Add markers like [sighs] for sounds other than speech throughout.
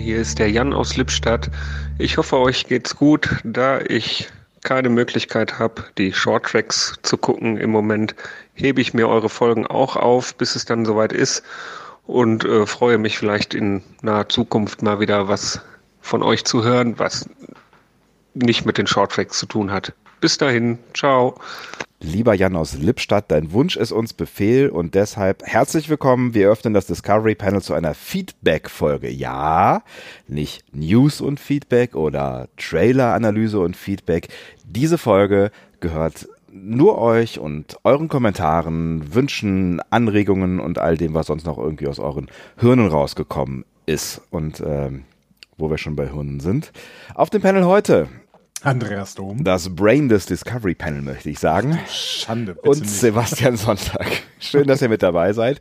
Hier ist der Jan aus Lippstadt. Ich hoffe, euch geht's gut, da ich keine Möglichkeit habe, die Shorttracks zu gucken im Moment, hebe ich mir eure Folgen auch auf, bis es dann soweit ist und äh, freue mich vielleicht in naher Zukunft mal wieder was von euch zu hören, was nicht mit den Shorttracks zu tun hat. Bis dahin, ciao. Lieber Jan aus Lippstadt, dein Wunsch ist uns Befehl und deshalb herzlich willkommen. Wir öffnen das Discovery Panel zu einer Feedback-Folge. Ja, nicht News und Feedback oder Trailer-Analyse und Feedback. Diese Folge gehört nur euch und euren Kommentaren, Wünschen, Anregungen und all dem, was sonst noch irgendwie aus euren Hirnen rausgekommen ist. Und ähm, wo wir schon bei Hirnen sind. Auf dem Panel heute Andreas Dom. Das Brain des Discovery Panel, möchte ich sagen. Schande. Und nicht. Sebastian Sonntag. [laughs] Schön, dass ihr mit dabei seid.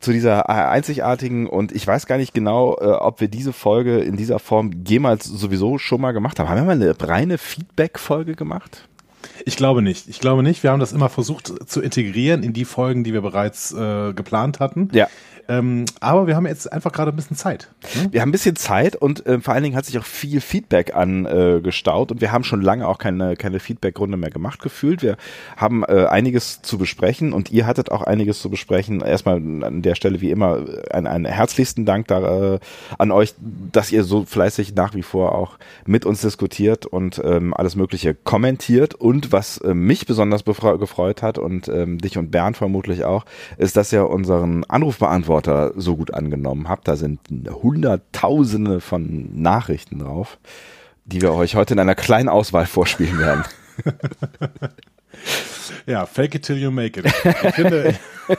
Zu dieser einzigartigen und ich weiß gar nicht genau, äh, ob wir diese Folge in dieser Form jemals sowieso schon mal gemacht haben. Haben wir mal eine reine Feedback-Folge gemacht? Ich glaube nicht. Ich glaube nicht. Wir haben das immer versucht zu integrieren in die Folgen, die wir bereits äh, geplant hatten. Ja. Ähm, aber wir haben jetzt einfach gerade ein bisschen Zeit. Ne? Wir haben ein bisschen Zeit und äh, vor allen Dingen hat sich auch viel Feedback angestaut äh, und wir haben schon lange auch keine, keine Feedback-Runde mehr gemacht gefühlt. Wir haben äh, einiges zu besprechen und ihr hattet auch einiges zu besprechen. Erstmal an der Stelle wie immer einen, einen herzlichsten Dank da, äh, an euch, dass ihr so fleißig nach wie vor auch mit uns diskutiert und ähm, alles Mögliche kommentiert. Und was äh, mich besonders gefreut hat und ähm, dich und Bernd vermutlich auch, ist, dass ihr unseren Anrufbeantworter Antworter so gut angenommen habt. Da sind hunderttausende von Nachrichten drauf, die wir euch heute in einer kleinen Auswahl vorspielen werden. [laughs] ja, fake it till you make it. Ich finde, [laughs]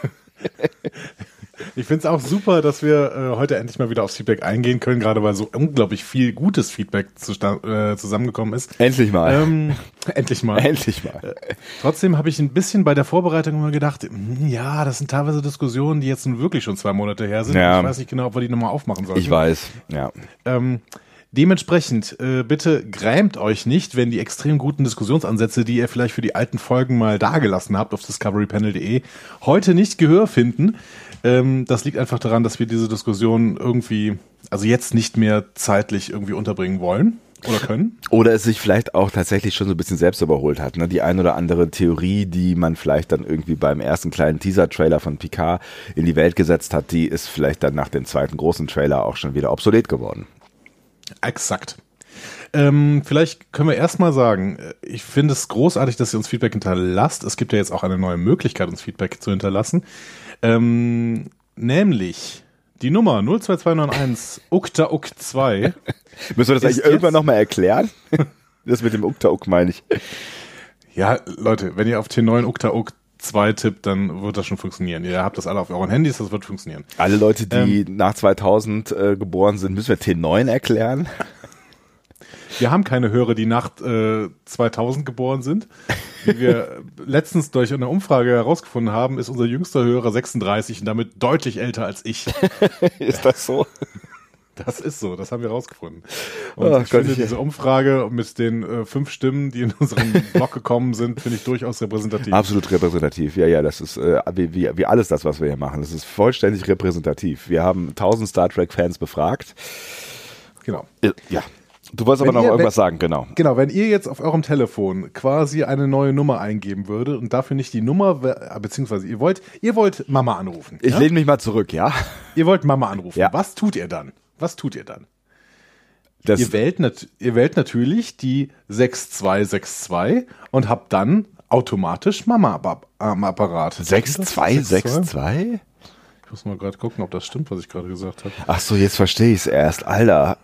ich finde es auch super, dass wir äh, heute endlich mal wieder aufs Feedback eingehen können, gerade weil so unglaublich viel gutes Feedback zu, äh, zusammengekommen ist. Endlich mal. Ähm, [laughs] endlich mal. Endlich mal. Äh, trotzdem habe ich ein bisschen bei der Vorbereitung immer gedacht, hm, ja, das sind teilweise Diskussionen, die jetzt nun wirklich schon zwei Monate her sind. Ja. Ich weiß nicht genau, ob wir die nochmal aufmachen sollen. Ich weiß, ja. Ähm, Dementsprechend, äh, bitte grämt euch nicht, wenn die extrem guten Diskussionsansätze, die ihr vielleicht für die alten Folgen mal dagelassen habt auf discoverypanel.de, heute nicht Gehör finden. Ähm, das liegt einfach daran, dass wir diese Diskussion irgendwie, also jetzt nicht mehr zeitlich irgendwie unterbringen wollen. Oder können? Oder es sich vielleicht auch tatsächlich schon so ein bisschen selbst überholt hat. Ne? Die ein oder andere Theorie, die man vielleicht dann irgendwie beim ersten kleinen Teaser-Trailer von Picard in die Welt gesetzt hat, die ist vielleicht dann nach dem zweiten großen Trailer auch schon wieder obsolet geworden. Exakt. Ähm, vielleicht können wir erstmal sagen, ich finde es großartig, dass ihr uns Feedback hinterlasst. Es gibt ja jetzt auch eine neue Möglichkeit, uns Feedback zu hinterlassen. Ähm, nämlich die Nummer 02291 ukta uk 2. Müssen wir das eigentlich irgendwann nochmal erklären? [laughs] das mit dem ukta uk meine ich. Ja, Leute, wenn ihr auf T9 ukta uk 2 tippt, dann wird das schon funktionieren. Ihr habt das alle auf euren Handys, das wird funktionieren. Alle Leute, die ähm, nach 2000 äh, geboren sind, müssen wir T9 erklären? [laughs] Wir haben keine Hörer, die nach äh, 2000 geboren sind. Wie wir [laughs] letztens durch eine Umfrage herausgefunden haben, ist unser jüngster Hörer 36 und damit deutlich älter als ich. [laughs] ist das so? Das ist so, das haben wir herausgefunden. Und oh, ich Gott, finde diese Umfrage mit den äh, fünf Stimmen, die in unserem Blog gekommen sind, finde ich durchaus repräsentativ. Absolut repräsentativ, ja, ja, das ist äh, wie, wie, wie alles das, was wir hier machen. Das ist vollständig repräsentativ. Wir haben 1000 Star Trek-Fans befragt. Genau. Ja, Du wolltest aber noch ihr, irgendwas wenn, sagen, genau. Genau, wenn ihr jetzt auf eurem Telefon quasi eine neue Nummer eingeben würdet und dafür nicht die Nummer, beziehungsweise ihr wollt, ihr wollt Mama anrufen. Ich ja? lehne mich mal zurück, ja. Ihr wollt Mama anrufen. Ja. Was tut ihr dann? Was tut ihr dann? Das ihr, wählt ihr wählt natürlich die 6262 und habt dann automatisch Mama am Apparat. 6262? Ich muss mal gerade gucken, ob das stimmt, was ich gerade gesagt habe. Ach so, jetzt verstehe ich es erst. Alter.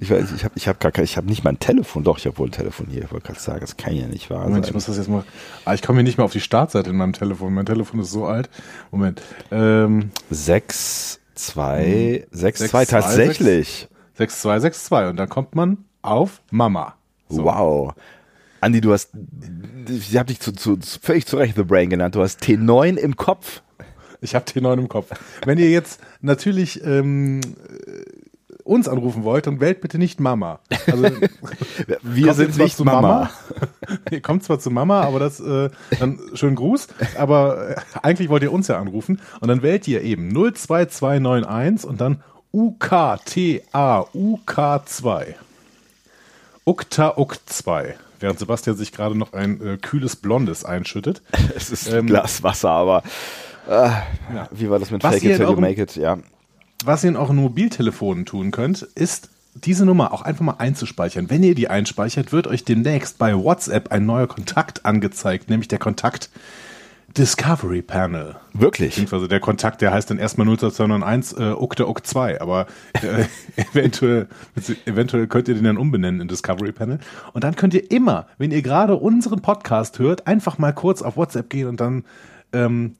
Ich weiß, ich habe ich hab gar kein, ich habe nicht mein Telefon, doch, ich habe wohl ein Telefon hier, ich wollte gerade sagen, das kann ja nicht wahr Moment, sein. ich muss das jetzt mal, ah, ich komme hier nicht mehr auf die Startseite in meinem Telefon, mein Telefon ist so alt. Moment. Ähm, 6, 2, 6, 2, tatsächlich. 6, 2, 6, 2 und dann kommt man auf Mama. So. Wow. Andi, du hast, ich habe dich zu, zu, völlig zu Recht The Brain genannt, du hast T9 im Kopf. Ich habe T9 im Kopf. Wenn ihr jetzt natürlich ähm, uns anrufen wollt, dann wählt bitte nicht Mama. Also, [laughs] wir sind nicht Mama. Mama. [laughs] ihr kommt zwar zu Mama, aber das, äh, dann schönen Gruß, aber äh, eigentlich wollt ihr uns ja anrufen und dann wählt ihr eben 02291 und dann UKTA-UK2. UKTA-UK2. Während Sebastian sich gerade noch ein äh, kühles Blondes einschüttet. [laughs] Es ist ein Glas Wasser, aber äh, Ja. wie war das mit Was Fake it till you make it? Ja. Was ihr in euren Mobiltelefonen tun könnt, ist diese Nummer auch einfach mal einzuspeichern. Wenn ihr die einspeichert, wird euch demnächst bei WhatsApp ein neuer Kontakt angezeigt, nämlich der Kontakt Discovery Panel. Wirklich? Beziehungsweise der Kontakt, der heißt dann erstmal 02201 äh, Ukta Uk 2, aber äh, [laughs] eventuell, eventuell könnt ihr den dann umbenennen in Discovery Panel. Und dann könnt ihr immer, wenn ihr gerade unseren Podcast hört, einfach mal kurz auf WhatsApp gehen und dann ähm,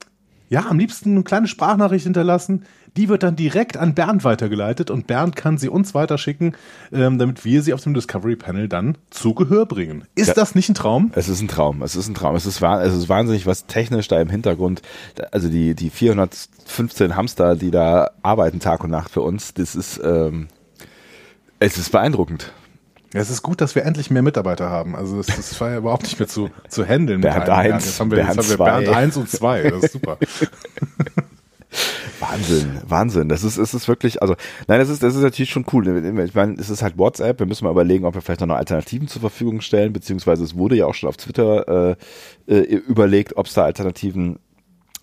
ja, am liebsten eine kleine Sprachnachricht hinterlassen. Die wird dann direkt an Bernd weitergeleitet und Bernd kann sie uns weiterschicken, ähm, damit wir sie auf dem Discovery Panel dann zu Gehör bringen. Ist Ja. das nicht ein Traum? Es ist ein Traum. Es ist ein Traum. Es ist, es ist wahnsinnig, was technisch da im Hintergrund, also die, die 415 Hamster, die da arbeiten Tag und Nacht für uns, das ist, ähm, es ist beeindruckend. Ja, es ist gut, dass wir endlich mehr Mitarbeiter haben. Also das, das war ja überhaupt nicht mehr zu, zu handeln. Bernd einem eins, Jetzt haben wir, Bernd jetzt haben wir. Bernd 1 und 2. Das ist super. [laughs] Wahnsinn, Wahnsinn. Das ist, es ist wirklich, also, nein, das ist, das ist natürlich schon cool. Ich meine, es ist halt WhatsApp. Wir müssen mal überlegen, ob wir vielleicht noch Alternativen zur Verfügung stellen, beziehungsweise es wurde ja auch schon auf Twitter äh, äh, überlegt, ob es da Alternativen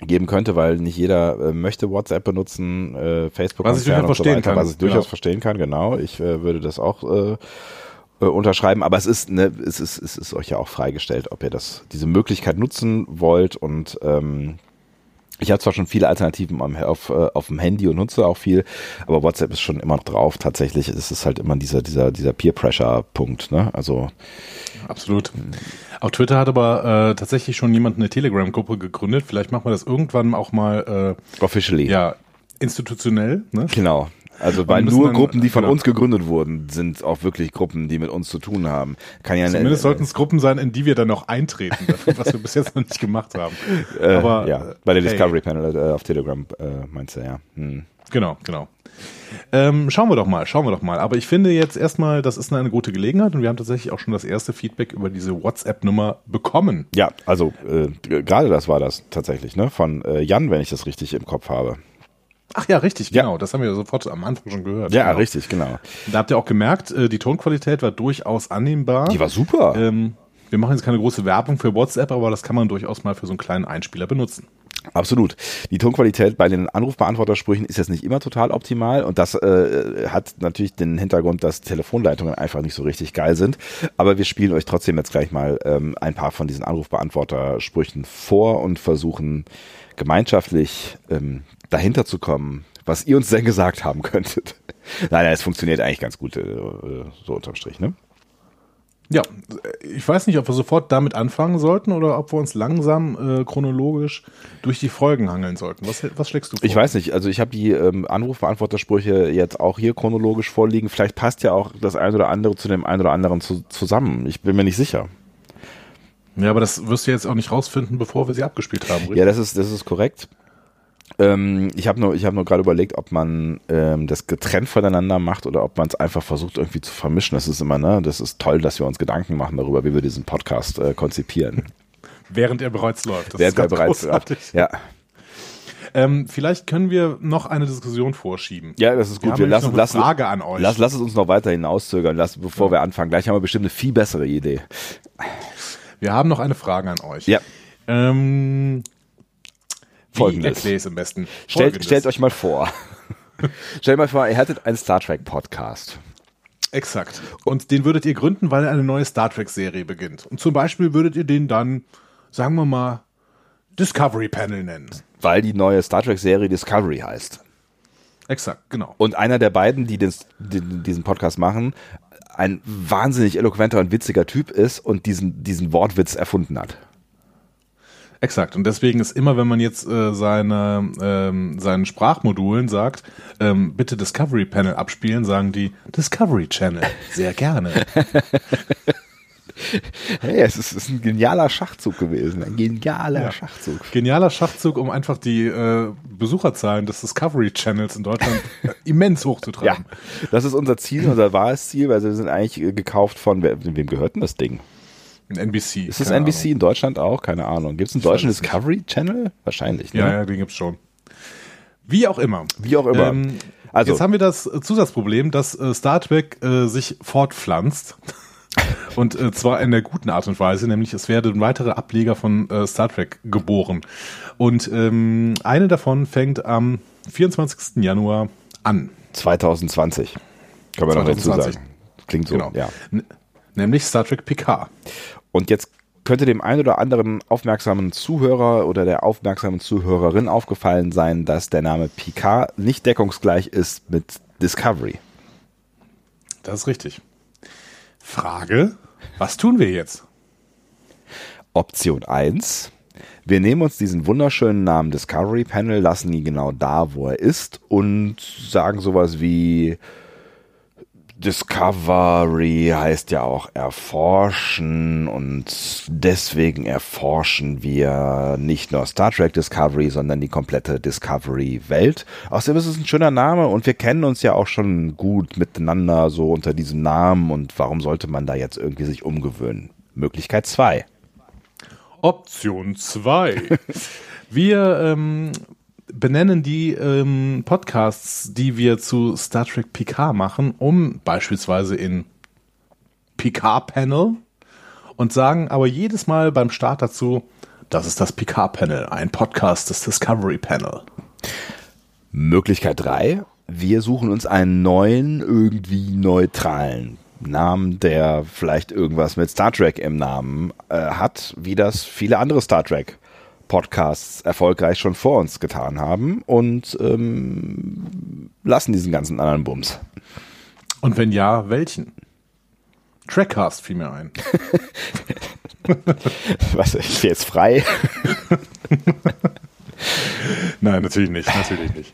geben könnte, weil nicht jeder äh, möchte WhatsApp benutzen, äh, Facebook Was ich durchaus verstehen kann. was ich durchaus Genau. verstehen kann, genau. Ich äh, würde das auch äh, äh, unterschreiben, aber es ist, ne, es ist, es ist euch ja auch freigestellt, ob ihr das, diese Möglichkeit nutzen wollt und ähm, ich habe zwar schon viele Alternativen am, auf, äh, auf dem Handy und nutze auch viel, aber WhatsApp ist schon immer noch drauf. Tatsächlich ist es halt immer dieser, dieser, dieser Peer-Pressure-Punkt, ne? Also, Absolut. Auf Twitter hat aber äh, tatsächlich schon jemand eine Telegram-Gruppe gegründet. Vielleicht machen wir das irgendwann auch mal officially. äh, ja, institutionell. Ne? Genau. Also, weil nur dann- Gruppen, die von genau. uns gegründet wurden, sind auch wirklich Gruppen, die mit uns zu tun haben. Kann ja Zumindest äh, sollten es Gruppen sein, in die wir dann auch eintreten, dafür, was wir [laughs] bis jetzt noch nicht gemacht haben. äh, aber, ja, äh, bei der hey. Discovery Panel äh, auf Telegram äh, meinst du, ja. Hm. Genau, genau. Ähm, schauen wir doch mal, schauen wir doch mal. Aber ich finde jetzt erstmal, das ist eine gute Gelegenheit und wir haben tatsächlich auch schon das erste Feedback über diese WhatsApp-Nummer bekommen. Ja, also äh, gerade das war das tatsächlich, ne? Von äh, Jan, wenn ich das richtig im Kopf habe. Ach ja, richtig, Ja. genau. Das haben wir sofort am Anfang schon gehört. Ja, genau. richtig, genau. Da habt ihr auch gemerkt, äh, die Tonqualität war durchaus annehmbar. Die war super. ähm, wir machen jetzt keine große Werbung für WhatsApp, aber das kann man durchaus mal für so einen kleinen Einspieler benutzen. Absolut. Die Tonqualität bei den Anrufbeantwortersprüchen ist jetzt nicht immer total optimal und das äh, hat natürlich den Hintergrund, dass Telefonleitungen einfach nicht so richtig geil sind. Aber wir spielen euch trotzdem jetzt gleich mal ähm, ein paar von diesen Anrufbeantwortersprüchen vor und versuchen gemeinschaftlich ähm, dahinter zu kommen, was ihr uns denn gesagt haben könntet. [laughs] Nein, es funktioniert eigentlich ganz gut, äh, so unterm Strich, ne? Ja, ich weiß nicht, ob wir sofort damit anfangen sollten oder ob wir uns langsam äh, chronologisch durch die Folgen hangeln sollten. Was, was schlägst du vor? Ich weiß nicht, also ich habe die ähm, Anrufbeantwortersprüche jetzt auch hier chronologisch vorliegen. Vielleicht passt ja auch das ein oder andere zu dem einen oder anderen zu, zusammen. Ich bin mir nicht sicher. Ja, aber das wirst du jetzt auch nicht rausfinden, bevor wir sie abgespielt haben. richtig? Ja, das ist, das ist korrekt. Ähm, ich habe nur, ich habe nur gerade überlegt, ob man ähm, das getrennt voneinander macht oder ob man es einfach versucht irgendwie zu vermischen. Das ist immer, ne, das ist toll, dass wir uns Gedanken machen darüber, wie wir diesen Podcast äh, konzipieren. [laughs] Während er bereits läuft. Das ist ganz bereits großartig. Ja, Ähm, vielleicht können wir noch eine Diskussion vorschieben. ja, das ist Wir gut. Wir, nämlich lassen, noch eine lassen, Frage an euch. Lass, lass es uns noch weiter hinauszögern, lass, bevor wir anfangen. Gleich haben wir bestimmt eine viel bessere Idee. Wir haben noch eine Frage an euch. Ja. Ähm, Folgendes. es am besten? Stellt, Folgendes. stellt euch mal vor. [laughs] stellt mal vor, ihr hättet einen Star Trek Podcast. Exakt. Und den würdet ihr gründen, weil eine neue Star Trek-Serie beginnt. Und zum Beispiel würdet ihr den dann, sagen wir mal, Discovery Panel nennen. Weil die neue Star Trek Serie Discovery heißt. Exakt, genau. Und einer der beiden, die, den, die diesen Podcast machen, ein wahnsinnig eloquenter und witziger Typ ist und diesen, diesen Wortwitz erfunden hat. Exakt. Und deswegen ist immer, wenn man jetzt äh, seine, ähm, seinen Sprachmodulen sagt, ähm, bitte Discovery Panel abspielen, sagen die Discovery Channel. Sehr gerne. [laughs] Hey, es ist, ist ein genialer Schachzug gewesen. Ein genialer Ja. Schachzug. Genialer Schachzug, um einfach die äh, Besucherzahlen des Discovery Channels in Deutschland [laughs] immens Ja, hochzutreiben. das das ist unser Ziel, unser wahres Ziel, weil wir sind eigentlich äh, gekauft von, wem gehört denn das Ding? NBC. Ist das NBC Ahnung. in Deutschland auch? Keine Ahnung. Gibt es einen deutschen es nicht. Discovery Channel? Wahrscheinlich, ne? Ja, ja, den gibt's schon. Wie auch immer. Wie auch immer. Ähm, Also, Jetzt haben wir das Zusatzproblem, dass äh, Star Trek äh, sich fortpflanzt. [laughs] Und äh, zwar in der guten Art und Weise, nämlich es werden weitere Ableger von äh, Star Trek geboren. Und ähm, eine davon fängt am 24. Januar an. 2020. Können wir noch dazu sagen. Klingt so, genau. ja. N nämlich Star Trek Picard. Und jetzt könnte dem einen oder anderen aufmerksamen Zuhörer oder der aufmerksamen Zuhörerin aufgefallen sein, dass der Name Picard nicht deckungsgleich ist mit Discovery. Das ist richtig. Frage, was tun wir jetzt? Option 1. Wir nehmen uns diesen wunderschönen Namen Discovery Panel, lassen ihn genau da, wo er ist und sagen sowas wie Discovery heißt ja auch erforschen und deswegen erforschen wir nicht nur Star Trek Discovery, sondern die komplette Discovery Welt. Außerdem ist es ein schöner Name und wir kennen uns ja auch schon gut miteinander so unter diesem Namen und warum sollte man da jetzt irgendwie sich umgewöhnen? Möglichkeit zwei. Option zwei. [laughs] Wir ähm, benennen die ähm, Podcasts, die wir zu Star Trek Picard machen, um beispielsweise in Picard Panel und sagen aber jedes Mal beim Start dazu, das ist das Picard Panel, ein Podcast des Discovery Panel. Möglichkeit 3, wir suchen uns einen neuen, irgendwie neutralen Namen, der vielleicht irgendwas mit Star Trek im Namen äh, hat, wie das viele andere Star Trek Podcasts erfolgreich schon vor uns getan haben und ähm, lassen diesen ganzen anderen Bums. Und wenn ja, welchen? Trackcast fiel mir ein. [laughs] Was, ich bin jetzt frei? [laughs] Nein, natürlich nicht, natürlich nicht.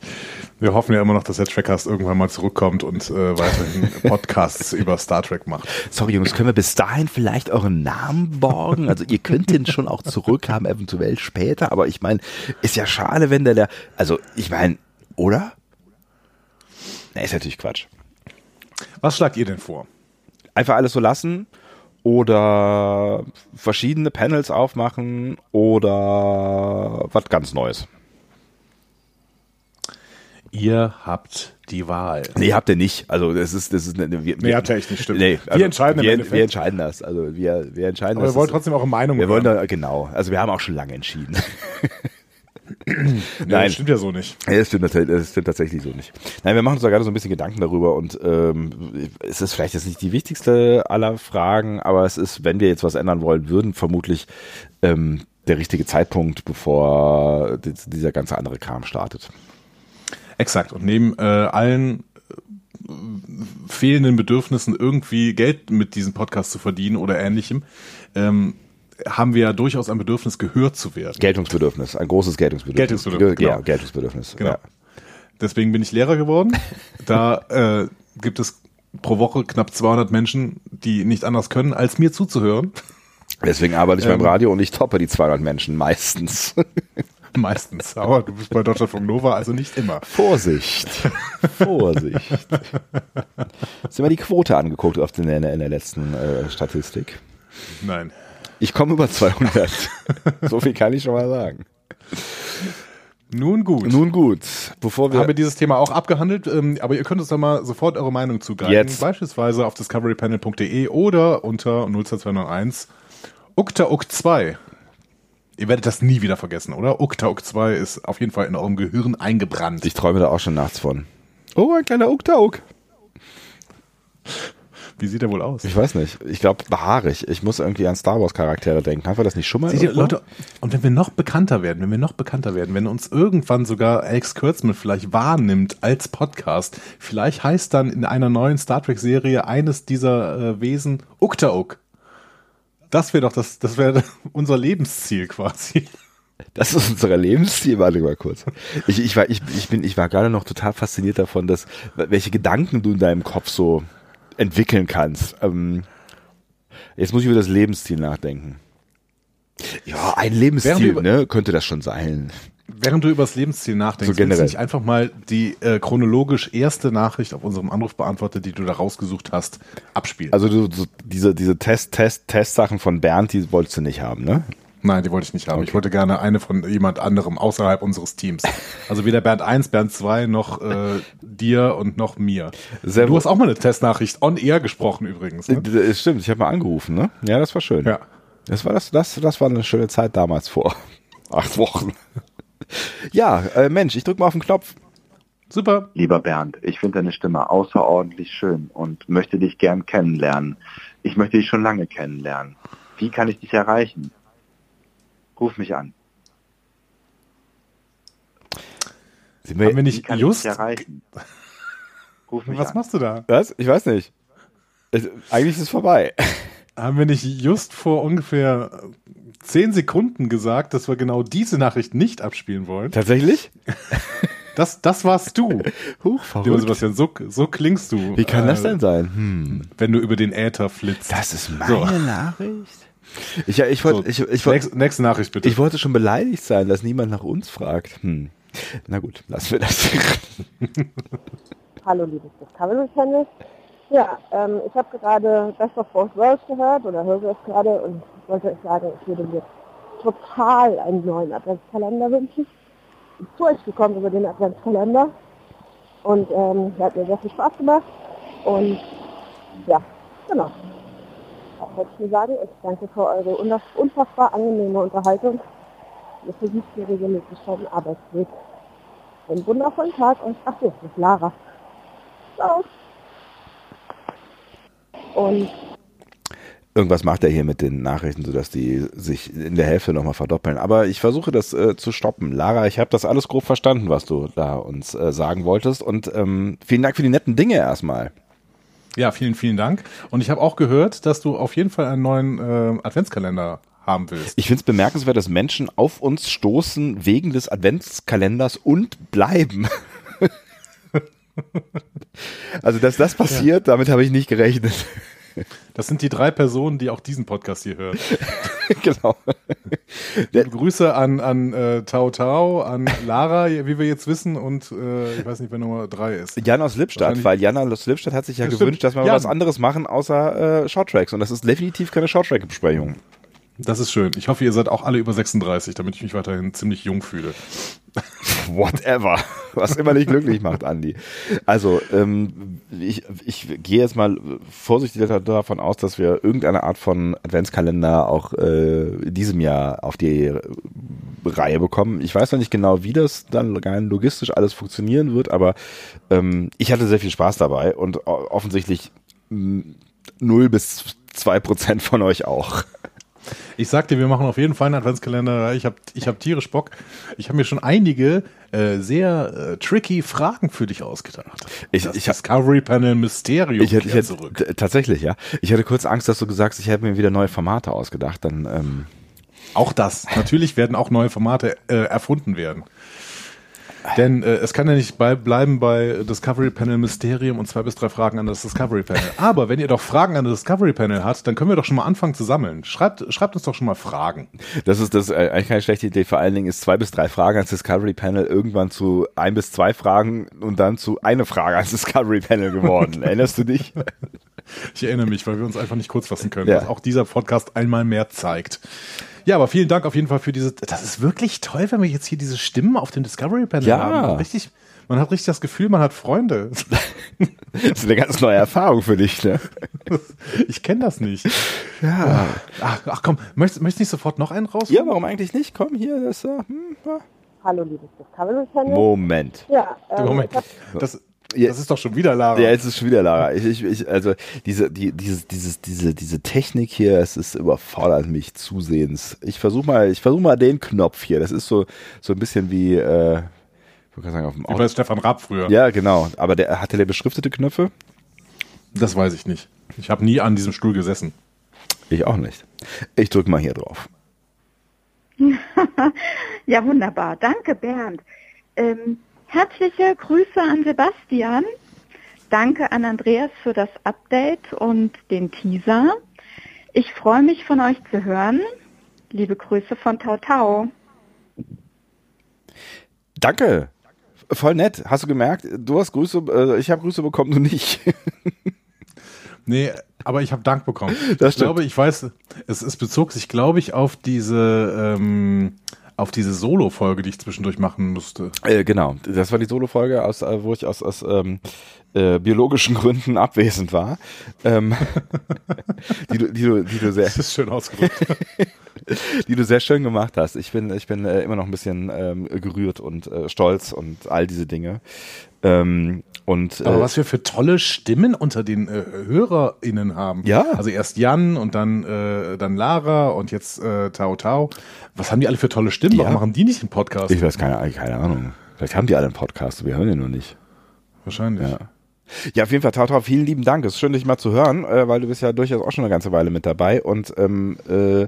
Wir hoffen ja immer noch, dass der Trackcast irgendwann mal zurückkommt und äh, weiterhin [laughs] Podcasts über Star Trek macht. Sorry, Jungs, können wir bis dahin vielleicht euren Namen borgen? Also ihr könnt den schon auch zurückhaben, eventuell später, aber ich meine, ist ja schade, wenn der, der also ich meine, oder? Ne, ist natürlich Quatsch. Was schlagt ihr denn vor? Einfach alles so lassen oder verschiedene Panels aufmachen oder was ganz Neues. Ihr habt die Wahl. Nee, habt ihr nicht. Also das ist, das ist eine, wir, nee, habt ihr echt nicht, stimmt. Nee, also wir entscheiden wir, wir entscheiden das. Also wir, wir entscheiden Aber das. wir wollen trotzdem auch eine Meinung Wir hören. wollen da, genau. Also wir haben auch schon lange entschieden. [laughs] [laughs] Nein, das stimmt ja so nicht. Ja, das, stimmt, das stimmt tatsächlich so nicht. Nein, wir machen uns da gerade so ein bisschen Gedanken darüber und ähm, es ist vielleicht jetzt nicht die wichtigste aller Fragen, aber es ist, wenn wir jetzt was ändern wollen würden, vermutlich ähm, der richtige Zeitpunkt, bevor dieser ganze andere Kram startet. Exakt. Und neben äh, allen äh, fehlenden Bedürfnissen irgendwie Geld mit diesem Podcast zu verdienen oder ähnlichem, ähm, haben wir ja durchaus ein Bedürfnis, gehört zu werden. Geltungsbedürfnis, ein großes Geltungsbedürfnis. Geltungsbedürfnis, genau. Ja, Geltungsbedürfnis. Genau. Ja. Deswegen bin ich Lehrer geworden. da äh, gibt es pro Woche knapp 200 Menschen, die nicht anders können, als mir zuzuhören. Deswegen arbeite ich ähm, beim Radio und ich toppe die 200 Menschen meistens. [laughs] Meistens. Aber du bist bei Deutschlandfunk Nova, also nicht immer. Vorsicht. Vorsicht. Hast du mal die Quote angeguckt auf den, in, der, letzten äh, Statistik? Nein. Ich komme über 200. [laughs] so viel kann ich schon mal sagen. Nun gut. Nun gut. Bevor wir haben wir dieses Thema auch abgehandelt, ähm, aber ihr könnt uns da mal sofort eure Meinung zugreifen. Jetzt. Beispielsweise auf discoverypanel.de oder unter 02201 ukta 2 Ihr werdet das nie wieder vergessen, oder? Uktauk 2 ist auf jeden Fall in eurem Gehirn eingebrannt. Ich träume da auch schon nachts von. Oh, ein kleiner Uktauk. Wie sieht er wohl aus? Ich weiß nicht. Ich glaube, haarig. Ich muss irgendwie an Star Wars Charaktere denken. Haben wir das nicht schon mal? Ihr, Leute, und wenn wir noch bekannter werden, wenn wir noch bekannter werden, wenn uns irgendwann sogar Alex Kurtzman vielleicht wahrnimmt als Podcast, vielleicht heißt dann in einer neuen Star Trek Serie eines dieser äh, Wesen Uktauk. Das wäre doch das, das wäre [laughs] unser Lebensziel quasi. Das ist unser Lebensziel, warte mal kurz. Ich, ich war, ich, ich bin, ich war gerade noch total fasziniert davon, dass, welche Gedanken du in deinem Kopf so entwickeln kannst. Ähm, jetzt muss ich über das Lebensziel nachdenken. Ja, ein Lebensziel, ne, könnte das schon sein. Während du über das Lebensziel nachdenkst, so generell. willst du einfach mal die äh, chronologisch erste Nachricht auf unserem Anrufbeantworter, die du da rausgesucht hast, abspielen? Also du, so diese, diese Test, Test, Test-Sachen von Bernd, die wolltest du nicht haben, ne? Nein, die wollte ich nicht haben. Okay. Ich wollte gerne eine von jemand anderem außerhalb unseres Teams. Also weder Bernd 1, Bernd 2 noch äh, dir und noch mir. Sehr du hast auch mal eine Testnachricht on air gesprochen übrigens. Ne? Das stimmt, ich habe mal angerufen, ne? Ja, das war schön. Ja. Das war das, das, das war eine schöne Zeit damals vor [laughs] acht Wochen. Ja, äh, Mensch, ich drück mal auf den Knopf. Super. Lieber Bernd, ich finde deine Stimme außerordentlich schön und möchte dich gern kennenlernen. Ich möchte dich schon lange kennenlernen. Wie kann ich dich erreichen? Ruf mich an. Sie Haben wir Wie nicht kann just. ich dich erreichen? Ruf mich Was an. machst du da? Was? Ich weiß nicht. Es, eigentlich ist es vorbei. Haben wir nicht just vor ungefähr zehn Sekunden gesagt, dass wir genau diese Nachricht nicht abspielen wollen? Tatsächlich? Das, das warst du. [laughs] Huch, Lieber verrückt. Sebastian, so, so klingst du. Wie kann das äh, denn sein? Hm. Wenn du über den Äther flitzt. Das ist meine So. Nachricht? Ich, ja, ich, wollte, So, ich, ich, wollte, nächste, nächste Nachricht bitte. ich wollte schon beleidigt sein, dass niemand nach uns fragt. Hm. Na gut, lassen wir das. [laughs] Hallo liebes Discovery Channel. Ja, ähm, ich habe gerade Best of Both Worlds gehört oder höre es gerade und wollte euch sagen, ich würde mir total einen neuen Adventskalender wünschen. Ich bin zu euch gekommen über den Adventskalender und ähm, hat mir sehr viel Spaß gemacht und ja, genau. Das wollte ich nur sagen ich danke für eure unfass- unfassbar angenehme Unterhaltung. Ihr versucht mir regelmäßig einen Arbeitsweg. Einen wundervollen Tag und ach so, das ist Lara. Ciao. Und Irgendwas macht er hier mit den Nachrichten, sodass die sich in der Hälfte nochmal verdoppeln. Aber ich versuche das äh, zu stoppen. Lara, ich habe das alles grob verstanden, was du da uns äh, sagen wolltest. Und ähm, vielen Dank für die netten Dinge erstmal. Ja, vielen, vielen Dank. Und ich habe auch gehört, dass du auf jeden Fall einen neuen äh, Adventskalender haben willst. Ich finde es bemerkenswert, dass Menschen auf uns stoßen wegen des Adventskalenders und bleiben. [laughs] also, dass das passiert, damit habe ich nicht gerechnet. Das sind die drei Personen, die auch diesen Podcast hier hören. [laughs] genau. Liebe Grüße an, an äh, Tau Tau, an Lara, wie wir jetzt wissen, und äh, ich weiß nicht, wer Nummer drei ist. Jan aus Lippstadt, weil Jan aus Lippstadt hat sich ja Ja, gewünscht, stimmt. dass wir Jan. was anderes machen außer äh, Shorttracks. Und das ist definitiv keine Shorttrack-Besprechung. Das ist schön. Ich hoffe, ihr seid auch alle über 36, damit ich mich weiterhin ziemlich jung fühle. [laughs] Whatever. Was immer dich glücklich macht, Andi. Also, ähm, ich, ich gehe jetzt mal vorsichtig da- davon aus, dass wir irgendeine Art von Adventskalender auch äh, in diesem Jahr auf die Reihe bekommen. Ich weiß noch nicht genau, wie das dann logistisch alles funktionieren wird, aber ähm, ich hatte sehr viel Spaß dabei und offensichtlich mh, 0 bis 2 Prozent von euch auch. Ich sag dir, wir machen auf jeden Fall einen Adventskalender. Ich habe ich hab tierisch Bock. Ich habe mir schon einige äh, sehr äh, tricky Fragen für dich ausgedacht. Ich- das ich Discovery Panel Mysterium Ich ich zurück. tatsächlich, ja. Ich hatte kurz Angst, dass du gesagt hast, ich hätte mir wieder neue Formate ausgedacht. Dann ähm, Auch das. Natürlich werden auch neue Formate äh, erfunden werden. Denn äh, es kann ja nicht bei, bleiben bei Discovery Panel Mysterium und zwei bis drei Fragen an das Discovery Panel. [laughs] Aber wenn ihr doch Fragen an das Discovery Panel habt, dann können wir doch schon mal anfangen zu sammeln. Schreibt, schreibt uns doch schon mal Fragen. das ist das äh, eigentlich keine schlechte Idee. Vor allen Dingen ist zwei bis drei Fragen ans Discovery Panel irgendwann zu ein bis zwei Fragen und dann zu eine Frage ans Discovery Panel geworden. [laughs] Erinnerst du dich? Ich erinnere mich, weil wir uns einfach nicht kurz fassen können, Ja. was auch dieser Podcast einmal mehr zeigt. Ja, aber vielen Dank auf jeden Fall für diese. Das ist wirklich toll, wenn wir jetzt hier diese Stimmen auf dem Discovery Panel Ja. haben. Man hat Richtig, man hat richtig das Gefühl, man hat Freunde. [laughs] Das ist eine ganz neue Erfahrung für dich. Ne? [laughs] Ich kenne das nicht. Ja. Ach, ach komm, möchtest, möchtest du nicht sofort noch einen raus? Ja, warum eigentlich nicht? Komm hier, das. Äh, hm, ja. hallo liebes Discovery Channel. Moment. Ja, ähm, Moment, das, Ja. das ist doch schon wieder Lara. Ja, jetzt ist schon wieder Lara. Ich, ich, ich, also diese, die, dieses, dieses, diese, diese Technik hier, es ist überfordert mich zusehends. Ich versuche mal, ich versuche mal den Knopf hier. Das ist so, so ein bisschen wie, äh, ich sagen, auf dem Wie Auto. bei Stefan Raab früher. Ja, genau. Aber der hatte der beschriftete Knöpfe? Das weiß ich nicht. Ich habe nie an diesem Stuhl gesessen. Ich auch nicht. Ich drücke mal hier drauf. [laughs] Ja, wunderbar. Danke, Bernd. Ähm, herzliche Grüße an Sebastian. Danke an Andreas für das Update und den Teaser. Ich freue mich von euch zu hören. Liebe Grüße von Tau Tau. Danke. Voll nett. Hast du gemerkt? Du hast Grüße, äh, ich habe Grüße bekommen, du nicht. [laughs] Nee, Aber ich habe Dank bekommen. Das ich glaube, ich weiß, es, es bezog sich, glaube ich, auf diese ähm, auf diese Solo-Folge, die ich zwischendurch machen musste. Äh, genau, das war die Solo-Folge, aus, äh, wo ich aus, aus ähm, äh, biologischen Gründen abwesend war. Ähm, [laughs] die, du, die, du, die du sehr. Das ist schön ausgedrückt. [laughs] die du sehr schön gemacht hast. Ich bin, ich bin äh, immer noch ein bisschen ähm, gerührt und äh, stolz und all diese Dinge. Ähm, und, Aber äh, was wir für tolle Stimmen unter den äh, HörerInnen haben. Ja. Also erst Jan und dann, äh, dann Lara und jetzt äh, Tao Tao. Was haben die alle für tolle Stimmen? Ja. Warum machen die nicht einen Podcast? Ich weiß keine, keine Ahnung. Vielleicht haben die alle einen Podcast, wir hören den nur nicht. Wahrscheinlich. Ja. Ja, auf jeden Fall, Tauta, vielen lieben Dank. Es ist schön, dich mal zu hören, äh, weil du bist ja durchaus auch schon eine ganze Weile mit dabei. Und ähm, äh,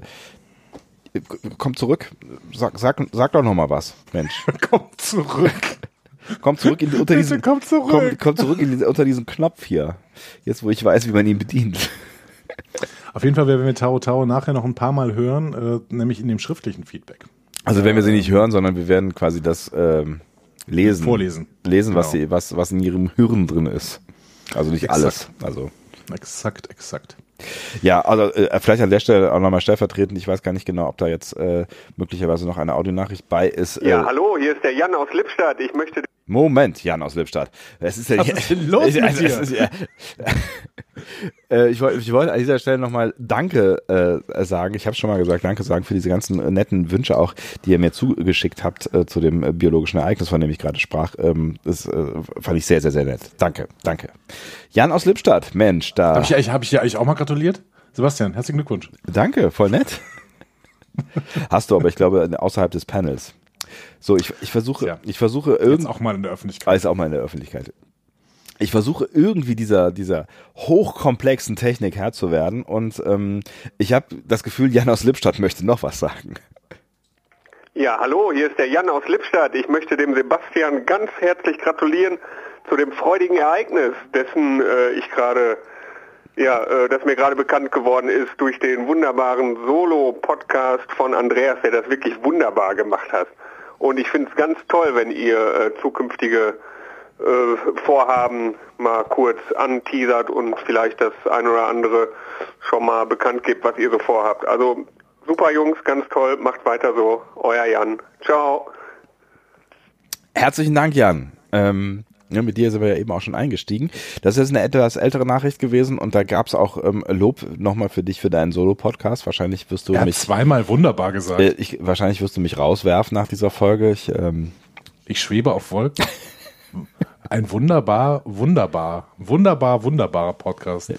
komm zurück. Sag, sag, sag doch noch mal was, Mensch. [laughs] komm zurück. Komm zurück in, unter diesen, komm zurück. Komm, komm zurück in, unter diesen Knopf hier. Jetzt, wo ich weiß, wie man ihn bedient. Auf jeden Fall werden wir Tao Tao nachher noch ein paar Mal hören, äh, nämlich in dem schriftlichen Feedback. Also wenn wir sie nicht hören, sondern wir werden quasi das ähm, lesen. Vorlesen. Lesen, genau. was, sie, was, was in ihrem Hirn drin ist. Also nicht exakt. alles. Also. Exakt, exakt. Ja, also äh, vielleicht an der Stelle auch nochmal stellvertretend. Ich weiß gar nicht genau, ob da jetzt äh, möglicherweise noch eine Audionachricht bei ist. Ja, äh, hallo, hier ist der Jan aus Lippstadt. Ich möchte Moment, Jan aus Lippstadt. Was ist, denn Was ist denn los [laughs] mit dir? Ist, ja, [laughs] äh, ich wollte ich wollt an dieser Stelle nochmal Danke äh, sagen. Ich habe schon mal gesagt, Danke sagen für diese ganzen äh, netten Wünsche auch, die ihr mir zugeschickt habt äh, zu dem äh, biologischen Ereignis, von dem ich gerade sprach. Ähm, das fand ich sehr, sehr, sehr nett. Danke, danke. Jan aus Lippstadt, Mensch, da. Habe ich, hab ich dir eigentlich auch mal gratuliert? Sebastian, herzlichen Glückwunsch. Danke, voll nett. [laughs] Hast du aber, ich glaube, außerhalb des Panels. So, ich, ich versuche, ja. ich versuche irgendwie. auch mal in der Öffentlichkeit. Alles auch mal in der Öffentlichkeit. Ich versuche irgendwie dieser, dieser hochkomplexen Technik Herr zu werden und ähm, ich habe das Gefühl, Jan aus Lippstadt möchte noch was sagen. Ja, hallo, hier ist der Jan aus Lippstadt. Ich möchte dem Sebastian ganz herzlich gratulieren zu dem freudigen Ereignis, dessen äh, ich gerade, ja, äh, das mir gerade bekannt geworden ist durch den wunderbaren Solo-Podcast von Andreas, der das wirklich wunderbar gemacht hat. Und ich finde es ganz toll, wenn ihr äh, zukünftige äh, Vorhaben mal kurz anteasert und vielleicht das ein oder andere schon mal bekannt gibt, was ihr so vorhabt. Also super Jungs, ganz toll, macht weiter so. Euer Jan. Ciao. Herzlichen Dank, Jan. Ähm, ja, mit dir sind wir ja eben auch schon eingestiegen. Das ist eine etwas ältere Nachricht gewesen und da gab es auch ähm, Lob nochmal für dich für deinen Solo-Podcast. Wahrscheinlich wirst du er mich. zweimal wunderbar gesagt. Äh, ich, wahrscheinlich wirst du mich rauswerfen nach dieser Folge. Ich, ähm, ich schwebe auf Wolken. Ein wunderbar, wunderbar, wunderbar, wunderbarer Podcast. Ja.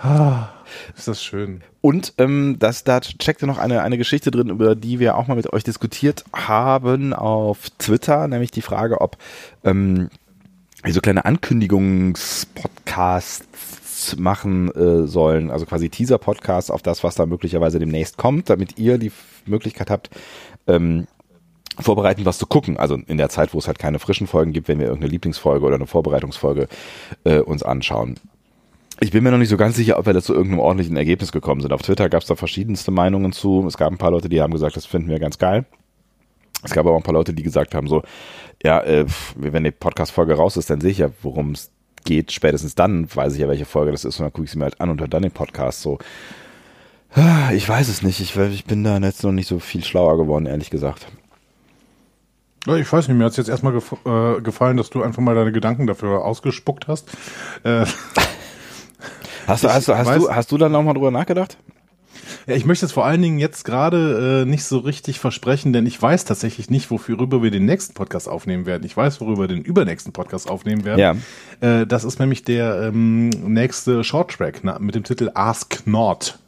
Ah, ist das schön. Und ähm, das, da checkte noch eine, eine Geschichte drin, über die wir auch mal mit euch diskutiert haben auf Twitter, nämlich die Frage, ob ähm, so kleine Ankündigungspodcasts machen äh, sollen, also quasi Teaser-Podcasts auf das, was da möglicherweise demnächst kommt, damit ihr die Möglichkeit habt, ähm, vorbereiten, was zu gucken. Also in der Zeit, wo es halt keine frischen Folgen gibt, wenn wir irgendeine Lieblingsfolge oder eine Vorbereitungsfolge äh, uns anschauen. Ich bin mir noch nicht so ganz sicher, ob wir da zu irgendeinem ordentlichen Ergebnis gekommen sind. Auf Twitter gab es da verschiedenste Meinungen zu. Es gab ein paar Leute, die haben gesagt, das finden wir ganz geil. Es gab aber auch ein paar Leute, die gesagt haben, so, ja, äh, wenn die Podcast-Folge raus ist, dann sehe ich ja, worum es geht. Spätestens dann weiß ich ja, welche Folge das ist und dann gucke ich sie mir halt an und höre dann den Podcast so. Ah, ich weiß es nicht. Ich, ich bin da jetzt noch nicht so viel schlauer geworden, ehrlich gesagt. Ich weiß nicht, mir hat es jetzt erstmal gef äh, gefallen, dass du einfach mal deine Gedanken dafür ausgespuckt hast. Äh, [laughs] [laughs] hast, du, hast, du, hast, du, hast du dann nochmal drüber nachgedacht? Ja, ich möchte es vor allen Dingen jetzt gerade äh, nicht so richtig versprechen, denn ich weiß tatsächlich nicht, worüber wir den nächsten Podcast aufnehmen werden. Ich weiß, worüber wir den übernächsten Podcast aufnehmen werden. Ja. Äh, das ist nämlich der ähm, nächste Shorttrack na, mit dem Titel Ask Not.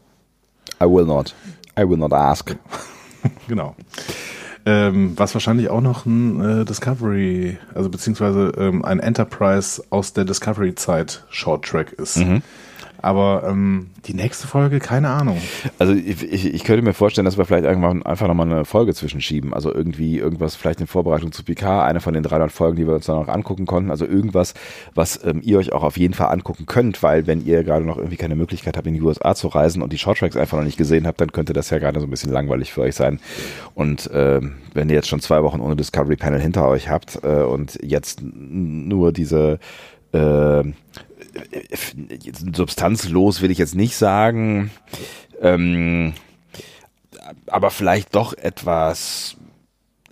I will not. I will not ask. [laughs] genau. Ähm, was wahrscheinlich auch noch ein äh, Discovery, also beziehungsweise ähm, ein Enterprise aus der Discovery-Zeit Short-Track ist. Mhm. Aber ähm, die nächste Folge, keine Ahnung. Also ich, ich, ich könnte mir vorstellen, dass wir vielleicht irgendwann einfach nochmal eine Folge zwischenschieben. Also irgendwie irgendwas vielleicht in Vorbereitung zu Picard, eine von den 300 Folgen, die wir uns dann noch angucken konnten. Also irgendwas, was ähm, ihr euch auch auf jeden Fall angucken könnt, weil wenn ihr gerade noch irgendwie keine Möglichkeit habt, in die USA zu reisen und die Shorttracks einfach noch nicht gesehen habt, dann könnte das ja gerade so ein bisschen langweilig für euch sein. Und ähm, wenn ihr jetzt schon zwei Wochen ohne Discovery Panel hinter euch habt äh, und jetzt nur diese äh, substanzlos will ich jetzt nicht sagen, ähm, aber vielleicht doch etwas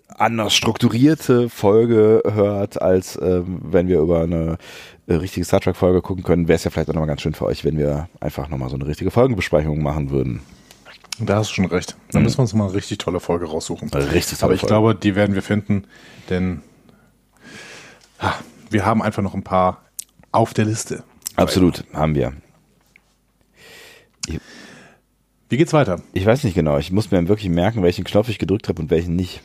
anders strukturierte Folge hört, als ähm, wenn wir über eine äh, richtige Star Trek Folge gucken können, wäre es ja vielleicht auch nochmal ganz schön für euch, wenn wir einfach nochmal so eine richtige Folgenbesprechung machen würden. Da hast du schon recht. Da mhm. müssen wir uns mal eine richtig tolle Folge raussuchen. Richtig Aber ich Folge. glaube, die werden wir finden, denn ha, wir haben einfach noch ein paar auf der Liste. Absolut, haben wir. Wie geht's weiter? Ich weiß nicht genau. Ich muss mir wirklich merken, welchen Knopf ich gedrückt habe und welchen nicht.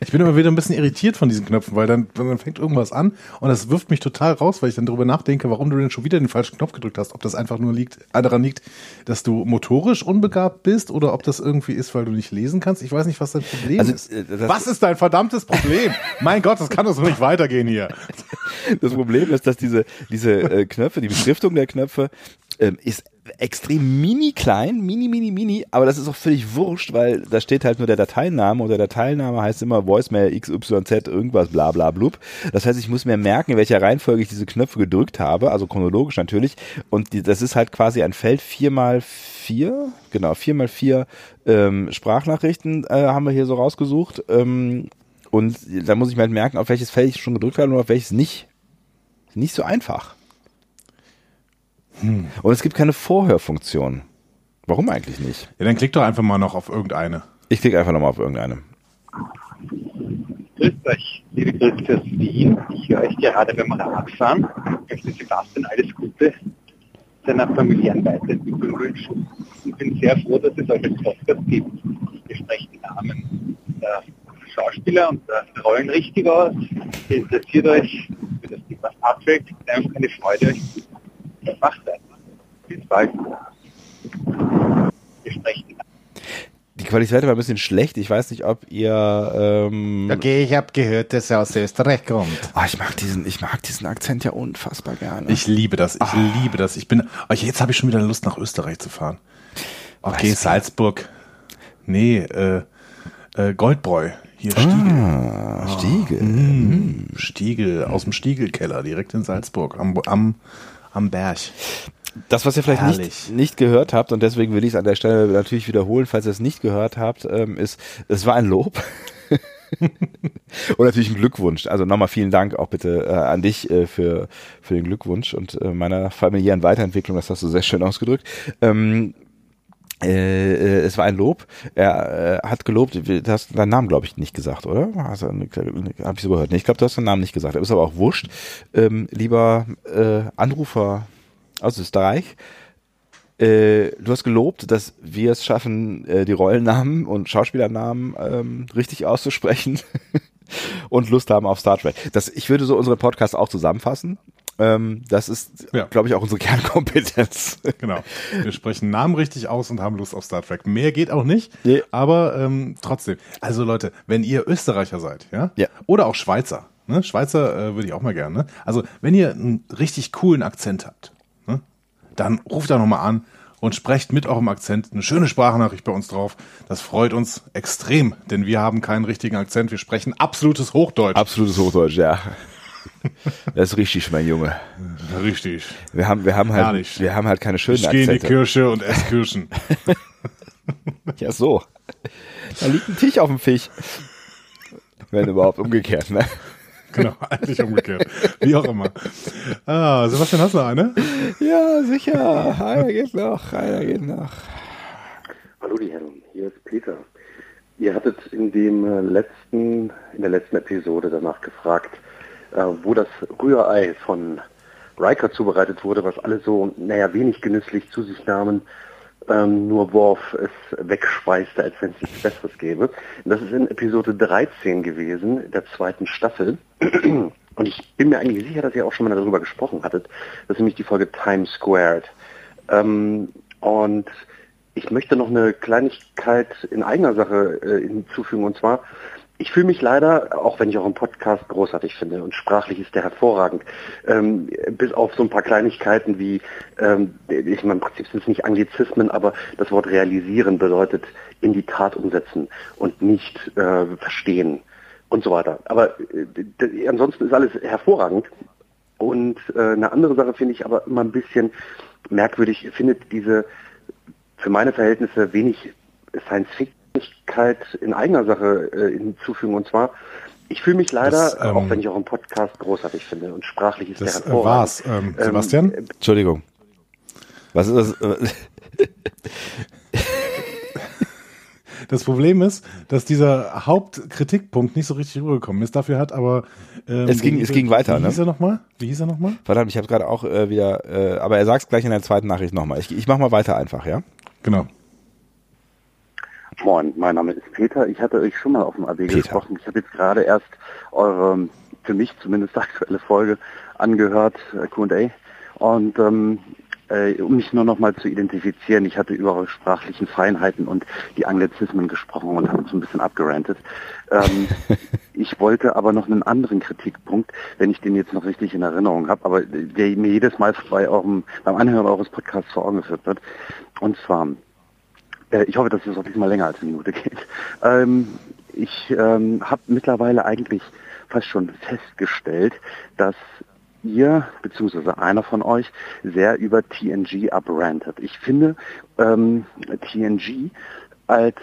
Ich bin immer wieder ein bisschen irritiert von diesen Knöpfen, weil dann, dann fängt irgendwas an und das wirft mich total raus, weil ich dann darüber nachdenke, warum du denn schon wieder den falschen Knopf gedrückt hast. Ob das einfach nur liegt, äh, daran liegt, dass du motorisch unbegabt bist oder ob das irgendwie ist, weil du nicht lesen kannst. Ich weiß nicht, was dein Problem also, ist. Äh, was ist dein verdammtes Problem? [laughs] mein Gott, das kann doch so nicht weitergehen hier. Das Problem ist, dass diese, diese äh, Knöpfe, die Beschriftung der Knöpfe, ähm, ist extrem mini klein, mini, mini, mini, aber das ist auch völlig wurscht, weil da steht halt nur der Dateiname und der Dateiname heißt immer Voicemail XYZ irgendwas bla bla blub. Das heißt, ich muss mir merken, in welcher Reihenfolge ich diese Knöpfe gedrückt habe, also chronologisch natürlich. Und die, das ist halt quasi ein Feld vier mal vier, genau, vier mal vier ähm, Sprachnachrichten äh, haben wir hier so rausgesucht. Ähm, und da muss ich mir halt merken, auf welches Feld ich schon gedrückt habe und auf welches nicht. Nicht so einfach. Hm. Und es gibt keine Vorhörfunktion. Warum eigentlich nicht? Ja, dann klick doch einfach mal noch auf irgendeine. Ich klicke einfach nochmal auf irgendeine. Grüßt euch, liebe Grüße aus Wien. Ich höre euch gerade beim Radfahren. Ich möchte Sebastian alles Gute seiner familiären Weiterentwicklung wünschen und bin sehr froh, dass es euch als Podcast gibt. Ihr sprecht die Namen der Schauspieler und der Rollen richtig aus. Ihr interessiert euch für das Thema Star Trek. Einfach eine Freude, euch macht das. Bis bald. Wir sprechen. Die Qualität war ein bisschen schlecht. Ich weiß nicht, ob ihr. Ähm okay, ich habe gehört, dass er aus Österreich kommt. Oh, ich mag diesen, ich mag diesen Akzent ja unfassbar gerne. Ich liebe das. Ich oh. liebe das. Ich bin. Oh, jetzt habe ich schon wieder Lust, nach Österreich zu fahren. Okay, weißt Salzburg. Nee, äh, äh, Goldbräu. Hier Stiegel. Ah, Stiegel. Oh, mm, Stiegel aus dem Stiegelkeller direkt in Salzburg am, am am Berg. Das, was ihr vielleicht nicht, nicht gehört habt, und deswegen will ich es an der Stelle natürlich wiederholen, falls ihr es nicht gehört habt, ähm, ist, es war ein Lob. [laughs] und natürlich ein Glückwunsch. Also nochmal vielen Dank auch bitte äh, an dich äh, für, für den Glückwunsch und äh, meiner familiären Weiterentwicklung. Das hast du sehr schön ausgedrückt. Ähm, äh, äh, es war ein Lob. Er äh, hat gelobt, du hast deinen Namen, glaube ich, nicht gesagt, oder? Hast du, hab ich so gehört. Ich glaube, du hast deinen Namen nicht gesagt. Er ist aber auch wurscht. Ähm, lieber äh, Anrufer aus Österreich, äh, du hast gelobt, dass wir es schaffen, äh, die Rollennamen und Schauspielernamen ähm, richtig auszusprechen [laughs] und Lust haben auf Star Trek. Das, ich würde so unsere Podcasts auch zusammenfassen. Ähm, das ist, ja. glaube ich, auch unsere [laughs] Kernkompetenz. Genau. Wir sprechen Namen richtig aus und haben Lust auf Star Trek. Mehr geht auch nicht, nee. aber ähm, trotzdem. Also Leute, wenn ihr Österreicher seid, ja, ja. oder auch Schweizer, ne? Schweizer äh, würde ich auch mal gerne. Ne? Also wenn ihr einen richtig coolen Akzent habt, ne? dann ruft da nochmal an und sprecht mit eurem Akzent eine schöne Sprachnachricht bei uns drauf. Das freut uns extrem, denn wir haben keinen richtigen Akzent. Wir sprechen absolutes Hochdeutsch. Absolutes Hochdeutsch, ja. [laughs] Das ist richtig, mein Junge. Richtig. Wir haben, wir haben halt, Herrlich. wir haben halt keine schönen ich Akzente. Ich gehe in die Kirche und esse Kirschen. [laughs] ja, so. Da liegt ein Tisch auf dem Fisch. Wenn überhaupt umgekehrt, ne? Genau, [laughs] eigentlich umgekehrt. Wie auch immer. Ah, Sebastian, hast du eine? Ja, sicher. Einer geht noch, einer geht noch. Hallo die Herren, hier ist Peter. Ihr hattet in dem äh, letzten, in der letzten Episode danach gefragt, wo das Rührei von Riker zubereitet wurde, was alle so, naja, wenig genüsslich zu sich nahmen, ähm, nur Worf es wegspeiste, als wenn es nichts Besseres gäbe. Das ist in Episode 13 gewesen, der zweiten Staffel. Und ich bin mir eigentlich sicher, dass ihr auch schon mal darüber gesprochen hattet. Das ist nämlich die Folge Times Squared. Ähm, und ich möchte noch eine Kleinigkeit in eigener Sache äh, hinzufügen. Und zwar ich fühle mich leider, auch wenn ich auch einen Podcast großartig finde und sprachlich ist der hervorragend, ähm, bis auf so ein paar Kleinigkeiten wie, ähm, ich meine, im Prinzip sind es nicht Anglizismen, aber das Wort realisieren bedeutet in die Tat umsetzen und nicht äh, verstehen und so weiter. Aber äh, ansonsten ist alles hervorragend. Und äh, eine andere Sache finde ich aber immer ein bisschen merkwürdig, ich finde diese für meine Verhältnisse wenig Science-Fiction-Keit in eigener Sache äh, hinzufügen. Und zwar, ich fühle mich leider, Das, ähm, auch wenn ich auch einen Podcast großartig finde und sprachlich ist Das der hervorragend. war's. Ähm, Sebastian? Ähm, Entschuldigung. Was ist das? [laughs] Das Problem ist, dass dieser Hauptkritikpunkt nicht so richtig rübergekommen ist. Dafür hat aber ähm, Es ging- es ging weiter, Wie ne? hieß er nochmal? Wie hieß er nochmal? Verdammt, ich habe gerade auch äh, wieder, äh, aber er sagt es gleich in der zweiten Nachricht nochmal. Ich, ich mach mal weiter einfach, ja? Genau. Moin, mein Name ist Peter. Ich hatte euch schon mal auf dem AB gesprochen. Ich habe jetzt gerade erst eure, für mich zumindest [laughs] aktuelle Folge angehört, äh, Q&A. Und ähm, äh, um mich nur noch mal zu identifizieren, ich hatte über eure sprachlichen Feinheiten und die Anglizismen gesprochen und habe so ein bisschen abgerantet. Ähm, [laughs] ich wollte aber noch einen anderen Kritikpunkt, wenn ich den jetzt noch richtig in Erinnerung habe, aber der mir jedes Mal bei eurem, beim Anhören eures Podcasts vor Augen geführt wird. Und zwar, äh, ich hoffe, dass es auch diesmal länger als eine Minute geht. Ähm, ich ähm, habe mittlerweile eigentlich fast schon festgestellt, dass ihr beziehungsweise einer von euch sehr über TNG abrantet. Ich finde ähm, TNG als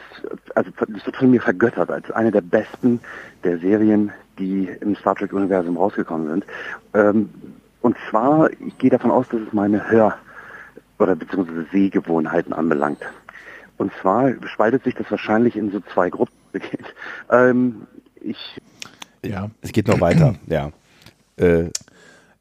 also es wird von mir vergöttert als eine der besten der Serien, die im Star Trek Universum rausgekommen sind. Ähm, und zwar, ich gehe davon aus, dass es meine Hör- oder beziehungsweise Sehgewohnheiten anbelangt. Und zwar spaltet sich das wahrscheinlich in so zwei Gruppen. [laughs] ähm, ich Ja. Es geht noch weiter, [clears throat] ja. Äh,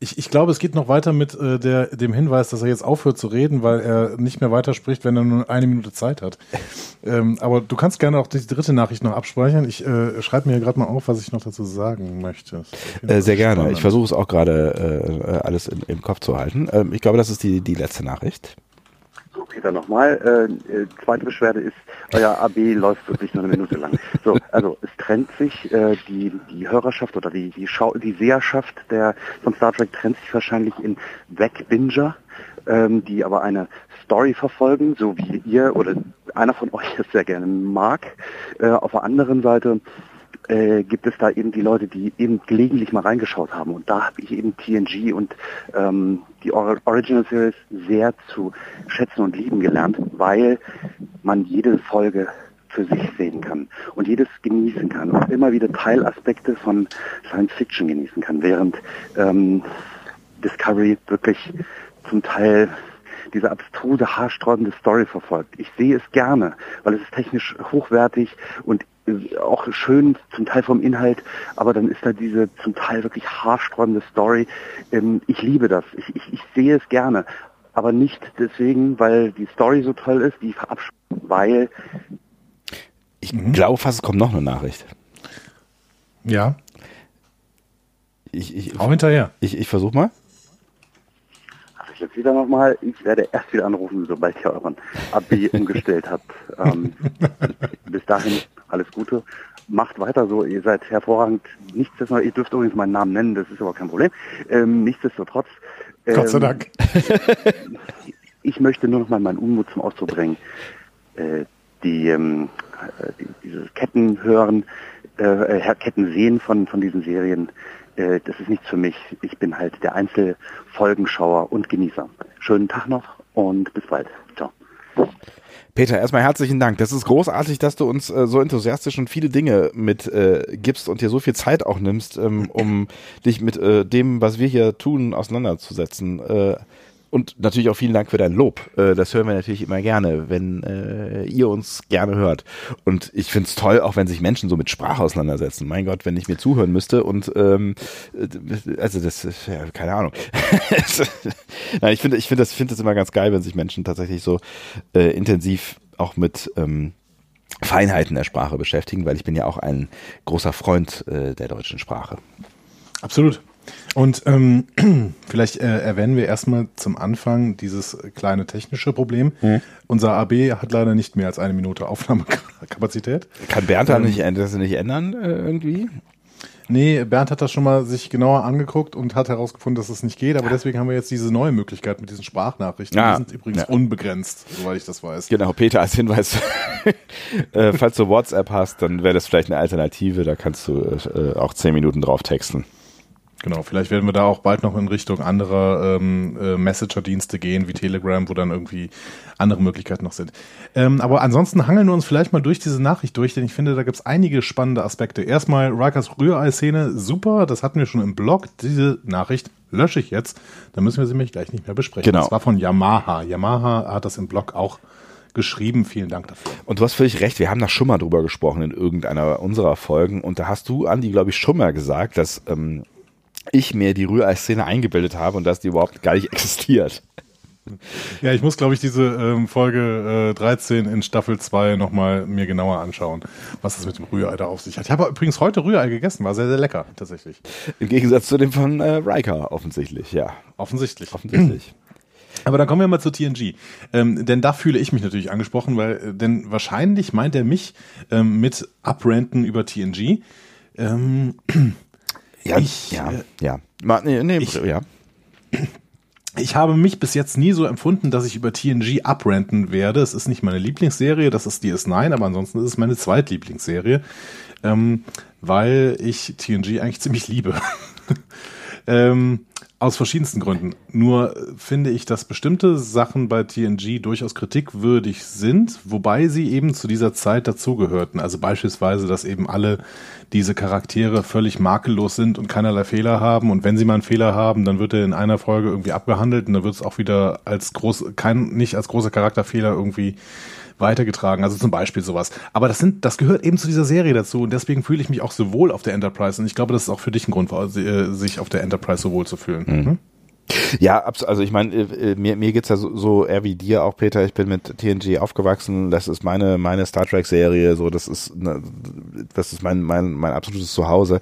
Ich, ich glaube, es geht noch weiter mit äh, der, dem Hinweis, dass er jetzt aufhört zu reden, weil er nicht mehr weiterspricht, wenn er nur eine Minute Zeit hat. [laughs] ähm, aber du kannst gerne auch die dritte Nachricht noch abspeichern. Ich äh, schreibe mir gerade mal auf, was ich noch dazu sagen möchte. Äh, sehr gerne. spannend. Ich versuche es auch gerade äh, alles in, im Kopf zu halten. Ähm, ich glaube, das ist die, die letzte Nachricht. So, Peter, nochmal. Äh, äh, zweite Beschwerde ist, euer AB läuft wirklich nur eine Minute lang. So, also es trennt sich äh, die, die Hörerschaft oder die, die, Schau die Seherschaft der, von Star Trek trennt sich wahrscheinlich in Wegbinger, ähm, die aber eine Story verfolgen, so wie ihr oder einer von euch es sehr gerne mag. Äh, auf der anderen Seite äh, gibt es da eben die Leute, die eben gelegentlich mal reingeschaut haben. Und da habe ich eben TNG und ähm, die Or Original Series sehr zu schätzen und lieben gelernt, weil man jede Folge für sich sehen kann und jedes genießen kann und immer wieder Teilaspekte von Science Fiction genießen kann, während ähm, Discovery wirklich zum Teil diese abstruse, haarsträubende Story verfolgt. Ich sehe es gerne, weil es ist technisch hochwertig und äh, auch schön zum Teil vom Inhalt, aber dann ist da diese zum Teil wirklich haarsträubende Story. Ähm, ich liebe das. Ich, ich, ich sehe es gerne. Aber nicht deswegen, weil die Story so toll ist, die verabscheue, weil Ich glaube fast, es kommt noch eine Nachricht. Ja, Ich, ich, auch hinterher. ich, ich versuche mal. Ich jetzt wieder nochmal, ich werde erst wieder anrufen, sobald ihr euren AB [laughs] umgestellt habt. Ähm, bis dahin alles Gute. Macht weiter so, ihr seid hervorragend. Nichtsdestotrotz, ihr dürft übrigens meinen Namen nennen, das ist aber kein Problem. Ähm, nichtsdestotrotz. Ähm, Gott sei Dank. [laughs] ich möchte nur noch mal meinen Unmut zum Ausdruck bringen. Äh, die, ähm, äh, die, dieses Kettenhören, äh, äh, Kettensehen von, von diesen Serien, äh, das ist nichts für mich. Ich bin halt der Einzelfolgenschauer und Genießer. Schönen Tag noch und bis bald. Ciao. Peter, erstmal herzlichen Dank. Das ist großartig, dass du uns äh, so enthusiastisch und viele Dinge mit äh, gibst und dir so viel Zeit auch nimmst, ähm, um [laughs] dich mit äh, dem, was wir hier tun, auseinanderzusetzen. Und natürlich auch vielen Dank für dein Lob. Äh, das hören wir natürlich immer gerne, wenn äh, ihr uns gerne hört. Und ich find's toll, auch wenn sich Menschen so mit Sprache auseinandersetzen. Mein Gott, wenn ich mir zuhören müsste und ähm, äh, also das ja, keine Ahnung. [laughs] Nein, ich finde, ich finde das, finde das immer ganz geil, wenn sich Menschen tatsächlich so äh, intensiv auch mit ähm, Feinheiten der Sprache beschäftigen, weil ich bin ja auch ein großer Freund äh, der deutschen Sprache. Absolut. Und ähm, [clears throat] vielleicht äh, erwähnen wir erstmal zum Anfang dieses kleine technische Problem. Unser AB hat leider nicht mehr als eine Minute Aufnahmekapazität. Kann Bernd Ähm, nicht, das nicht ändern äh, irgendwie? Nee, Bernd hat das schon mal sich genauer angeguckt und hat herausgefunden, dass es nicht geht, aber deswegen haben wir jetzt diese neue Möglichkeit mit diesen Sprachnachrichten. Ah, Die sind übrigens ja. unbegrenzt, soweit ich das weiß. Genau, Peter, als Hinweis, [laughs] äh, falls du WhatsApp hast, dann wäre das vielleicht eine Alternative, da kannst du äh, auch zehn Minuten drauf texten. Genau, vielleicht werden wir da auch bald noch in Richtung anderer ähm, äh, Messenger-Dienste gehen, wie Telegram, wo dann irgendwie andere Möglichkeiten noch sind. Ähm, aber ansonsten hangeln wir uns vielleicht mal durch diese Nachricht durch, denn ich finde, da gibt es einige spannende Aspekte. Erstmal Rikers Rührei-Szene, super, das hatten wir schon im Blog. Diese Nachricht lösche ich jetzt, da müssen wir sie nämlich gleich nicht mehr besprechen. Genau. Das war von Yamaha. Yamaha hat das im Blog auch geschrieben. Vielen Dank dafür. Und du hast völlig recht, wir haben da schon mal drüber gesprochen in irgendeiner unserer Folgen und da hast du, Andi, glaube ich, schon mal gesagt, dass ähm, ich mir die Rührei-Szene eingebildet habe und dass die überhaupt gar nicht existiert. Ja, ich muss, glaube ich, diese ähm, Folge äh, 13 in Staffel 2 nochmal mir genauer anschauen, was das mit dem Rührei da auf sich hat. Ich habe übrigens heute Rührei gegessen, war sehr, sehr lecker, tatsächlich. Im Gegensatz zu dem von äh, Riker, offensichtlich, ja. Offensichtlich. Offensichtlich. [clears throat] Aber dann kommen wir mal zu TNG. Ähm, denn da fühle ich mich natürlich angesprochen, weil, äh, denn wahrscheinlich meint er mich ähm, mit Abranten über TNG. Ähm, [clears throat] Ja, Ich, ja, äh, ja. Ma, nee, nee, ich- ja. ich habe mich bis jetzt nie so empfunden, dass ich über TNG abranten werde. Es ist nicht meine Lieblingsserie, das ist DS9, aber ansonsten ist es meine Zweitlieblingsserie, ähm, weil ich TNG eigentlich ziemlich liebe. [laughs] ähm, aus verschiedensten Gründen. Nur äh, finde ich, dass bestimmte Sachen bei TNG durchaus kritikwürdig sind, wobei sie eben zu dieser Zeit dazugehörten. Also beispielsweise, dass eben alle diese Charaktere völlig makellos sind und keinerlei Fehler haben. Und wenn sie mal einen Fehler haben, dann wird er in einer Folge irgendwie abgehandelt und dann wird es auch wieder als groß, kein, nicht als großer Charakterfehler irgendwie weitergetragen. Also zum Beispiel sowas. Aber das sind, das gehört eben zu dieser Serie dazu und deswegen fühle ich mich auch so wohl auf der Enterprise und ich glaube, das ist auch für dich ein Grund, äh, sich auf der Enterprise so wohl zu fühlen. Mhm. Ja, also ich meine, äh, äh, mir, mir geht's ja so, so eher wie dir auch, Peter. Ich bin mit TNG aufgewachsen. Das ist meine meine Star Trek Serie. So, das ist ne, das ist mein mein mein absolutes Zuhause.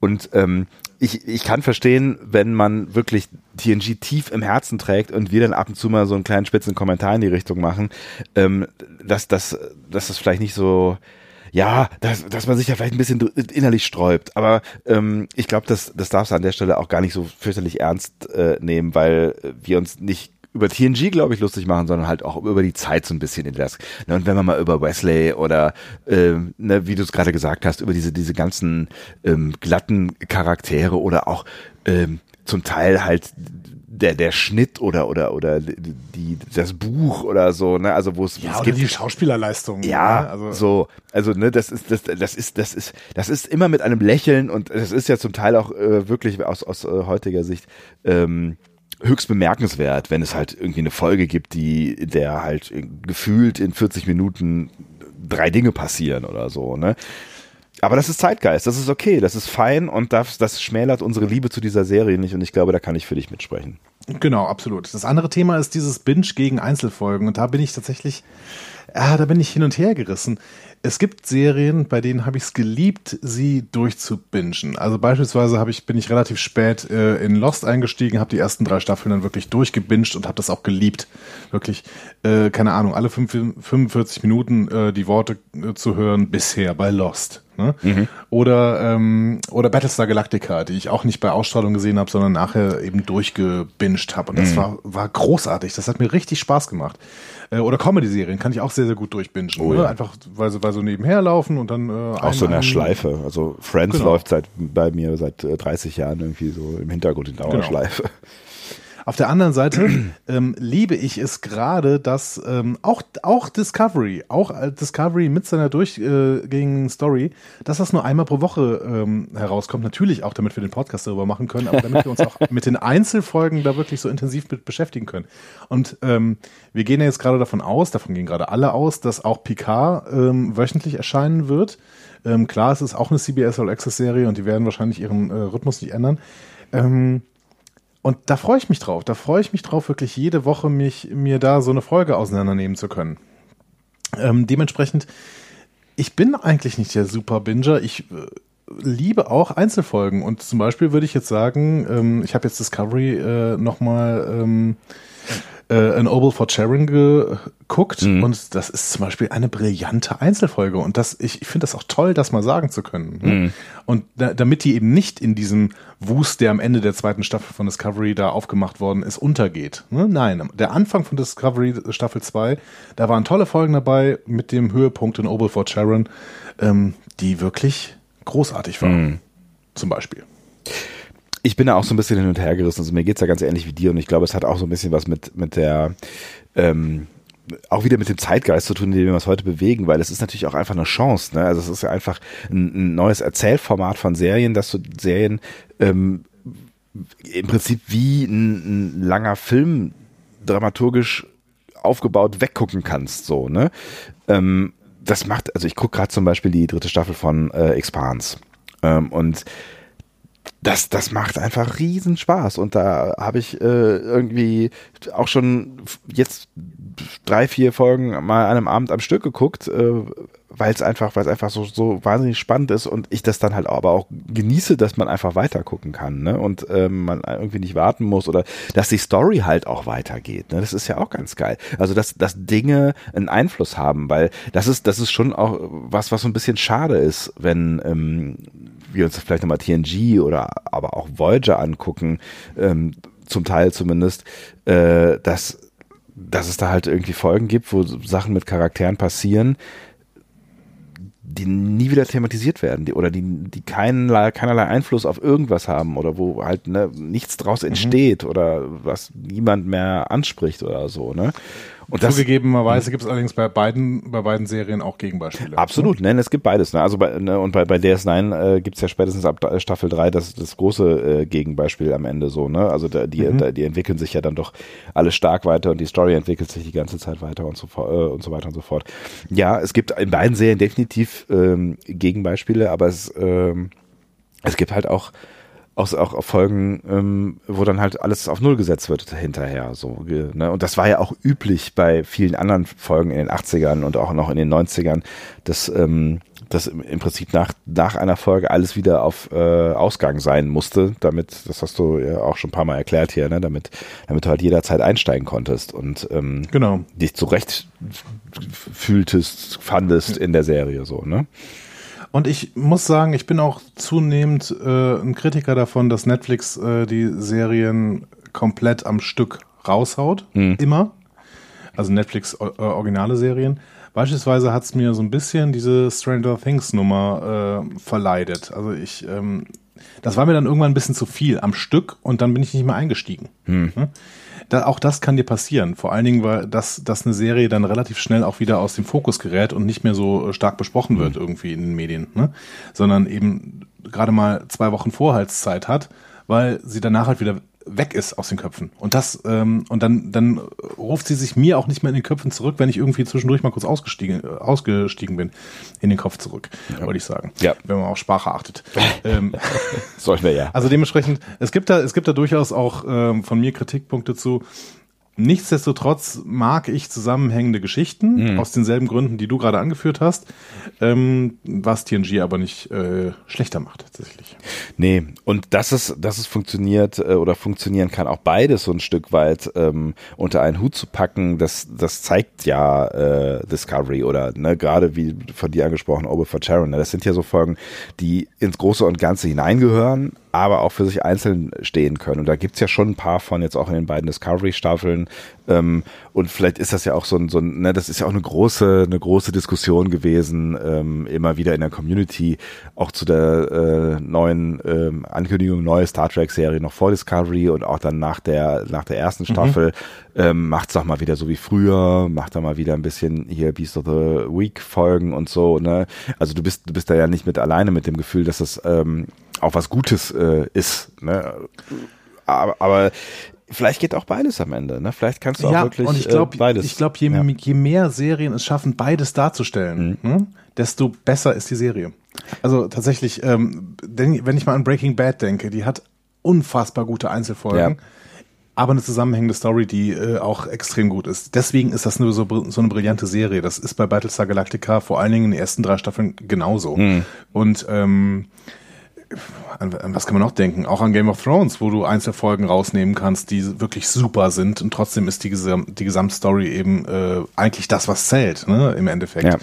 Und ähm, ich ich kann verstehen, wenn man wirklich TNG tief im Herzen trägt und wir dann ab und zu mal so einen kleinen spitzen Kommentar in die Richtung machen, ähm, dass das dass das vielleicht nicht so ja, dass, dass man sich da vielleicht ein bisschen innerlich sträubt. Aber ähm, ich glaube, das, das darfst du an der Stelle auch gar nicht so fürchterlich ernst äh, nehmen, weil wir uns nicht über TNG, glaube ich, lustig machen, sondern halt auch über die Zeit so ein bisschen in das. Ne, und wenn man mal über Wesley oder, ähm, ne, wie du es gerade gesagt hast, über diese, diese ganzen ähm, glatten Charaktere oder auch ähm, zum Teil halt der, der Schnitt oder, oder, oder die, das Buch oder so, ne, also wo es, Ja, es gibt die Schauspielerleistung. ja, ne? also so, also ne, das ist das das ist das ist das ist immer mit einem Lächeln und das ist ja zum Teil auch äh, wirklich aus aus äh, heutiger Sicht ähm, höchst bemerkenswert, wenn es halt irgendwie eine Folge gibt, die der halt gefühlt in 40 Minuten drei Dinge passieren oder so, ne? Aber das ist Zeitgeist, das ist okay, das ist fein und das, das schmälert unsere Liebe zu dieser Serie nicht und ich glaube, da kann ich für dich mitsprechen. Genau, absolut. Das andere Thema ist dieses Binge gegen Einzelfolgen und da bin ich tatsächlich, ja, da bin ich hin und her gerissen. Es gibt Serien, bei denen habe ich es geliebt, sie durchzubingen. Also beispielsweise habe ich bin ich relativ spät äh, in Lost eingestiegen, habe die ersten drei Staffeln dann wirklich durchgebinged und habe das auch geliebt. Wirklich, äh, keine Ahnung, alle fünf, 45 Minuten äh, die Worte äh, zu hören bisher bei Lost. Ne? Oder ähm, oder Battlestar Galactica, die ich auch nicht bei Ausstrahlung gesehen habe, sondern nachher eben durchgebinged habe. Und das war, war großartig. Das hat mir richtig Spaß gemacht. Äh, oder Comedy-Serien kann ich auch sehr, sehr gut durchbingen. Oh ne? ja. Einfach, weil sie, weil so nebenher laufen und dann äh, Auch so in der Schleife. Also Friends Genau. läuft seit bei mir seit äh, 30 Jahren irgendwie so im Hintergrund in Dauerschleife. Auf der anderen Seite [clears throat] ähm, liebe ich es gerade, dass ähm, auch, auch Discovery, auch äh, Discovery mit seiner durchgängigen Story, dass das nur einmal pro Woche ähm, herauskommt. Natürlich auch, damit wir den Podcast darüber machen können, aber damit wir uns auch [laughs] mit den Einzelfolgen da wirklich so intensiv mit beschäftigen können. Und ähm, wir gehen ja jetzt gerade davon aus, davon gehen gerade alle aus, dass auch Picard ähm, wöchentlich erscheinen wird. Ähm, klar, es ist auch eine CBS All Access Serie und die werden wahrscheinlich ihren äh, Rhythmus nicht ändern. Ähm, und da freue ich mich drauf. Da freue ich mich drauf, wirklich jede Woche mich, mir da so eine Folge auseinandernehmen zu können. Ähm, dementsprechend, ich bin eigentlich nicht der Super Binger. Ich äh, liebe auch Einzelfolgen. Und zum Beispiel würde ich jetzt sagen, ähm, ich habe jetzt Discovery äh, nochmal ähm, äh, An Oval for Sharon geguckt und das ist zum Beispiel eine brillante Einzelfolge und das ich, ich finde das auch toll, das mal sagen zu können. Ne? Und da, damit die eben nicht in diesem Wust, der am Ende der zweiten Staffel von Discovery da aufgemacht worden ist, untergeht. Ne? Nein, der Anfang von Discovery Staffel 2, da waren tolle Folgen dabei mit dem Höhepunkt in Oval for Sharon, ähm, die wirklich großartig waren. Zum Beispiel. Ich bin da auch so ein bisschen hin und her gerissen. Also mir geht's ja ganz ähnlich wie dir und ich glaube, es hat auch so ein bisschen was mit, mit der, ähm, auch wieder mit dem Zeitgeist zu tun, in dem wir uns heute bewegen, weil es ist natürlich auch einfach eine Chance. Ne? Also es ist ja einfach ein, ein neues Erzählformat von Serien, dass du Serien ähm, im Prinzip wie ein, ein langer Film dramaturgisch aufgebaut weggucken kannst. So, ne? Ähm, das macht, also ich gucke gerade zum Beispiel die dritte Staffel von äh, Expans. Ähm, und das, das macht einfach riesen Spaß. Und da habe ich äh, irgendwie auch schon jetzt drei, vier Folgen mal an einem Abend am Stück geguckt, äh, weil es einfach, weil einfach so, so wahnsinnig spannend ist und ich das dann halt aber auch genieße, dass man einfach weiter gucken kann, ne? Und ähm, man irgendwie nicht warten muss oder dass die Story halt auch weitergeht. Ne? Das ist ja auch ganz geil. Also dass, dass Dinge einen Einfluss haben, weil das ist, das ist schon auch was, was so ein bisschen schade ist, wenn ähm, wir uns vielleicht nochmal TNG oder aber auch Voyager angucken, ähm, zum Teil zumindest, äh, dass, dass es da halt irgendwie Folgen gibt, wo Sachen mit Charakteren passieren, die nie wieder thematisiert werden, die, oder die, die keinerlei, keinerlei Einfluss auf irgendwas haben oder wo halt ne, nichts draus entsteht mhm. oder was niemand mehr anspricht oder so, ne? Und das, Zugegebenerweise gibt es allerdings bei beiden, bei beiden Serien auch Gegenbeispiele. Absolut, ne? es gibt beides. Ne? Also bei, ne, und bei, bei DS9 äh, gibt es ja spätestens ab Staffel 3 das, das große äh, Gegenbeispiel am Ende so, ne? Also da, die, mhm. da, die entwickeln sich ja dann doch alle stark weiter und die Story entwickelt sich die ganze Zeit weiter und so, äh, und so weiter und so fort. Ja, es gibt in beiden Serien definitiv ähm, Gegenbeispiele, aber es, ähm, es gibt halt auch auch, auch Folgen, ähm, wo dann halt alles auf Null gesetzt wird hinterher. So, ne? Und das war ja auch üblich bei vielen anderen Folgen in den 80ern und auch noch in den 90ern, dass, ähm, dass im Prinzip nach, nach einer Folge alles wieder auf äh, Ausgang sein musste, damit, das hast du ja auch schon ein paar Mal erklärt hier, ne? damit, damit du halt jederzeit einsteigen konntest und ähm, genau. dich zurecht fühltest, fandest in der Serie so, ne? Und ich muss sagen, ich bin auch zunehmend äh, ein Kritiker davon, dass Netflix äh, die Serien komplett am Stück raushaut. Mhm. Immer. Also Netflix äh, originale Serien. Beispielsweise hat es mir so ein bisschen diese Stranger Things Nummer äh, verleidet. Also ich, ähm, das war mir dann irgendwann ein bisschen zu viel am Stück und dann bin ich nicht mehr eingestiegen. Mhm da, auch das kann dir passieren. Vor allen Dingen, weil das, dass eine Serie dann relativ schnell auch wieder aus dem Fokus gerät und nicht mehr so äh, stark besprochen wird mhm. irgendwie in den Medien, ne? sondern eben gerade mal zwei Wochen Vorhaltszeit hat, weil sie danach halt wieder weg ist aus den Köpfen. Und das, ähm, und dann, dann ruft sie sich mir auch nicht mehr in den Köpfen zurück, wenn ich irgendwie zwischendurch mal kurz ausgestiegen, äh, ausgestiegen bin, in den Kopf zurück, ja. würde ich sagen. Ja. Wenn man auf Sprache achtet. [laughs] ähm, Sollten wir ja. Also dementsprechend, es gibt da, es gibt da durchaus auch ähm, von mir Kritikpunkte zu. Nichtsdestotrotz mag ich zusammenhängende Geschichten mhm. aus denselben Gründen, die du gerade angeführt hast, ähm, was TNG aber nicht äh, schlechter macht tatsächlich. Nee, und dass es, dass es funktioniert äh, oder funktionieren kann, auch beides so ein Stück weit ähm, unter einen Hut zu packen, das, das zeigt ja äh, Discovery oder ne, gerade wie von dir angesprochen, Ober for Charon. Ne, das sind ja so Folgen, die ins Große und Ganze hineingehören, aber auch für sich einzeln stehen können. Und da gibt's ja schon ein paar von jetzt auch in den beiden Discovery-Staffeln. Ähm, und vielleicht ist das ja auch so ein, so ein, ne, das ist ja auch eine große, eine große Diskussion gewesen, ähm, immer wieder in der Community, auch zu der äh, neuen ähm, Ankündigung, neue Star Trek-Serie noch vor Discovery und auch dann nach der, nach der ersten mhm. Staffel, mhm. ähm, macht's doch mal wieder so wie früher, macht da mal wieder ein bisschen hier Beast of the Week Folgen und so, ne? Also du bist, du bist da ja nicht mit alleine mit dem Gefühl, dass das ähm, auch was Gutes äh, ist. Ne? Aber, aber vielleicht geht auch beides am Ende. Ne? Vielleicht kannst du auch wirklich und ich glaub, äh, beides. Ich glaube, je, ja. je, mehr Serien es schaffen, beides darzustellen, mhm. ne, desto besser ist die Serie. Also tatsächlich, ähm, denn, wenn ich mal an Breaking Bad denke, die hat unfassbar gute Einzelfolgen. Ja. Aber eine zusammenhängende Story, die äh, auch extrem gut ist. Deswegen ist das nur so, so eine brillante Serie. Das ist bei Battlestar Galactica vor allen Dingen in den ersten drei Staffeln genauso. Mhm. Und ähm, an, an, was kann man noch denken? Auch an Game of Thrones, wo du Einzelfolgen rausnehmen kannst, die wirklich super sind und trotzdem ist die, Gesam die Gesamtstory eben äh, eigentlich das, was zählt, ne, im Endeffekt. Ja.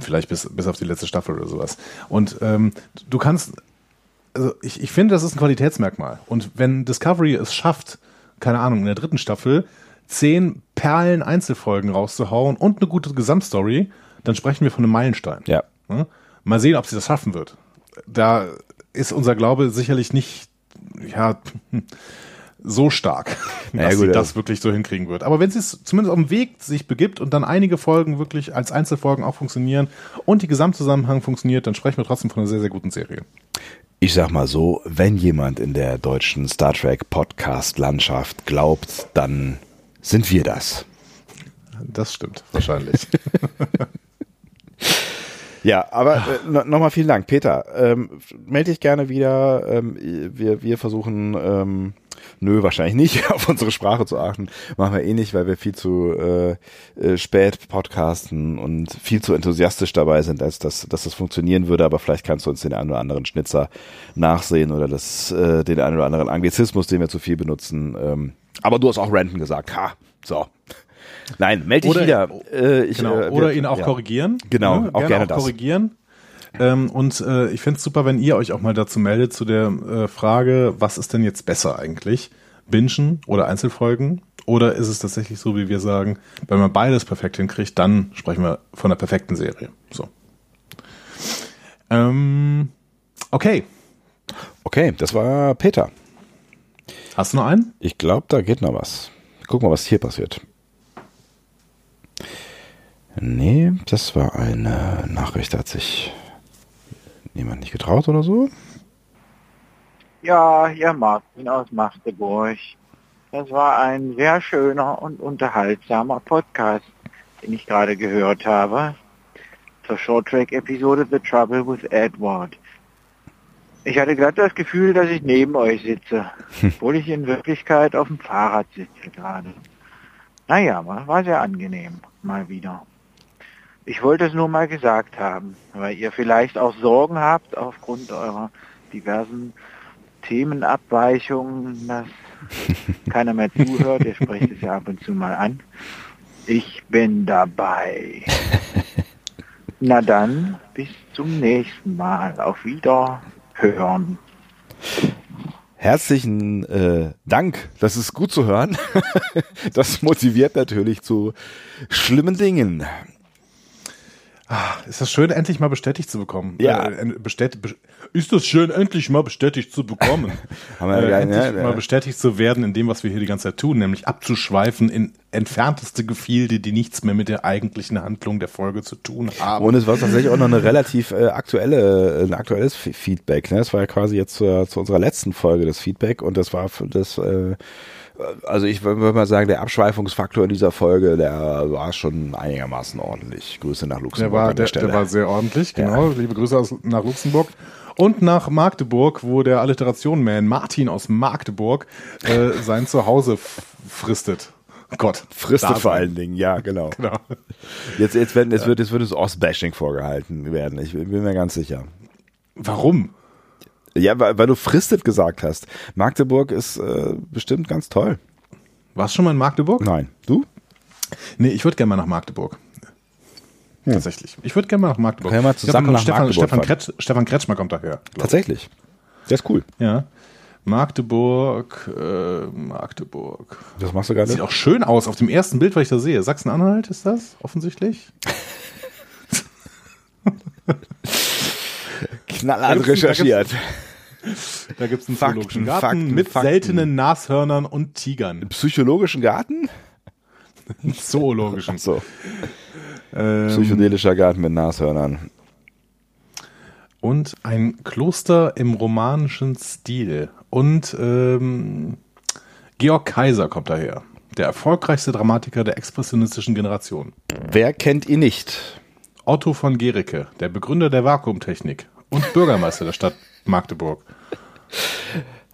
Vielleicht bis, bis auf die letzte Staffel oder sowas. Und ähm, du kannst, also ich, ich finde, das ist ein Qualitätsmerkmal. Und wenn Discovery es schafft, keine Ahnung, in der dritten Staffel zehn Perlen Einzelfolgen rauszuhauen und eine gute Gesamtstory, dann sprechen wir von einem Meilenstein. Ja. Mal sehen, ob sie das schaffen wird. Da ist unser Glaube sicherlich nicht ja, so stark, [laughs] Naja, dass gut, sie das wirklich so hinkriegen wird. Aber wenn sie es zumindest auf dem Weg sich begibt und dann einige Folgen wirklich als Einzelfolgen auch funktionieren und die Gesamtzusammenhang funktioniert, dann sprechen wir trotzdem von einer sehr, sehr guten Serie. Ich sag mal so, wenn jemand in der deutschen Star Trek Podcast Landschaft glaubt, dann sind wir das. Das stimmt, wahrscheinlich. [laughs] Ja, aber äh, [laughs] no, nochmal vielen Dank. Peter, ähm, melde dich gerne wieder. Ähm, wir, wir versuchen, ähm, nö, wahrscheinlich nicht, [laughs] auf unsere Sprache zu achten. Machen wir eh nicht, weil wir viel zu äh, äh, spät podcasten und viel zu enthusiastisch dabei sind, als dass, dass das funktionieren würde. Aber vielleicht kannst du uns den einen oder anderen Schnitzer nachsehen oder das, äh, den einen oder anderen Anglizismus, den wir zu viel benutzen. Ähm, aber du hast auch Renten gesagt. Ha, so. Nein, melde dich Oder- wieder. Äh, ich, Genau. äh, Oder ihn auch ja. korrigieren. Genau, Ne? auch gerne das. korrigieren. Ähm, und äh, ich fänd's super, wenn ihr euch auch mal dazu meldet zu der äh, Frage, was ist denn jetzt besser eigentlich? Bingen oder Einzelfolgen? Oder ist es tatsächlich so, wie wir sagen, wenn man beides perfekt hinkriegt, dann sprechen wir von einer perfekten Serie. So. Ähm, okay. Okay, das war Peter. Hast du noch einen? Ich glaube, da geht noch was. Guck mal, was hier passiert. Nee, das war eine Nachricht, da hat sich niemand nicht getraut oder so. Ja, hier Martin aus Magdeburg. Das war ein sehr schöner und unterhaltsamer Podcast, den ich gerade gehört habe. Zur Shorttrack-Episode The Trouble with Edward. Ich hatte glatt das Gefühl, dass ich neben euch sitze, [laughs] obwohl ich in Wirklichkeit auf dem Fahrrad sitze gerade. Naja, war sehr angenehm, mal wieder. Ich wollte es nur mal gesagt haben, weil ihr vielleicht auch Sorgen habt aufgrund eurer diversen Themenabweichungen, dass [laughs] keiner mehr zuhört. Ihr sprecht es ja ab und zu mal an. Ich bin dabei. [laughs] Na dann, bis zum nächsten Mal. Auf Wiederhören. Herzlichen äh, Dank, das ist gut zu hören. [laughs] das motiviert natürlich zu schlimmen Dingen. Ist das schön, endlich mal bestätigt zu bekommen? Ja. Äh, bestät, be ist das schön, endlich mal bestätigt zu bekommen? [laughs] Haben wir äh, ja, endlich ne, mal ja. bestätigt zu werden in dem, was wir hier die ganze Zeit tun, nämlich abzuschweifen in entfernteste Gefilde, die nichts mehr mit der eigentlichen Handlung der Folge zu tun haben. Und es war tatsächlich auch noch eine relativ äh, aktuelle, ein aktuelles Feedback. Ne? Das war ja quasi jetzt zur, zu unserer letzten Folge das Feedback und das war das, äh, also ich würde mal sagen, der Abschweifungsfaktor in dieser Folge, der war schon einigermaßen ordentlich. Grüße nach Luxemburg der, war, an der der, Stelle. der war sehr ordentlich, genau. Liebe Grüße aus, nach Luxemburg. Und nach Magdeburg, wo der Alliteration-Man Martin aus Magdeburg äh, sein Zuhause fristet. Gott. Fristet vor allen Dingen, ja, genau. [laughs] Genau. Jetzt, jetzt, werden, jetzt wird, jetzt wird es Ostbashing vorgehalten werden. Ich bin mir ganz sicher. Warum? Ja, weil, weil du fristet gesagt hast. Magdeburg ist äh, bestimmt ganz toll. Warst du schon mal in Magdeburg? Nein. Du? Nee, ich würde gerne mal nach Magdeburg. Tatsächlich. Ich würde gerne mal nach Magdeburg. Können wir mal glaub, zusammen kommt nach Stefan, Magdeburg Stefan. Kretsch, Stefan Kretschmer kommt daher. glaub ich. Tatsächlich. Der ist cool. Ja. Magdeburg, äh, Magdeburg. Das machst du gerade. Sieht auch schön aus auf dem ersten Bild, was ich da sehe. Sachsen-Anhalt ist das offensichtlich. [laughs] knallhart recherchiert. Da gibt es einen Fakten, zoologischen Garten Fakten, mit Fakten. seltenen Nashörnern und Tigern. Psychologischen Garten? Zoologischen. So. Ähm, Psychedelischer Garten mit Nashörnern. und ein Kloster im romanischen Stil. Und ähm, Georg Kaiser kommt daher. Der erfolgreichste Dramatiker der expressionistischen Generation. Wer kennt ihn nicht? Otto von Gericke, der Begründer der Vakuumtechnik und Bürgermeister der Stadt Magdeburg.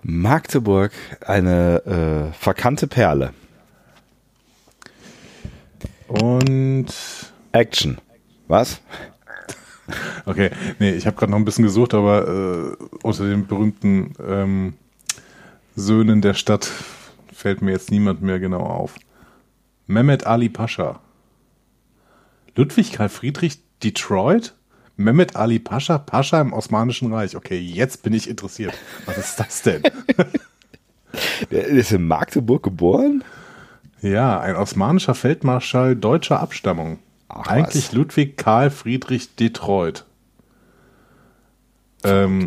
Magdeburg, eine äh, verkannte Perle. Und Action. Was? okay, nee, ich habe gerade noch ein bisschen gesucht, aber äh, unter den berühmten ähm, Söhnen der Stadt fällt mir jetzt niemand mehr genau auf. Mehmet Ali Pascha. Ludwig Karl Friedrich Detroit? Mehmet Ali Pascha, Pascha im Osmanischen Reich. Okay, jetzt bin ich interessiert. Was ist das denn? [laughs] Der ist in Magdeburg geboren? Ja, ein osmanischer Feldmarschall deutscher Abstammung. Ach, Eigentlich was. Ludwig Karl Friedrich Detroit. Ähm,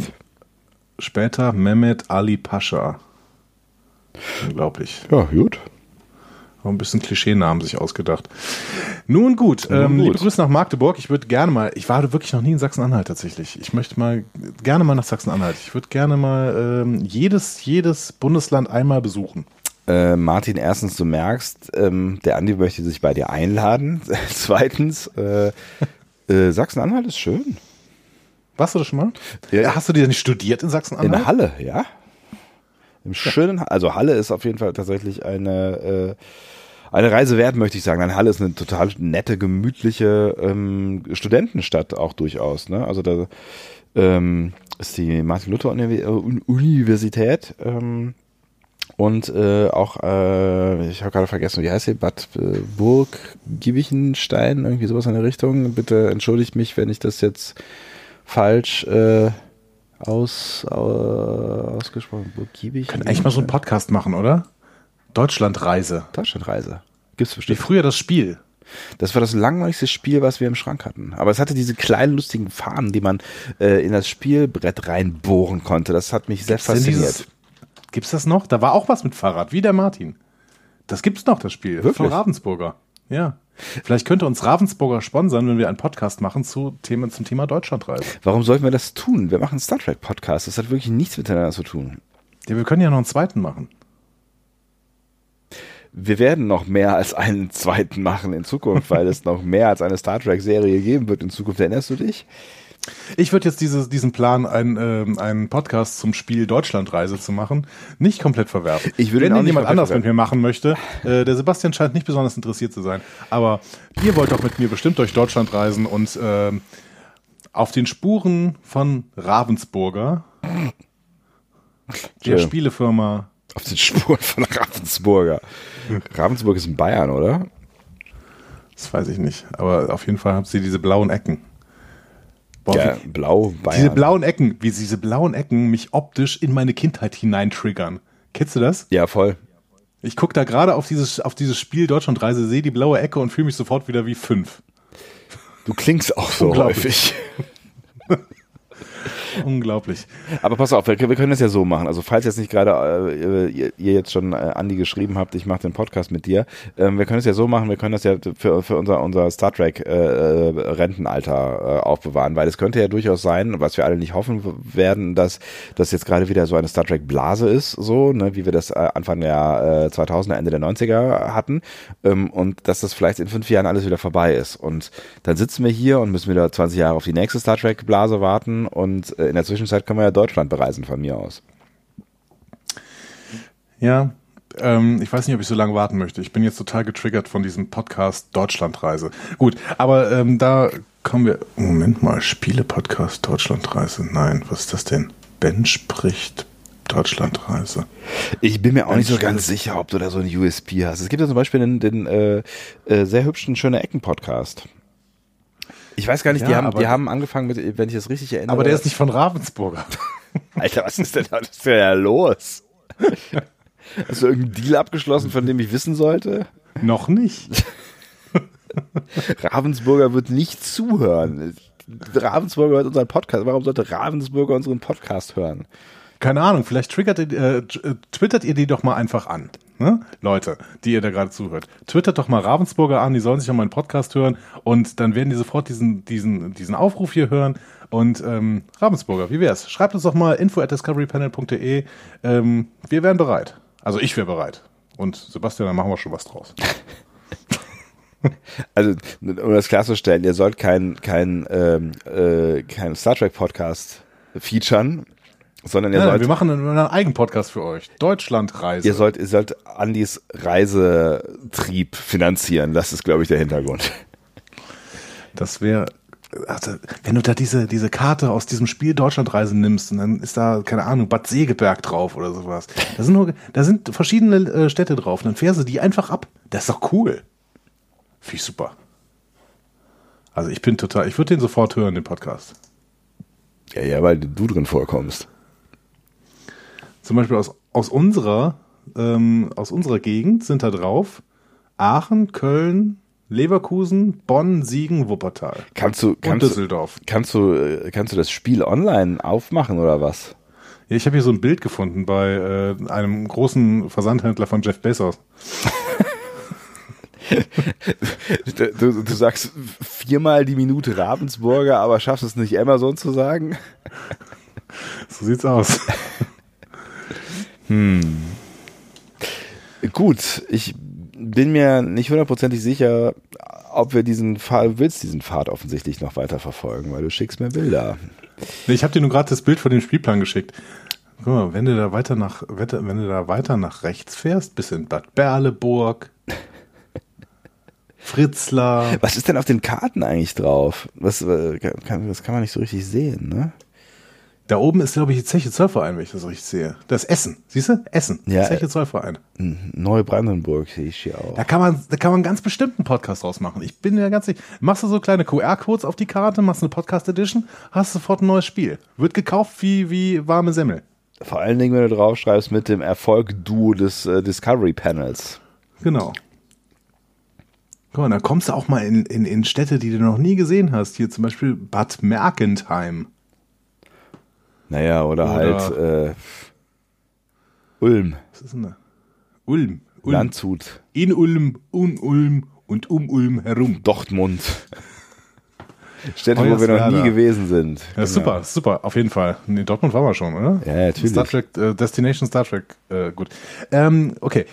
später Mehmet Ali Pascha. Unglaublich. Ja, gut. Ein bisschen Klischeenamen sich ausgedacht. Nun gut, Nun ähm, gut. liebe Grüße nach Magdeburg. Ich würde gerne mal, ich war wirklich noch nie in Sachsen-Anhalt tatsächlich. Ich möchte mal gerne mal nach Sachsen-Anhalt. Ich würde gerne mal ähm, jedes, jedes Bundesland einmal besuchen. Äh, Martin, erstens, du merkst, ähm, der Andi möchte sich bei dir einladen. [laughs] Zweitens, äh, äh, Sachsen-Anhalt ist schön. Warst du das schon mal? Ja. Hast du dir nicht studiert in In Sachsen-Anhalt? Halle, ja. Im schönen, also Halle ist auf jeden Fall tatsächlich eine, äh, eine Reise wert, möchte ich sagen. Nein, Halle ist eine total nette, gemütliche ähm, Studentenstadt auch durchaus. Ne? Also da ähm, ist die Martin-Luther-Universität ähm, und äh, auch, äh, ich habe gerade vergessen, wie heißt sie, Bad äh, Burg Giebichenstein, irgendwie sowas in der Richtung. Bitte entschuldigt mich, wenn ich das jetzt falsch äh, aus, äh, ausgesprochen Burg Giebichenstein. Können eigentlich mal so einen Podcast machen, oder? Deutschlandreise. Deutschlandreise. Gibt's Wie bestimmt. früher das Spiel. Das war das langweiligste Spiel, was wir im Schrank hatten. Aber es hatte diese kleinen lustigen Fahnen, die man äh, in das Spielbrett reinbohren konnte. Das hat mich sehr Gibt's denn fasziniert. dieses- Gibt's das noch? Da war auch was mit Fahrrad, wie der Martin. Das gibt's noch, das Spiel. Wirklich? Von Ravensburger. Ja. Vielleicht könnte uns Ravensburger sponsern, wenn wir einen Podcast machen zu Themen, zum Thema Deutschlandreise. Warum sollten wir das tun? Wir machen einen Star Trek Podcast. Das hat wirklich nichts miteinander zu tun. Ja, wir können ja noch einen zweiten machen. Wir werden noch mehr als einen zweiten machen in Zukunft, weil es noch mehr als eine Star Trek Serie geben wird in Zukunft. Erinnerst du dich? Ich würde jetzt diese, diesen Plan, einen, ähm, einen Podcast zum Spiel Deutschlandreise zu machen, nicht komplett verwerfen. Ich würde ihn Wenn ihn jemand anders mit verwerfen. mir machen möchte, äh, der Sebastian scheint nicht besonders interessiert zu sein, aber ihr wollt doch mit mir bestimmt durch Deutschland reisen und ähm, auf den Spuren von Ravensburger, der Schön. Spielefirma, Auf den Spuren von Ravensburger. Ravensburg ist in Bayern, oder? das weiß ich nicht, aber auf jeden Fall habt ihr diese blauen Ecken. Boah, Ja, blau, Bayern. diese blauen Ecken, wie diese blauen Ecken mich optisch in meine Kindheit hineintriggern. Kennst du das? ja, voll. Ich gucke da gerade auf dieses, auf dieses Spiel Deutschlandreise, sehe die blaue Ecke und fühle mich sofort wieder wie fünf. Du klingst auch so häufig. [laughs] [laughs] Unglaublich. Aber pass auf, wir, wir können das ja so machen. Also falls jetzt nicht gerade äh, ihr, ihr jetzt schon äh, Andi geschrieben habt, ich mache den Podcast mit dir, ähm, wir können es ja so machen, wir können das ja für, für unser, unser Star Trek äh, äh, Rentenalter äh, aufbewahren, weil es könnte ja durchaus sein, was wir alle nicht hoffen werden, dass das jetzt gerade wieder so eine Star Trek Blase ist, so, ne, wie wir das äh, Anfang der äh, 2000er, Ende der 90er hatten ähm, und dass das vielleicht in fünf Jahren alles wieder vorbei ist und dann sitzen wir hier und müssen wieder 20 Jahre auf die nächste Star Trek Blase warten und äh, in der Zwischenzeit können wir ja Deutschland bereisen von mir aus. Ja, ähm, ich weiß nicht, ob ich so lange warten möchte. Ich bin jetzt total getriggert von diesem Podcast Deutschlandreise. Gut, aber ähm, da kommen wir. Moment mal, Spiele-Podcast Deutschlandreise. Nein, was ist das denn? Ben spricht Deutschlandreise. Ich bin mir auch nicht so ganz sicher, ob du da so ein USP hast. Es gibt ja zum Beispiel den, den äh, äh, sehr hübschen Schöne Ecken Podcast. Ich weiß gar nicht, die, Ja, haben, die haben angefangen mit, wenn ich das richtig erinnere. Aber der ist nicht von Ravensburger. [laughs] Alter, was ist denn da ist denn da los? [laughs] Hast du irgendeinen Deal abgeschlossen, von dem ich wissen sollte? Noch nicht. [laughs] Ravensburger wird nicht zuhören. Ravensburger hört unseren Podcast. Warum sollte Ravensburger unseren Podcast hören? Keine Ahnung, vielleicht triggert ihr, äh, äh, twittert ihr die doch mal einfach an. Ne? Leute, die ihr da gerade zuhört. Twittert doch mal Ravensburger an, die sollen sich auch meinen Podcast hören und dann werden die sofort diesen, diesen, diesen Aufruf hier hören. Und ähm, Ravensburger, wie wär's? Schreibt uns doch mal info at discoverypanel.de. Ähm, wir wären bereit. Also ich wäre bereit. Und Sebastian, dann machen wir schon was draus. [laughs] Also, um das klarzustellen, ihr sollt kein, kein, ähm, äh, kein Star Trek Podcast featuren, sondern ihr Ja, sollt wir machen einen, einen eigenen Podcast für euch. Deutschlandreise. Ihr sollt, ihr sollt Andys Reisetrieb finanzieren. Das ist, glaube ich, der Hintergrund. Das wäre, also, wenn du da diese, diese Karte aus diesem Spiel Deutschlandreise nimmst und dann ist da, keine Ahnung, Bad Segeberg drauf oder sowas. Da sind nur, da sind verschiedene äh, Städte drauf und dann fährst du die einfach ab. Das ist doch cool. Finde ich super. Also ich bin total, ich würde den sofort hören, den Podcast. Ja, ja, weil du drin vorkommst. Zum Beispiel aus, aus unserer, ähm, aus unserer Gegend sind da drauf Aachen, Köln, Leverkusen, Bonn, Siegen, Wuppertal. Kannst du, und kannst du, Düsseldorf. kannst du, äh, kannst du das Spiel online aufmachen oder was? Ja, ich habe hier so ein Bild gefunden bei äh, einem großen Versandhändler von Jeff Bezos. [laughs] du, du sagst viermal die Minute Ravensburger, aber schaffst es nicht Amazon zu sagen? So sieht's aus. Hm. Gut, ich bin mir nicht hundertprozentig sicher, ob wir diesen Pfad, willst diesen Pfad offensichtlich noch weiter verfolgen, weil du schickst mir Bilder. Ich habe dir nur gerade das Bild von dem Spielplan geschickt. Guck mal, wenn du da weiter nach, wenn du da weiter nach rechts fährst, bis in Bad Berleburg, [laughs] Fritzlar. Was ist denn auf den Karten eigentlich drauf? Was, äh, das kann man nicht so richtig sehen, ne? Da oben ist, glaube ich, die Zeche Zollverein, wenn ich das richtig sehe. Das Essen. Siehst du? Essen. Ja, Zeche Zollverein. Neubrandenburg sehe ich hier auch. Da kann man, da kann man ganz bestimmt einen Podcast draus machen. Ich bin ja ganz sicher. Machst du so kleine QR-Codes auf die Karte, machst eine Podcast Edition, hast sofort ein neues Spiel. Wird gekauft wie, wie warme Semmel. Vor allen Dingen, wenn du draufschreibst mit dem Erfolg-Duo des äh, Discovery Panels. Genau. Guck mal, da kommst du auch mal in, in, in Städte, die du noch nie gesehen hast. Hier zum Beispiel Bad Mergentheim. Naja, oder, oder halt äh, Ulm. Was ist denn da? Ulm. Ulm. Landshut. In Ulm, um Ulm und um Ulm herum. Dortmund. [laughs] Städte, wo wir noch nie gewesen sind. Ja, genau. super, super, auf jeden Fall. In Dortmund waren wir schon, oder? Ja, natürlich. Star Trek, äh, Destination Star Trek, äh, gut. Ähm, okay,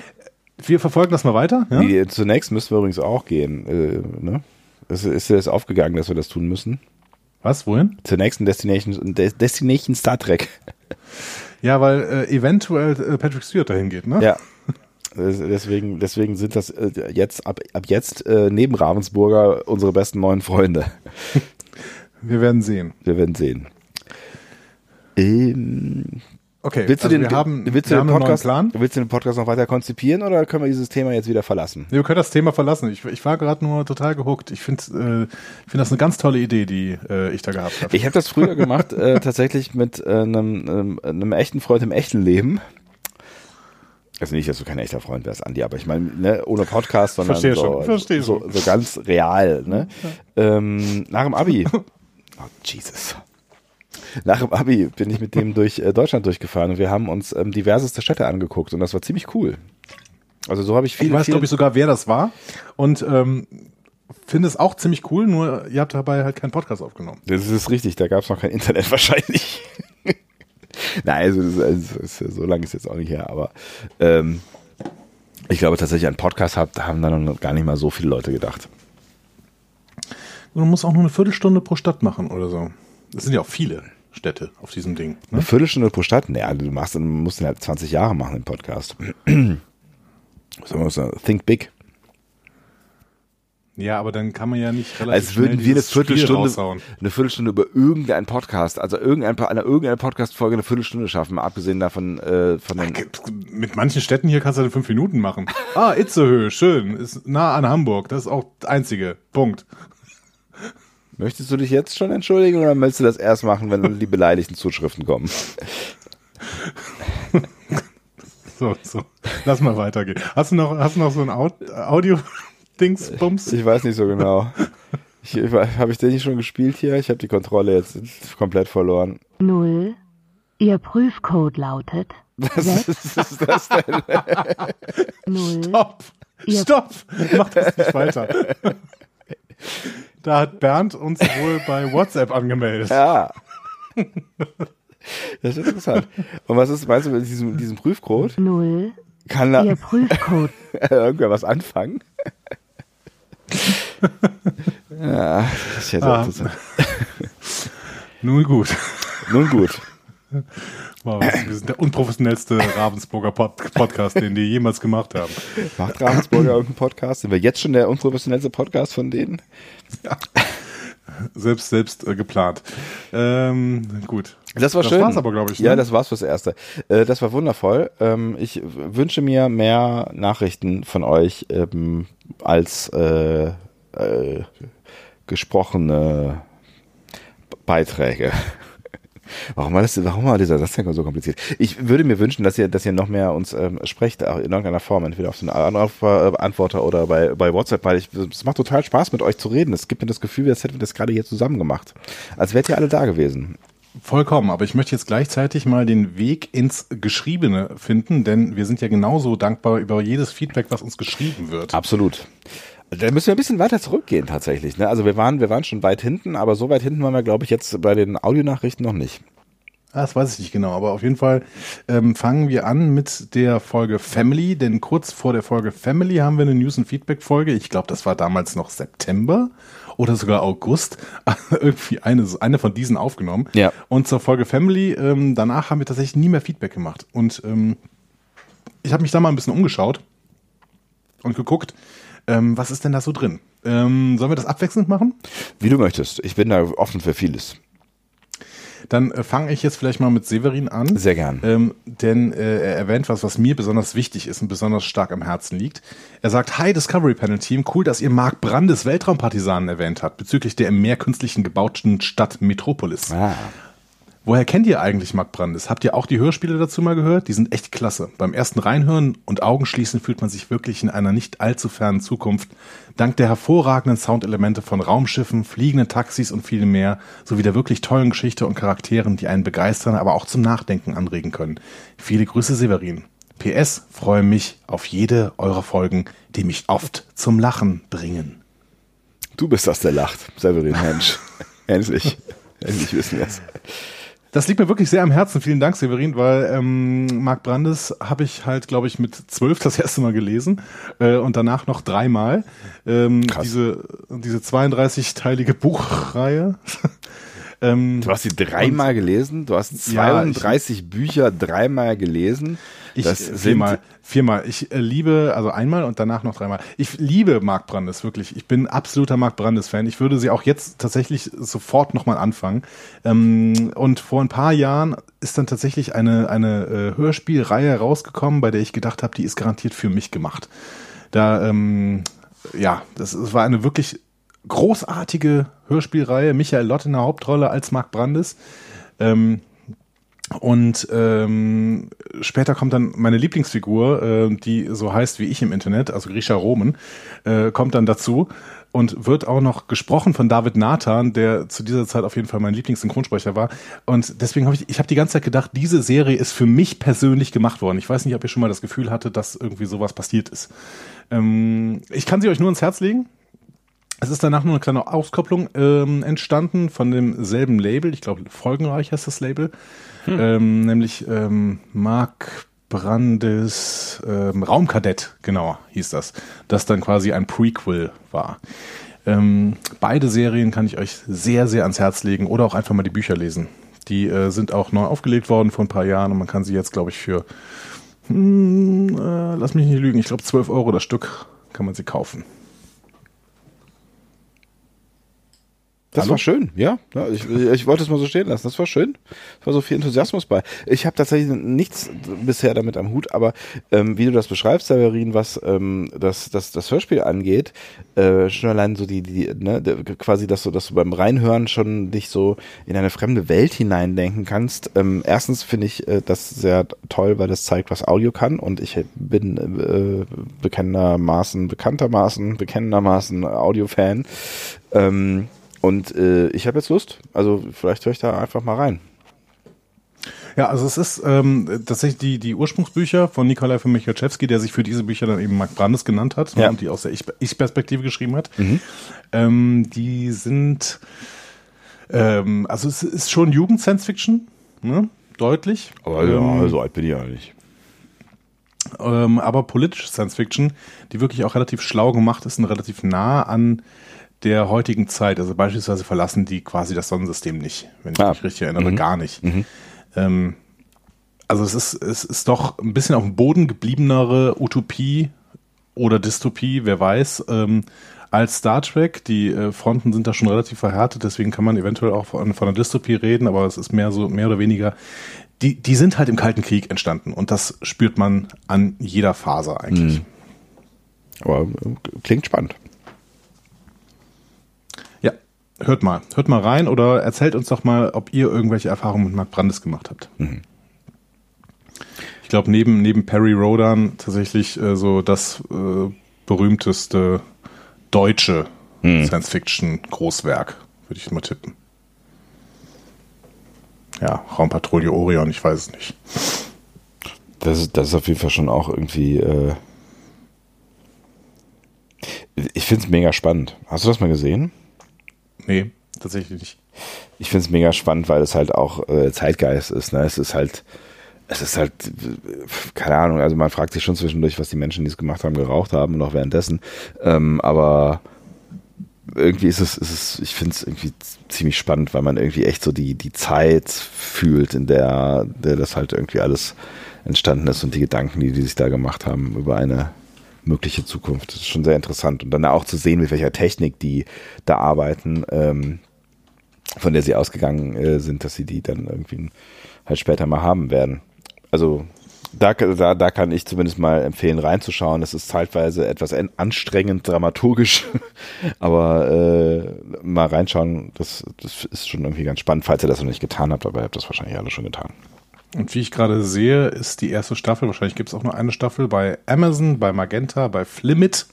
wir verfolgen das mal weiter. Ja? Die, zunächst müssen wir übrigens auch gehen. Äh, ne? ist, ist dir das aufgegangen, dass wir das tun müssen? Was, wohin? Zur nächsten Destination, Destination Star Trek. [laughs] Ja, weil äh, eventuell äh, Patrick Stewart dahin geht, ne? Ja. [laughs] Deswegen, deswegen sind das äh, jetzt ab, ab jetzt äh, neben Ravensburger unsere besten neuen Freunde. [laughs] Wir werden sehen. Wir werden sehen. Ähm, Okay, willst du also den, wir haben, willst wir du haben den einen Podcast, neuen Plan. willst du den Podcast noch weiter konzipieren oder können wir dieses Thema jetzt wieder verlassen? Nee, wir können das Thema verlassen. Ich, ich war gerade nur total gehuckt. Ich finde äh, ich find das eine ganz tolle Idee, die äh, ich da gehabt habe. Ich habe das früher gemacht, äh, tatsächlich mit äh, einem, einem, einem echten Freund im echten Leben. Also nicht, dass du kein echter Freund wärst, Andi, aber ich meine, ne, ohne Podcast, sondern Verstehe so, schon, verstehe so, schon. so ganz real. Ne? Ähm, nach dem Abi. [laughs] Oh, Jesus. Nach dem Abi bin ich mit dem [laughs] durch äh, Deutschland durchgefahren und wir haben uns ähm, diverseste Städte angeguckt und das war ziemlich cool. Also so habe ich viel. Ich weiß, glaube ich, sogar, wer das war. Und ähm, finde es auch ziemlich cool, nur ihr habt dabei halt keinen Podcast aufgenommen. Das ist richtig, da gab es noch kein Internet [laughs] wahrscheinlich. [laughs] Nein, also, ist, so lange ist jetzt auch nicht her, aber ähm, ich glaube tatsächlich, ein Podcast hat, haben dann noch gar nicht mal so viele Leute gedacht. Du musst auch nur eine Viertelstunde pro Stadt machen oder so. Das sind ja auch viele Städte auf diesem Ding. Eine Ne? Viertelstunde pro Stadt? Naja, du machst, du musst den halt 20 Jahre machen, den Podcast. [clears throat] So, Think big. Ja, aber dann kann man ja nicht relativ Als würden wir eine Viertelstunde, eine Viertelstunde über irgendeinen Podcast, also irgendein, einer irgendeiner Podcast-Folge eine Viertelstunde schaffen, mal abgesehen davon, äh, von den, Mit manchen Städten hier kannst du dann fünf Minuten machen. Ah, Itzehöhe, schön. Ist nah an Hamburg. Das ist auch das einzige. Punkt. Möchtest du dich jetzt schon entschuldigen oder möchtest du das erst machen, wenn die beleidigten Zuschriften kommen? [laughs] So, so. Lass mal weitergehen. Hast du noch, hast du noch so ein Aud- Audio-Dings-Bums? Ich weiß nicht so genau. Ich, ich, habe ich den nicht schon gespielt hier? Ich habe die Kontrolle jetzt komplett verloren. Null. Ihr Prüfcode lautet [laughs] Was ist, ist das denn? Null. Stopp! Ihr Stopp! Mach das nicht weiter. [laughs] Da hat Bernd uns wohl bei WhatsApp angemeldet. Ja. Das ist interessant. Und was ist, meinst du mit diesem, diesem Prüfcode? Null. Kann da Ihr Prüfcode. [laughs] irgendwer was anfangen? ja, das ist ja sehr Ah. interessant. Nun gut. Nun gut. Wow, wir sind der unprofessionellste Ravensburger Pod Podcast, den die jemals gemacht haben. Macht Ravensburger irgendeinen Podcast? Sind wir jetzt schon der unprofessionellste Podcast von denen? Selbst, selbst äh, geplant. Ähm, gut. Das war das schön. war's aber, glaube ich. Ne? Ja, das war's fürs Erste. Äh, das war wundervoll. Ähm, ich wünsche mir mehr Nachrichten von euch ähm, als äh, äh, gesprochene Beiträge. Warum war das, warum war dieser Satz denn so kompliziert? Ich würde mir wünschen, dass ihr, dass ihr noch mehr uns ähm, sprecht, auch in irgendeiner Form, entweder auf den Anrufbeantworter oder bei, bei WhatsApp, weil ich, es macht total Spaß, mit euch zu reden. Es gibt mir das Gefühl, als hätten wir das gerade hier zusammen gemacht. Als wärt ihr alle da gewesen. Vollkommen, aber ich möchte jetzt gleichzeitig mal den Weg ins Geschriebene finden, denn wir sind ja genauso dankbar über jedes Feedback, was uns geschrieben wird. Absolut. Da müssen wir ein bisschen weiter zurückgehen tatsächlich. Ne? Also wir waren, wir waren schon weit hinten, aber so weit hinten waren wir, glaube ich, jetzt bei den Audionachrichten noch nicht. Das weiß ich nicht genau, aber auf jeden Fall ähm, fangen wir an mit der Folge Family, denn kurz vor der Folge Family haben wir eine News- und Feedback-Folge. Ich glaube, das war damals noch September oder sogar August, [laughs] irgendwie eine, eine von diesen aufgenommen. Ja. Und zur Folge Family, ähm, danach haben wir tatsächlich nie mehr Feedback gemacht. Und ähm, ich habe mich da mal ein bisschen umgeschaut und geguckt, ähm, was ist denn da so drin? Ähm, sollen wir das abwechselnd machen? Wie du möchtest. Ich bin da offen für vieles. Dann äh, fange ich jetzt vielleicht mal mit Severin an. Sehr gern. Ähm, denn äh, er erwähnt was, was mir besonders wichtig ist und besonders stark am Herzen liegt. Er sagt, Hi Discovery Panel Team, cool, dass ihr Mark Brandes Weltraumpartisanen erwähnt habt, bezüglich der im Meer künstlichen gebauten Stadt Metropolis. Ah. Woher kennt ihr eigentlich Mark Brandes? Habt ihr auch die Hörspiele dazu mal gehört? Die sind echt klasse. Beim ersten Reinhören und Augenschließen fühlt man sich wirklich in einer nicht allzu fernen Zukunft dank der hervorragenden Soundelemente von Raumschiffen, fliegenden Taxis und viel mehr, sowie der wirklich tollen Geschichte und Charakteren, die einen begeistern, aber auch zum Nachdenken anregen können. Viele Grüße, Severin. PS, freue mich auf jede eurer Folgen, die mich oft zum Lachen bringen. Du bist das, der lacht, Severin Hensch. [laughs] Endlich. Endlich wissen wir es. Das liegt mir wirklich sehr am Herzen. Vielen Dank, Severin, weil ähm, Mark Brandes habe ich halt, glaube ich, mit zwölf das erste Mal gelesen äh, und danach noch dreimal. Ähm, Krass. Diese, diese 32-teilige Buchreihe. Ähm, Du hast sie dreimal gelesen. Du hast Ja, 32 Bücher dreimal gelesen. ich, Das äh, viermal, viermal. Ich äh, liebe, also einmal und danach noch dreimal. Ich liebe Mark Brandes, wirklich. Ich bin absoluter Mark Brandes-Fan. Ich würde sie auch jetzt tatsächlich sofort nochmal anfangen. Ähm, und vor ein paar Jahren ist dann tatsächlich eine, eine äh, Hörspielreihe rausgekommen, bei der ich gedacht habe, die ist garantiert für mich gemacht. Da, ähm, ja, das, das war eine wirklich großartige Hörspielreihe. Michael Lott in der Hauptrolle als Mark Brandes. Ähm, und ähm, später kommt dann meine Lieblingsfigur, äh, die so heißt wie ich im Internet, also Grisha Roman, äh, kommt dann dazu und wird auch noch gesprochen von David Nathan, der zu dieser Zeit auf jeden Fall mein Lieblingssynchronsprecher war. Und deswegen habe ich, ich habe die ganze Zeit gedacht, diese Serie ist für mich persönlich gemacht worden. Ich weiß nicht, ob ihr schon mal das Gefühl hatte, dass irgendwie sowas passiert ist. Ähm, ich kann sie euch nur ins Herz legen. Es ist danach nur eine kleine Auskopplung ähm, entstanden von demselben Label. Ich glaube, Folgenreich heißt das Label. Ähm, nämlich ähm, Mark Brandes ähm, Raumkadett, genau, hieß das. Das dann quasi ein Prequel war. Ähm, beide Serien kann ich euch sehr, sehr ans Herz legen oder auch einfach mal die Bücher lesen. Die äh, sind auch neu aufgelegt worden vor ein paar Jahren und man kann sie jetzt, glaube ich, für, hm, äh, lass mich nicht lügen, ich glaube 12 Euro das Stück kann man sie kaufen. Das Hallo? war schön, ja. ich, ich wollte es mal so stehen lassen. Das war schön. Es war so viel Enthusiasmus bei. Ich habe tatsächlich nichts bisher damit am Hut, aber ähm, wie du das beschreibst, Severin, was ähm, das, das, das Hörspiel angeht, äh, schon allein so die, die ne, quasi, dass du, dass du beim Reinhören schon dich so in eine fremde Welt hineindenken kannst. Ähm, erstens finde ich äh, das sehr toll, weil das zeigt, was Audio kann und ich bin äh, bekennendermaßen, bekanntermaßen, bekennendermaßen Audio-Fan. Ähm, und äh, ich habe jetzt Lust. Also vielleicht höre ich da einfach mal rein. Ja, also es ist ähm, tatsächlich die, die Ursprungsbücher von Nikolai von Michalczewski, der sich für diese Bücher dann eben Mark Brandes genannt hat Ja. und die aus der Ich- Ich-Perspektive geschrieben hat. Ähm, die sind, ähm, also es ist schon Jugend-Science-Fiction, ne? deutlich. Aber ja, Ähm, so alt bin ich ja nicht. ähm, aber politische Science Fiction, die wirklich auch relativ schlau gemacht ist und relativ nah an der heutigen Zeit. Also beispielsweise verlassen die quasi das Sonnensystem nicht, wenn ich Ah. mich richtig erinnere, Mhm. gar nicht. Ähm, also es ist, es ist doch ein bisschen auf dem Boden gebliebenere Utopie oder Dystopie, wer weiß, ähm, als Star Trek. Die äh, Fronten sind da schon relativ verhärtet, deswegen kann man eventuell auch von, von einer Dystopie reden, aber es ist mehr so, mehr oder weniger, die, die sind halt im Kalten Krieg entstanden und das spürt man an jeder Faser eigentlich. Mhm. Aber äh, klingt spannend. Ja, hört mal, hört mal rein oder erzählt uns doch mal, ob ihr irgendwelche Erfahrungen mit Mark Brandes gemacht habt. Ich glaube, neben, neben Perry Rodan tatsächlich äh, so das äh, berühmteste deutsche Science-Fiction-Großwerk, würde ich mal tippen. ja, Raumpatrouille Orion, ich weiß es nicht. Das ist, das ist auf jeden Fall schon auch irgendwie. Äh ich finde es mega spannend. Hast du das mal gesehen? Nee, tatsächlich nicht. Ich finde es mega spannend, weil es halt auch äh, Zeitgeist ist. Ne? Es ist halt, es ist halt, keine Ahnung, also man fragt sich schon zwischendurch, was die Menschen, die es gemacht haben, geraucht haben und auch währenddessen. Ähm, aber irgendwie ist es, ist es ich finde es irgendwie ziemlich spannend, weil man irgendwie echt so die, die Zeit fühlt, in der, der das halt irgendwie alles entstanden ist und die Gedanken, die die sich da gemacht haben über eine mögliche Zukunft. Das ist schon sehr interessant. Und dann auch zu sehen, mit welcher Technik die da arbeiten, ähm, von der sie ausgegangen äh, sind, dass sie die dann irgendwie halt später mal haben werden. Also da, da, da kann ich zumindest mal empfehlen, reinzuschauen. Das ist zeitweise etwas anstrengend, dramaturgisch, [laughs] aber äh, mal reinschauen, das, das ist schon irgendwie ganz spannend, falls ihr das noch nicht getan habt, aber ihr habt das wahrscheinlich alle schon getan. Und wie ich gerade sehe, ist die erste Staffel, wahrscheinlich gibt es auch nur eine Staffel, bei Amazon, bei Magenta, bei Flimit,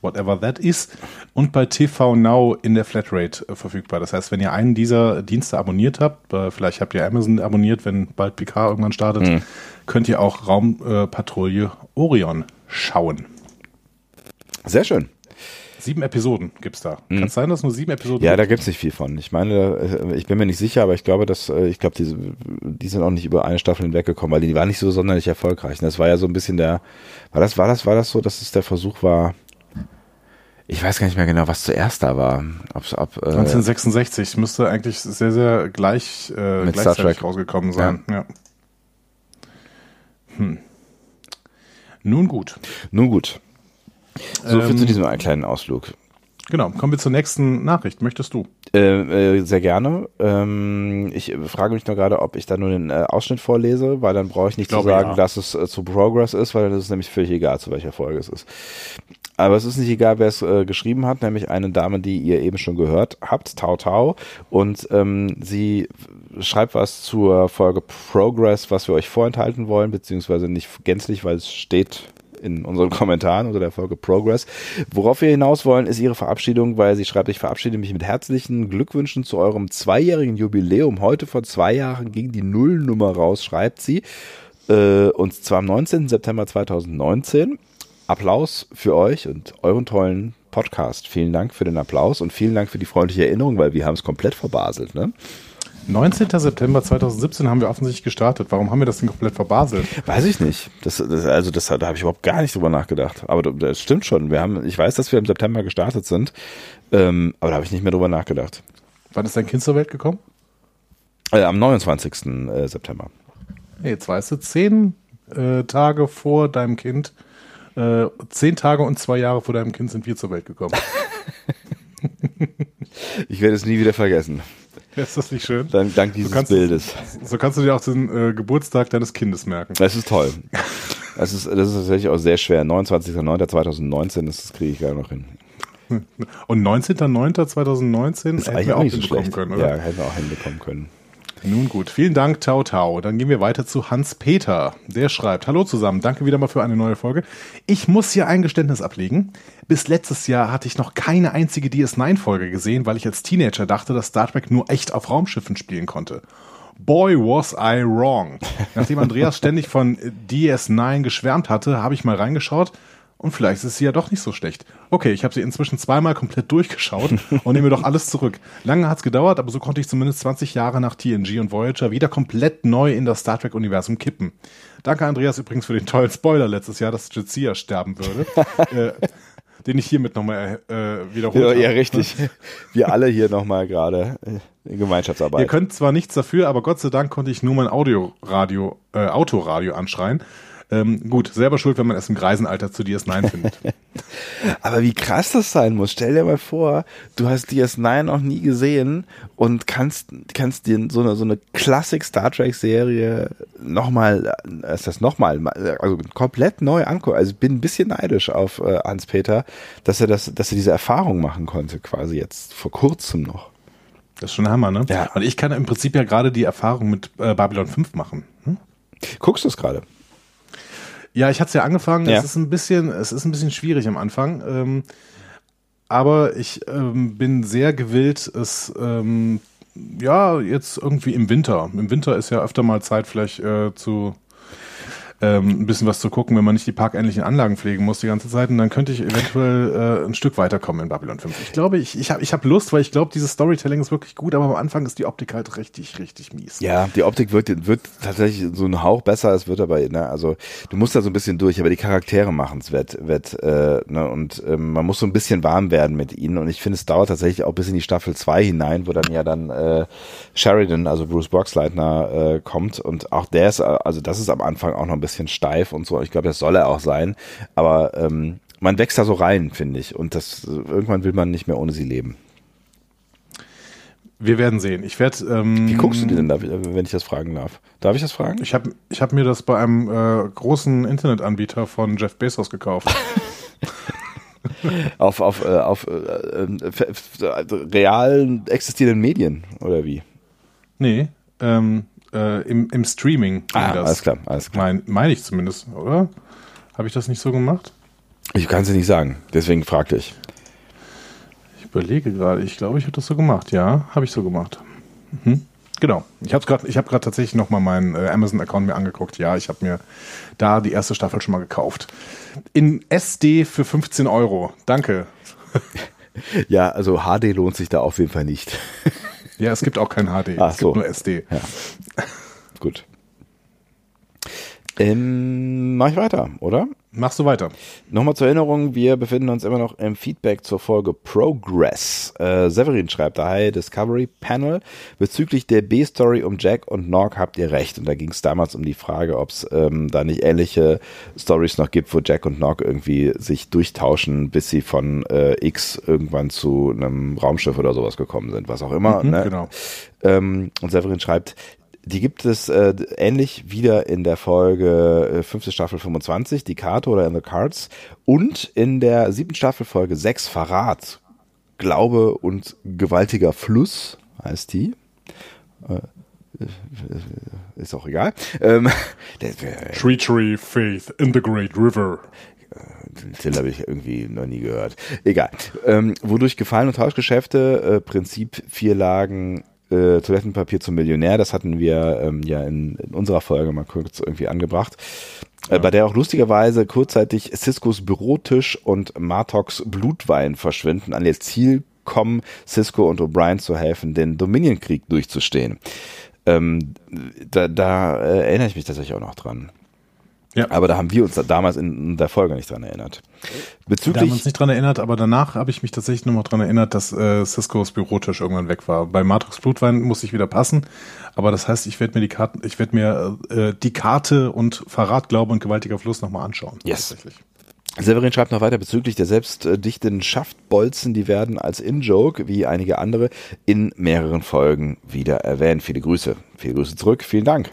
whatever that is, und bei TV Now in der Flatrate äh, verfügbar. Das heißt, wenn ihr einen dieser Dienste abonniert habt, äh, vielleicht habt ihr Amazon abonniert, wenn bald PK irgendwann startet, mhm. könnt ihr auch Raumpatrouille äh, Orion schauen. Sehr schön. Sieben Episoden gibt es da. Mhm. Kann es sein, dass nur sieben Episoden Ja, gibt? da gibt es nicht viel von. Ich meine, äh, ich bin mir nicht sicher, aber ich glaube, dass äh, ich glaube, die, die sind auch nicht über eine Staffel hinweggekommen, weil die war nicht so sonderlich erfolgreich. Das war ja so ein bisschen der, war das, war das, war das so, dass es der Versuch war, ich weiß gar nicht mehr genau, was zuerst da war. Ob, ob, äh, 1966 müsste eigentlich sehr, sehr gleich äh, mit gleichzeitig Star Trek. rausgekommen sein. Ja. ja. Hm. Nun gut. Nun gut. So viel ähm, zu diesem kleinen Ausflug. Genau, kommen wir zur nächsten Nachricht. Möchtest du? Äh, äh, sehr gerne. Ähm, ich frage mich nur gerade, ob ich da nur den äh, Ausschnitt vorlese, weil dann brauche ich nicht ich zu glaube, sagen, ja. dass es äh, zu Progress ist, weil dann ist es nämlich völlig egal, zu welcher Folge es ist. Aber es ist nicht egal, wer es äh, geschrieben hat, nämlich eine Dame, die ihr eben schon gehört habt, Tau Tau. Und ähm, sie schreibt was zur Folge Progress, was wir euch vorenthalten wollen, beziehungsweise nicht gänzlich, weil es steht in unseren [laughs] Kommentaren unter der Folge Progress. Worauf wir hinaus wollen, ist ihre Verabschiedung, weil sie schreibt, ich verabschiede mich mit herzlichen Glückwünschen zu eurem zweijährigen Jubiläum. Heute vor zwei Jahren ging die Nullnummer raus, schreibt sie. Äh, und zwar am 19. September 2019. Applaus für euch und euren tollen Podcast. Vielen Dank für den Applaus und vielen Dank für die freundliche Erinnerung, weil wir haben es komplett verbaselt. Ne? 19. September 2017 haben wir offensichtlich gestartet. Warum haben wir das denn komplett verbaselt? Weiß ich nicht. Das, das, also das, da habe ich überhaupt gar nicht drüber nachgedacht. Aber das stimmt schon. Wir haben, ich weiß, dass wir im September gestartet sind, ähm, aber da habe ich nicht mehr drüber nachgedacht. Wann ist dein Kind zur Welt gekommen? Äh, am 29. Äh, September. Jetzt weißt du, zehn äh, Tage vor deinem Kind, äh, zehn Tage und zwei Jahre vor deinem Kind sind wir zur Welt gekommen. [laughs] ich werde es nie wieder vergessen. Ist das nicht schön? Dank, dank dieses so kannst, Bildes. So kannst du dir auch den äh, Geburtstag deines Kindes merken. Das ist toll. Das ist, das ist tatsächlich auch sehr schwer. 29.09.2019, das kriege ich gar noch hin. Und 19.09.2019 hätten wir auch hinbekommen können, oder? Ja, hätten wir auch hinbekommen können. Nun gut, vielen Dank, Tau Tau. Dann gehen wir weiter zu Hans-Peter. Der schreibt, hallo zusammen, danke wieder mal für eine neue Folge. Ich muss hier ein Geständnis ablegen. Bis letztes Jahr hatte ich noch keine einzige DS9-Folge gesehen, weil ich als Teenager dachte, dass Star Trek nur echt auf Raumschiffen spielen konnte. Boy, was I wrong. [laughs] Nachdem Andreas ständig von DS9 geschwärmt hatte, habe ich mal reingeschaut und vielleicht ist sie ja doch nicht so schlecht. Okay, ich habe sie inzwischen zweimal komplett durchgeschaut [laughs] und nehme doch alles zurück. Lange hat's gedauert, aber so konnte ich zumindest 20 Jahre nach TNG und Voyager wieder komplett neu in das Star Trek-Universum kippen. Danke, Andreas, übrigens für den tollen Spoiler letztes Jahr, dass Jadzia sterben würde. [laughs] äh, den ich hiermit nochmal äh, wiederhole. Ja, ja, richtig. [laughs] Wir alle hier nochmal gerade in Gemeinschaftsarbeit. Ihr könnt zwar nichts dafür, aber Gott sei Dank konnte ich nur mein Audioradio, äh, Autoradio anschreien. Ähm, gut, selber schuld, wenn man es im Greisenalter zu DS9 findet. [laughs] Aber wie krass das sein muss. Stell dir mal vor, du hast DS9 noch nie gesehen und kannst, kannst dir so eine, so eine Classic Star Trek Serie nochmal, äh, ist das nochmal, also komplett neu angucken. Also ich bin ein bisschen neidisch auf äh, Hans-Peter, dass er das, dass er diese Erfahrung machen konnte, quasi jetzt vor kurzem noch. Das ist schon Hammer, ne? Ja. Und ich kann im Prinzip ja gerade die Erfahrung mit äh, Babylon 5 machen. Hm? Guckst du es gerade? Ja, ich hatte es ja angefangen. Ja. Es ist ein bisschen, es ist ein bisschen schwierig am Anfang. Ähm, aber ich ähm, bin sehr gewillt, es ähm, ja, jetzt irgendwie im Winter. Im Winter ist ja öfter mal Zeit, vielleicht äh, zu ähm, ein bisschen was zu gucken, wenn man nicht die parkähnlichen Anlagen pflegen muss die ganze Zeit. Und dann könnte ich eventuell äh, ein Stück weiterkommen in Babylon 5. Ich glaube, ich, ich habe ich hab Lust, weil ich glaube, dieses Storytelling ist wirklich gut, aber am Anfang ist die Optik halt richtig, richtig mies. Ja, die Optik wird, wird tatsächlich so ein Hauch besser, es wird aber, ne, also du musst da so ein bisschen durch, aber die Charaktere machen es wett, wett, äh, ne, und ähm, man muss so ein bisschen warm werden mit ihnen und ich finde, es dauert tatsächlich auch bis in die Staffel 2 hinein, wo dann ja dann äh, Sheridan, also Bruce Boxleitner, äh, kommt und auch der ist, äh, also das ist am Anfang auch noch ein bisschen steif und so, ich glaube, das soll er auch sein, aber ähm, man wächst da so rein, finde ich, und das irgendwann will man nicht mehr ohne sie leben. Wir werden sehen. Ich werde. Ähm, Wie guckst du die denn da, wenn ich das fragen darf? Darf ich das fragen? Ich habe ich hab mir das bei einem äh, großen Internetanbieter von Jeff Bezos gekauft. [laughs] auf auf, äh, auf äh, äh, real existierenden Medien oder wie? nee, ähm, äh, im, im Streaming. Ah, das. alles klar, alles klar. Meine mein ich zumindest, oder? Habe ich das nicht so gemacht? Ich kann es dir nicht sagen, deswegen fragte ich. Ich überlege gerade. Ich glaube, ich habe das so gemacht. Ja, habe ich so gemacht. Mhm. Genau. Ich habe gerade, gerade tatsächlich noch mal meinen äh, Amazon-Account mir angeguckt. Ja, ich habe mir da die erste Staffel schon mal gekauft. In SD für 15 Euro. Danke. [laughs] Ja, also HD lohnt sich da auf jeden Fall nicht. Ja, es gibt auch kein HD. Ach es so. gibt nur SD. Ja. Gut. Ähm, mach ich weiter, oder? Machst du weiter? Nochmal zur Erinnerung, wir befinden uns immer noch im Feedback zur Folge Progress. Äh, Severin schreibt hi, Discovery Panel. Bezüglich der B-Story um Jack und Nog habt ihr recht. Und da ging es damals um die Frage, ob es ähm, da nicht ähnliche Stories noch gibt, wo Jack und Nog irgendwie sich durchtauschen, bis sie von äh, X irgendwann zu einem Raumschiff oder sowas gekommen sind, was auch immer. Mhm, ne? genau. Ähm, und Severin schreibt, die gibt es äh, ähnlich wieder in der Folge äh, fünfte Staffel 25, die Karte oder in the Cards und in der siebten Staffel Folge 6 Verrat. Glaube und gewaltiger Fluss heißt die. Äh, äh, ist auch egal. Ähm, [laughs] Treachery, Faith in the Great River. den Titel habe ich irgendwie noch nie gehört. Egal. Ähm, wodurch Gefallen- und Tauschgeschäfte, äh, Prinzip vier Lagen äh, Toilettenpapier zum Millionär, das hatten wir ähm, ja in, in unserer Folge mal kurz irgendwie angebracht. Äh, bei der auch lustigerweise kurzzeitig Ciscos Bürotisch und Martox Blutwein verschwinden, an ihr Ziel kommen, Cisco und O'Brien zu helfen, den Dominion-Krieg durchzustehen. Ähm, da da äh, erinnere ich mich tatsächlich auch noch dran. Ja. Aber da haben wir uns da damals in der Folge nicht dran erinnert. Da haben wir Bezüglich uns nicht dran erinnert, aber danach habe ich mich tatsächlich nochmal dran erinnert, dass äh, Ciscos Bürotisch irgendwann weg war. Bei Matrix Blutwein muss ich wieder passen, aber das heißt, ich werde mir die Karten, ich werde mir äh, die Karte und Verrat, Glaube und gewaltiger Fluss nochmal anschauen. Yes. Tatsächlich. Severin schreibt noch weiter bezüglich der selbstdichten Schaftbolzen, die werden als In-Joke, wie einige andere, in mehreren Folgen wieder erwähnt. Viele Grüße. Viele Grüße zurück. Vielen Dank.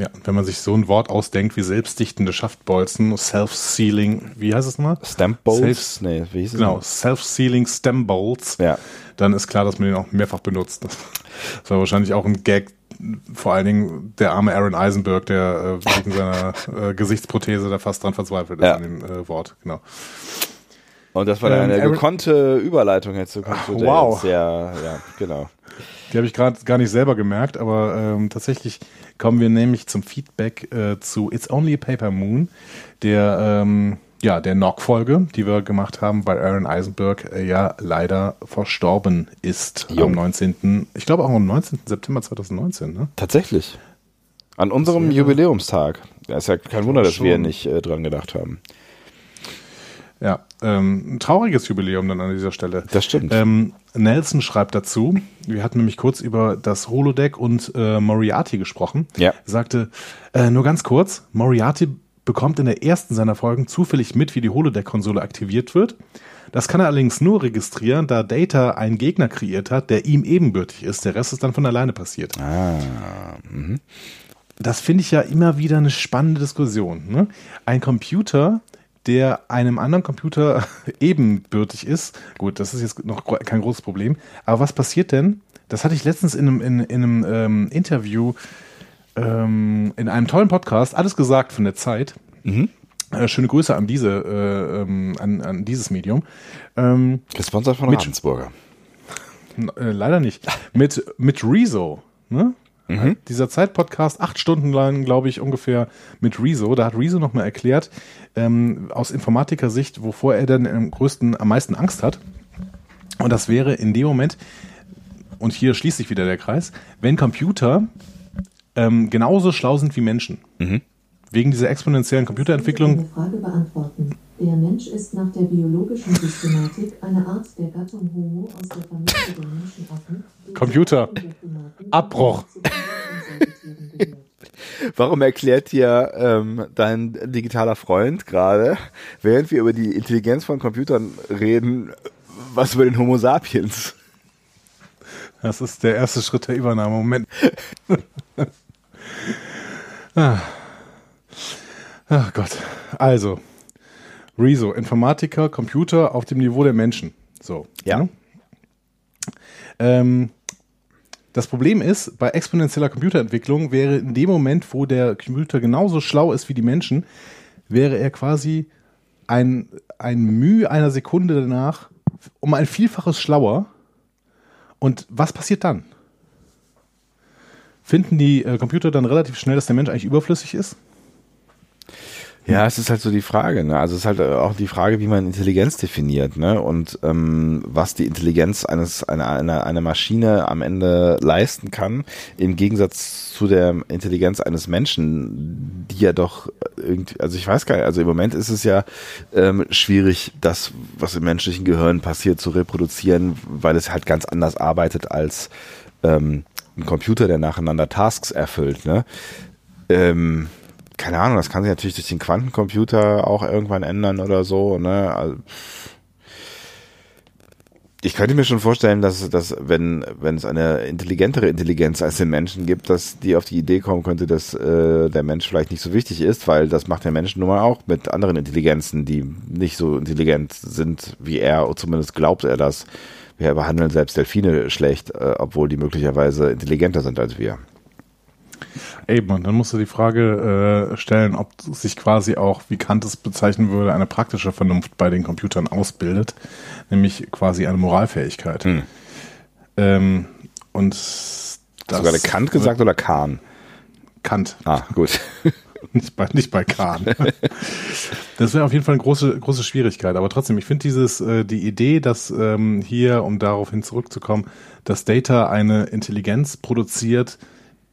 Ja, wenn man sich so ein Wort ausdenkt wie selbstdichtende Schaftbolzen, Self-Sealing, wie heißt es mal? Stamp Bolts? Safe- Nee, wie hieß es? Genau, Self-Sealing Stem Bolts. Ja. Dann ist klar, dass man den auch mehrfach benutzt. Das [laughs] war wahrscheinlich auch ein Gag, vor allen Dingen der arme Aaron Eisenberg, der äh, wegen seiner äh, Gesichtsprothese da fast dran verzweifelt ist Ja. an dem äh, Wort. Genau. Und das war dann Ähm, eine Aaron- gekonnte Überleitung jetzt zu Ach, wow. der Ja, ja, genau. Die habe ich gerade gar nicht selber gemerkt, aber ähm, tatsächlich kommen wir nämlich zum Feedback äh, zu It's Only a Paper Moon, der ähm, ja der Knock-Folge, die wir gemacht haben, weil Aaron Eisenberg äh, ja leider verstorben ist Jo. am 19. Ich glaube auch am 19. September 2019. Ne? Tatsächlich. An unserem Jubiläumstag. Ja, ist ja kein Wunder, dass wir schon. nicht äh, dran gedacht haben. Ja, ähm, ein trauriges Jubiläum dann an dieser Stelle. Das stimmt. Ähm, Nelson schreibt dazu, wir hatten nämlich kurz über das Holodeck und äh, Moriarty gesprochen. Ja. Er sagte, äh, nur ganz kurz, Moriarty bekommt in der ersten seiner Folgen zufällig mit, wie die Holodeck-Konsole aktiviert wird. Das kann er allerdings nur registrieren, da Data einen Gegner kreiert hat, der ihm ebenbürtig ist. Der Rest ist dann von alleine passiert. Ah, mhm. Das finde ich ja immer wieder eine spannende Diskussion. Ne? Ein Computer, der einem anderen Computer [laughs] ebenbürtig ist, gut, das ist jetzt noch kein großes Problem, aber was passiert denn? Das hatte ich letztens in einem, in, in einem ähm, Interview, ähm, in einem tollen Podcast, alles gesagt von der Zeit. Äh, schöne Grüße an diese, äh, ähm, an, an dieses Medium. Ähm, Gesponsert von Ravensburger. Äh, leider nicht. Mit, mit Rezo. Ne? Mhm. Dieser Zeit-Podcast, acht Stunden lang, glaube ich, ungefähr mit Rezo. Da hat Rezo nochmal erklärt, ähm, aus Informatiker-Sicht, wovor er denn am größten, am meisten Angst hat. Und das wäre in dem Moment, und hier schließt sich wieder der Kreis, wenn Computer ähm, genauso schlau sind wie Menschen. Mhm. Wegen dieser exponentiellen Computerentwicklung Eine Frage beantworten. Der Mensch ist nach der biologischen Systematik eine Art der Gattung Homo aus der Familie der Menschenaffen. Computer. [laughs] Abbruch. Warum erklärt dir ähm, dein digitaler Freund gerade, während wir über die Intelligenz von Computern reden, was über den Homo sapiens? Das ist der erste Schritt der Übernahme. Moment. [laughs] ah. Ach Gott. Also, Rezo, Informatiker, Computer auf dem Niveau der Menschen. So. Ja. ne? Ähm, das Problem ist, bei exponentieller Computerentwicklung wäre in dem Moment, wo der Computer genauso schlau ist wie die Menschen, wäre er quasi ein, ein Mühe einer Sekunde danach um ein Vielfaches schlauer. Und was passiert dann? Finden die äh, Computer dann relativ schnell, dass der Mensch eigentlich überflüssig ist? Ja, es ist halt so die Frage, ne? Also es ist halt äh, auch die Frage, wie man Intelligenz definiert, ne? Und ähm, was die Intelligenz eines einer, einer, einer Maschine am Ende leisten kann, im Gegensatz zu der Intelligenz eines Menschen, die ja doch irgendwie, also ich weiß gar nicht, also im Moment ist es ja ähm, schwierig, das, was im menschlichen Gehirn passiert, zu reproduzieren, weil es halt ganz anders arbeitet als ähm, ein Computer, der nacheinander Tasks erfüllt, ne? Ähm, keine Ahnung, das kann sich natürlich durch den Quantencomputer auch irgendwann ändern oder so, ne? Also, ich könnte mir schon vorstellen, dass, dass wenn, wenn es eine intelligentere Intelligenz als den Menschen gibt, dass die auf die Idee kommen könnte, dass äh, der Mensch vielleicht nicht so wichtig ist, weil das macht der Mensch nun mal auch mit anderen Intelligenzen, die nicht so intelligent sind wie er, oder zumindest glaubt er das. Wir behandeln selbst Delfine schlecht, äh, obwohl die möglicherweise intelligenter sind als wir. Eben, und dann musst du die Frage äh, stellen, ob sich quasi auch, wie Kant es bezeichnen würde, eine praktische Vernunft bei den Computern ausbildet, nämlich quasi eine Moralfähigkeit. Hm. Ähm, und Hast du gerade Kant gesagt oder Kahn? Kant. Ah, gut. [laughs] nicht bei, nicht bei Kahn. [laughs] das wäre auf jeden Fall eine große, große Schwierigkeit. Aber trotzdem, ich finde dieses, äh, die Idee, dass ähm, hier, um daraufhin zurückzukommen, dass Data eine Intelligenz produziert,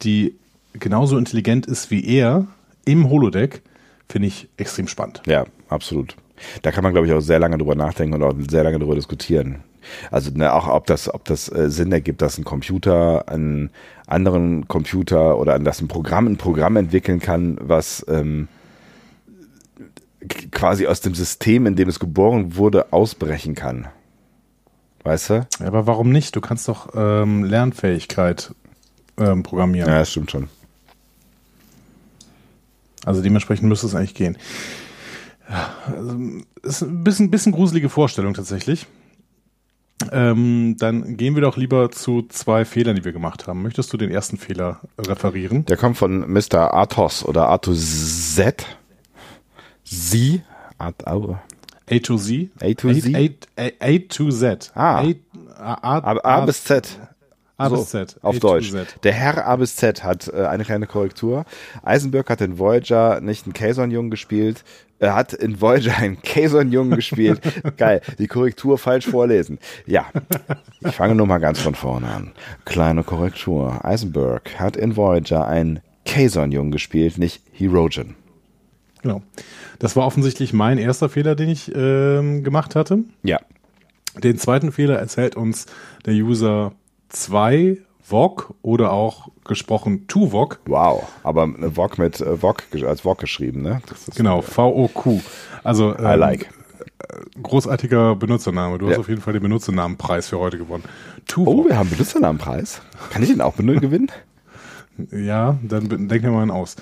die genauso intelligent ist wie er im Holodeck, finde ich extrem spannend. Ja, absolut. Da kann man, glaube ich, auch sehr lange drüber nachdenken und auch sehr lange drüber diskutieren. Also ne, auch ob das, ob das äh, Sinn ergibt, dass ein Computer einen anderen Computer oder an das ein Programm ein Programm entwickeln kann, was ähm, quasi aus dem System, in dem es geboren wurde, ausbrechen kann. Weißt du? Ja, aber warum nicht? Du kannst doch ähm, Lernfähigkeit ähm, programmieren. Ja, das stimmt schon. Also dementsprechend müsste es eigentlich gehen. Ja, also, ist ein bisschen, bisschen gruselige Vorstellung tatsächlich. Ähm, dann gehen wir doch lieber zu zwei Fehlern, die wir gemacht haben. Möchtest du den ersten Fehler referieren? Der kommt von Mr. Athos oder Athos Z. Sie. Au. A to Z? A to Z? A, A, A to Z. Ah. A, A, A, A bis Z. A So, bis Z. Auf A Deutsch. Z. Der Herr A bis Z hat äh, eine kleine Korrektur. Eisenberg hat in Voyager nicht einen Kazon-Jungen gespielt, er hat in Voyager einen Kazon-Jungen gespielt. [laughs] Geil, die Korrektur falsch vorlesen. Ja, ich fange nur mal ganz von vorne an. Kleine Korrektur. Eisenberg hat in Voyager einen Kazon-Jungen gespielt, nicht Herogen. Genau. Das war offensichtlich mein erster Fehler, den ich ähm, gemacht hatte. Ja. Den zweiten Fehler erzählt uns der User 2 VOG oder auch gesprochen TUVOG. Wow, aber VOG mit äh, VOG gesch- als VOG geschrieben, ne? Genau, VOQ. Also I ähm, like. großartiger Benutzername. Du hast Ja. auf jeden Fall den Benutzernamenpreis für heute gewonnen. Oh, TUVOG. wir haben Benutzernamenpreis. Kann ich den auch gewinnen? [laughs] Ja, dann denken wir mal einen aus.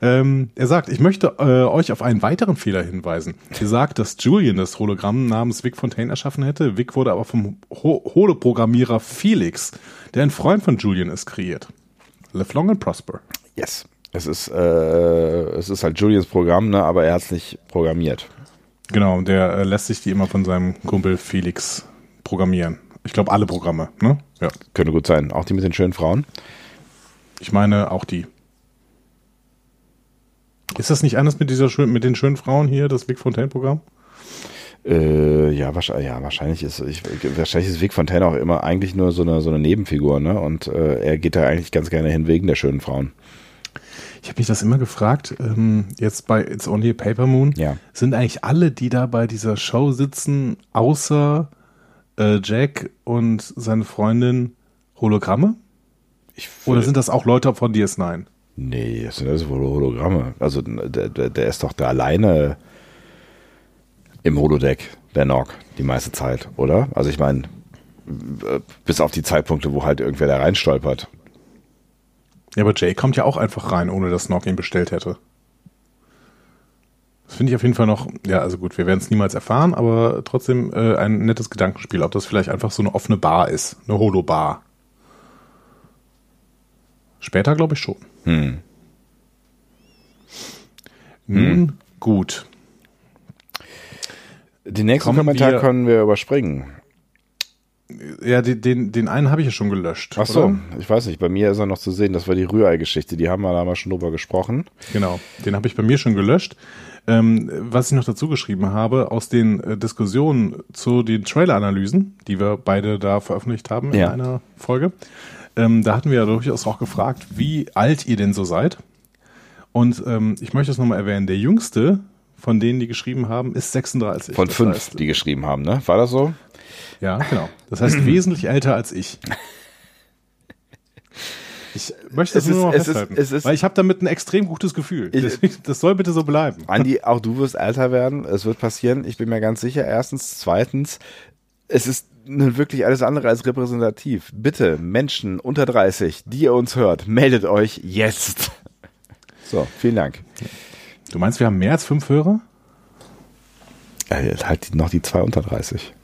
Ähm, er sagt, ich möchte äh, euch auf einen weiteren Fehler hinweisen. Ihr sagt, dass Julian das Hologramm namens Vic Fontaine erschaffen hätte. Vic wurde aber vom Ho Holoprogrammierer Felix, der ein Freund von Julian ist, kreiert. Live long and prosper. Yes. Es ist, äh, es ist halt Julians Programm, ne, aber er hat es nicht programmiert. Genau, der äh, lässt sich die immer von seinem Kumpel Felix programmieren. Ich glaube, alle Programme, ne? Ja. Könnte gut sein. Auch die mit den schönen Frauen. Ich meine, auch die. Ist das nicht eines mit dieser schön, mit den schönen Frauen hier, das Vic Fontaine-Programm? Äh, ja, wahrscheinlich, ja, wahrscheinlich ist ich, wahrscheinlich ist Vic Fontaine auch immer eigentlich nur so eine so eine Nebenfigur, ne? Und äh, er geht da eigentlich ganz gerne hin wegen der schönen Frauen. Ich habe mich das immer gefragt, ähm, jetzt bei It's Only a Paper Moon, Ja. sind eigentlich alle, die da bei dieser Show sitzen, außer äh, Jack und seine Freundin Hologramme? Oder sind das auch Leute von DS9? Nee, das sind alles wohl Hologramme. Also der, der, der ist doch da alleine im Holodeck, der Nog, die meiste Zeit, oder? Also ich meine, bis auf die Zeitpunkte, wo halt irgendwer da reinstolpert. Ja, aber Jay kommt ja auch einfach rein, ohne dass Nog ihn bestellt hätte. Das finde ich auf jeden Fall noch, ja, also gut, wir werden es niemals erfahren, aber trotzdem äh, ein nettes Gedankenspiel, ob das vielleicht einfach so eine offene Bar ist, eine Holo-Bar. Später glaube ich schon. Hm. Nun gut. Den nächsten Kommen Kommentar wir- können wir überspringen. Ja, den, den, den einen habe ich ja schon gelöscht. Ach so, oder? ich weiß nicht, bei mir ist er noch zu sehen, das war die Rührei-Geschichte, die haben wir da mal schon drüber gesprochen. Genau, den habe ich bei mir schon gelöscht. Ähm, was ich noch dazu geschrieben habe, aus den äh, Diskussionen zu den Trailer-Analysen, die wir beide da veröffentlicht haben in Ja. einer Folge, ähm, da hatten wir ja durchaus auch gefragt, wie alt ihr denn so seid. Und ähm, ich möchte es nochmal erwähnen, der jüngste von denen, die geschrieben haben, ist 36. Von Das fünf, heißt, die geschrieben haben, ne? War das so? ja, genau. Das heißt [clears throat] wesentlich älter als ich. Ich möchte das Es nur ist- noch es ist- festhalten, es ist- weil ich habe damit ein extrem gutes Gefühl. Ich- das soll bitte so bleiben. Andi, auch du wirst älter werden. Es wird passieren. Ich bin mir ganz sicher. Erstens. Zweitens. Es ist nun wirklich alles andere als repräsentativ. Bitte, Menschen unter 30, die ihr uns hört, meldet euch jetzt. So, vielen Dank. Du meinst, wir haben mehr als fünf Hörer? Äh, halt die- noch die zwei unter 30.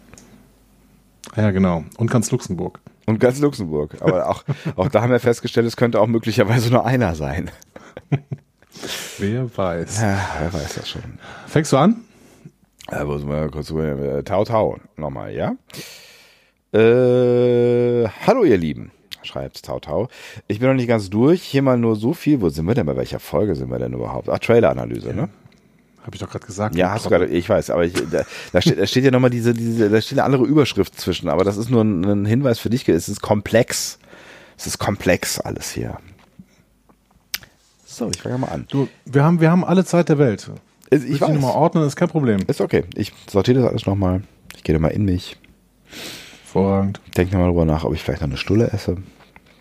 Ah Ja, genau. Und ganz Luxemburg. Und ganz Luxemburg. Aber auch, [laughs] auch da haben wir festgestellt, es könnte auch möglicherweise nur einer sein. Wer weiß. Ja, wer weiß das schon. Fängst du an? Äh, wo sind wir kurz äh, Tau Tau nochmal, ja? Äh, hallo ihr Lieben, schreibt Tau Tau. Ich bin noch nicht ganz durch. Hier mal nur so viel. Wo sind wir denn? Bei welcher Folge sind wir denn überhaupt? Ach, Trailer-Analyse, ne? Habe ich doch gerade gesagt. Ja, hast du gerade, ich weiß, aber ich, da, da, steht, da steht ja nochmal diese, diese, da steht eine andere Überschrift zwischen, aber das ist nur ein, ein Hinweis für dich. Es ist komplex. Es ist komplex alles hier. So, ich fange mal an. Du, wir haben, wir haben alle Zeit der Welt. Ich, Ich die weiß. nochmal ordnen, ist kein Problem. Ist okay. Ich sortiere das alles nochmal. Ich gehe da mal in mich. Hervorragend. Denke nochmal drüber nach, ob ich vielleicht noch eine Stulle esse.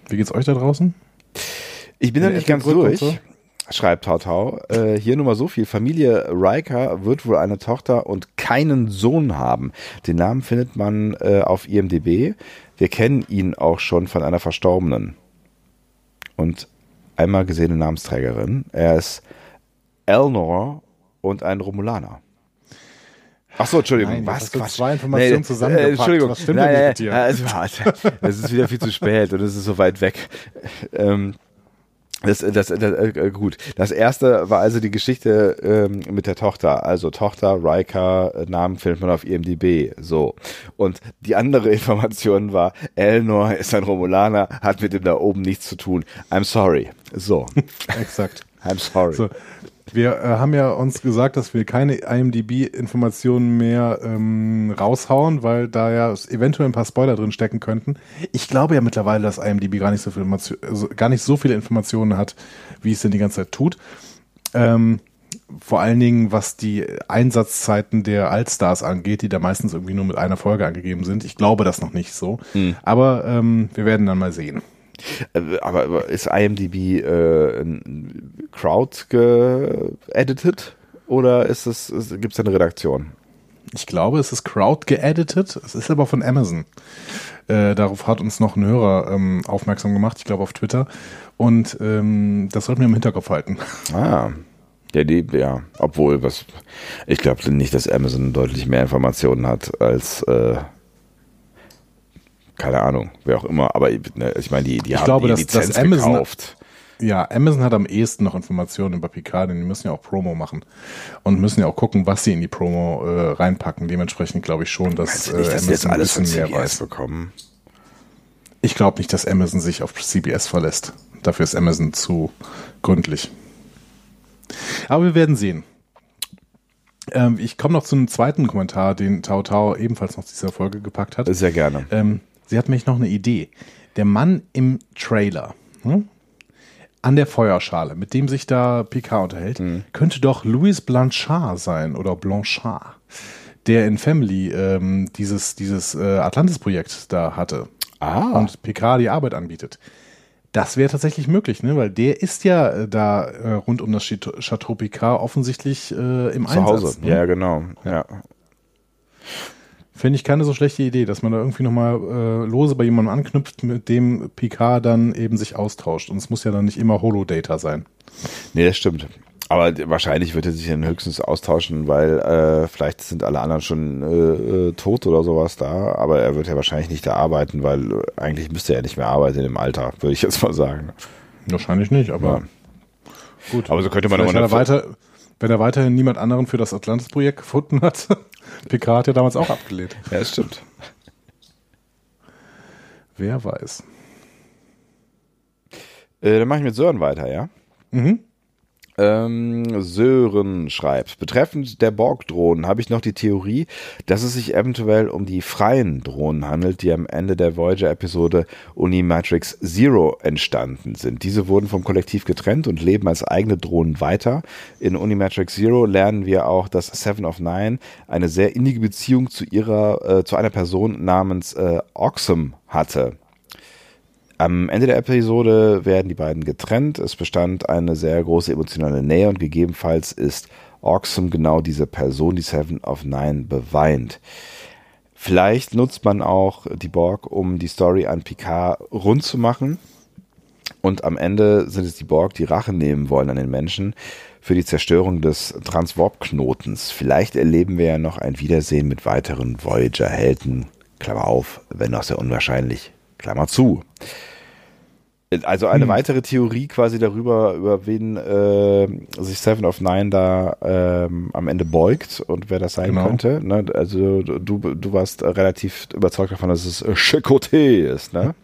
Wie geht's euch da draußen? Ich bin In noch nicht ganz durch, und schreibt Tautau. Äh, hier nur mal so viel. Familie Riker wird wohl eine Tochter und keinen Sohn haben. Den Namen findet man äh, auf IMDb. Wir kennen ihn auch schon von einer Verstorbenen. Und einmal gesehene Namensträgerin. Er ist Elnor und ein Romulaner. Ach so, Entschuldigung. Nein, was? Quatsch. zwei Informationen Nee, zusammengepackt. Äh, Entschuldigung. Was stimmt nein, denn mit dir? Es, warte, es ist wieder viel zu spät und es ist so weit weg. Ähm, das, das, das, äh, gut. Das erste war also die Geschichte ähm, mit der Tochter. Also Tochter, Riker, äh, Namen findet man auf IMDb. So. Und die andere [laughs] Information war, Elnor ist ein Romulaner, hat mit dem da oben nichts zu tun. I'm sorry. So. [laughs] Exakt. I'm sorry. So, wir äh, haben ja uns gesagt, dass wir keine IMDb-Informationen mehr ähm, raushauen, weil da ja eventuell ein paar Spoiler drin stecken könnten. Ich glaube ja mittlerweile, dass IMDb gar nicht so viel Information, also gar nicht so viele Informationen hat, wie es denn die ganze Zeit tut. Ähm, vor allen Dingen, was die Einsatzzeiten der Allstars angeht, die da meistens irgendwie nur mit einer Folge angegeben sind. Ich glaube das noch nicht so. Hm. Aber ähm, wir werden dann mal sehen. Äh, Aber, aber ist IMDb äh, Crowd geedited oder ist es, gibt es eine Redaktion? Ich glaube, es ist crowd geeditet. Es ist aber von Amazon. Äh, darauf hat uns noch ein Hörer ähm, aufmerksam gemacht, ich glaube auf Twitter. Und ähm, das sollten wir im Hinterkopf halten. Ah. Ja, die, ja, obwohl, was, ich glaube nicht, dass Amazon deutlich mehr Informationen hat als, äh, keine Ahnung, wer auch immer, aber ne, ich meine, die, die Ich haben glaube, die dass- Lizenz dass Amazon- gekauft. Ja, Amazon hat am ehesten noch Informationen über Picard, denn die müssen ja auch Promo machen und müssen ja auch gucken, was sie in die Promo äh, reinpacken. Dementsprechend glaube ich schon, dass, du nicht, äh, jetzt Amazon ein alles von bisschen mehr CBS weiß. bekommen? Ich glaube nicht, dass Amazon sich auf CBS verlässt. Dafür ist Amazon zu gründlich. Aber wir werden sehen. Ähm, ich komme noch zu einem zweiten Kommentar, den Tao Tao ebenfalls noch zu dieser Folge gepackt hat. Sehr gerne. Ähm, sie hat nämlich noch eine Idee. Der Mann im Trailer hm, an der Feuerschale, mit dem sich da Picard unterhält, Mhm. könnte doch Louis Blanchard sein oder Blanchard, der in Family ähm, dieses, dieses äh, Atlantis-Projekt da hatte Ah. und Picard die Arbeit anbietet. Das wäre tatsächlich möglich, ne? weil der ist ja äh, da äh, rund um das Chateau Picard offensichtlich äh, im Zu Hause. Einsatz. Ne? Ja, genau. Ja. Finde ich keine so schlechte Idee, dass man da irgendwie nochmal äh, lose bei jemandem anknüpft, mit dem Picard dann eben sich austauscht. Und es muss ja dann nicht immer Holodata sein. Nee, das stimmt. Aber wahrscheinlich wird er sich dann höchstens austauschen, weil äh, vielleicht sind alle anderen schon äh, äh, tot oder sowas da. Aber er wird ja wahrscheinlich nicht da arbeiten, weil eigentlich müsste er nicht mehr arbeiten im Alter, würde ich jetzt mal sagen. Wahrscheinlich nicht, aber Ja. gut. Aber so könnte man Vielleicht immer er weiter, wenn er weiterhin niemand anderen für das Atlantis-Projekt gefunden hat. Picard hat ja damals auch abgelehnt. [laughs] Ja, das stimmt. Wer weiß. Äh, dann mache ich mit Sören weiter, ja? Mhm. Ähm, Sören schreibt, betreffend der Borg-Drohnen habe ich noch die Theorie, dass es sich eventuell um die freien Drohnen handelt, die am Ende der Voyager-Episode Unimatrix Zero entstanden sind. Diese wurden vom Kollektiv getrennt und leben als eigene Drohnen weiter. In Unimatrix Zero lernen wir auch, dass Seven of Nine eine sehr innige Beziehung zu ihrer, äh, zu einer Person namens äh, Oxum hatte. Am Ende der Episode werden die beiden getrennt. Es bestand eine sehr große emotionale Nähe und gegebenenfalls ist Oxum genau diese Person, die Seven of Nine beweint. Vielleicht nutzt man auch die Borg, um die Story an Picard rund zu machen. Und am Ende sind es die Borg, die Rache nehmen wollen an den Menschen für die Zerstörung des Transwarp-Knotens. Vielleicht erleben wir ja noch ein Wiedersehen mit weiteren Voyager-Helden. Klammer auf, wenn auch sehr unwahrscheinlich. Klammer zu. Also eine weitere Theorie quasi darüber, über wen äh, sich Seven of Nine da ähm, am Ende beugt und wer das sein Genau. könnte. Ne? Also du, du warst relativ überzeugt davon, dass es äh, Chicote ist, ne?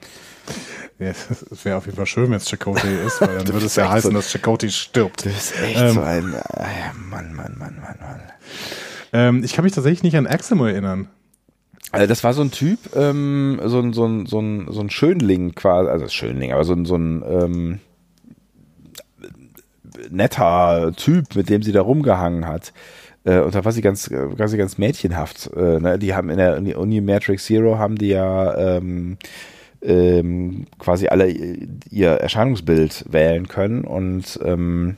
Ja, es wäre auf jeden Fall schön, wenn es Chakotay ist, weil dann [laughs] würde es ja heißen, so- dass Chakotay stirbt. Das ist echt Ähm, so ein äh, Mann, Mann, Mann, Mann, Mann. Ähm, ich kann mich tatsächlich nicht an Aximo erinnern. Also das war so ein Typ, ähm, so ein, so ein, so ein, so ein Schönling quasi, also Schönling, aber so ein, so ein ähm, netter Typ, mit dem sie da rumgehangen hat. Äh, und da war sie ganz, war ganz mädchenhaft. Äh, ne? Die haben in der Uni, Uni Matrix Zero haben die ja ähm, ähm, quasi alle ihr Erscheinungsbild wählen können und ähm,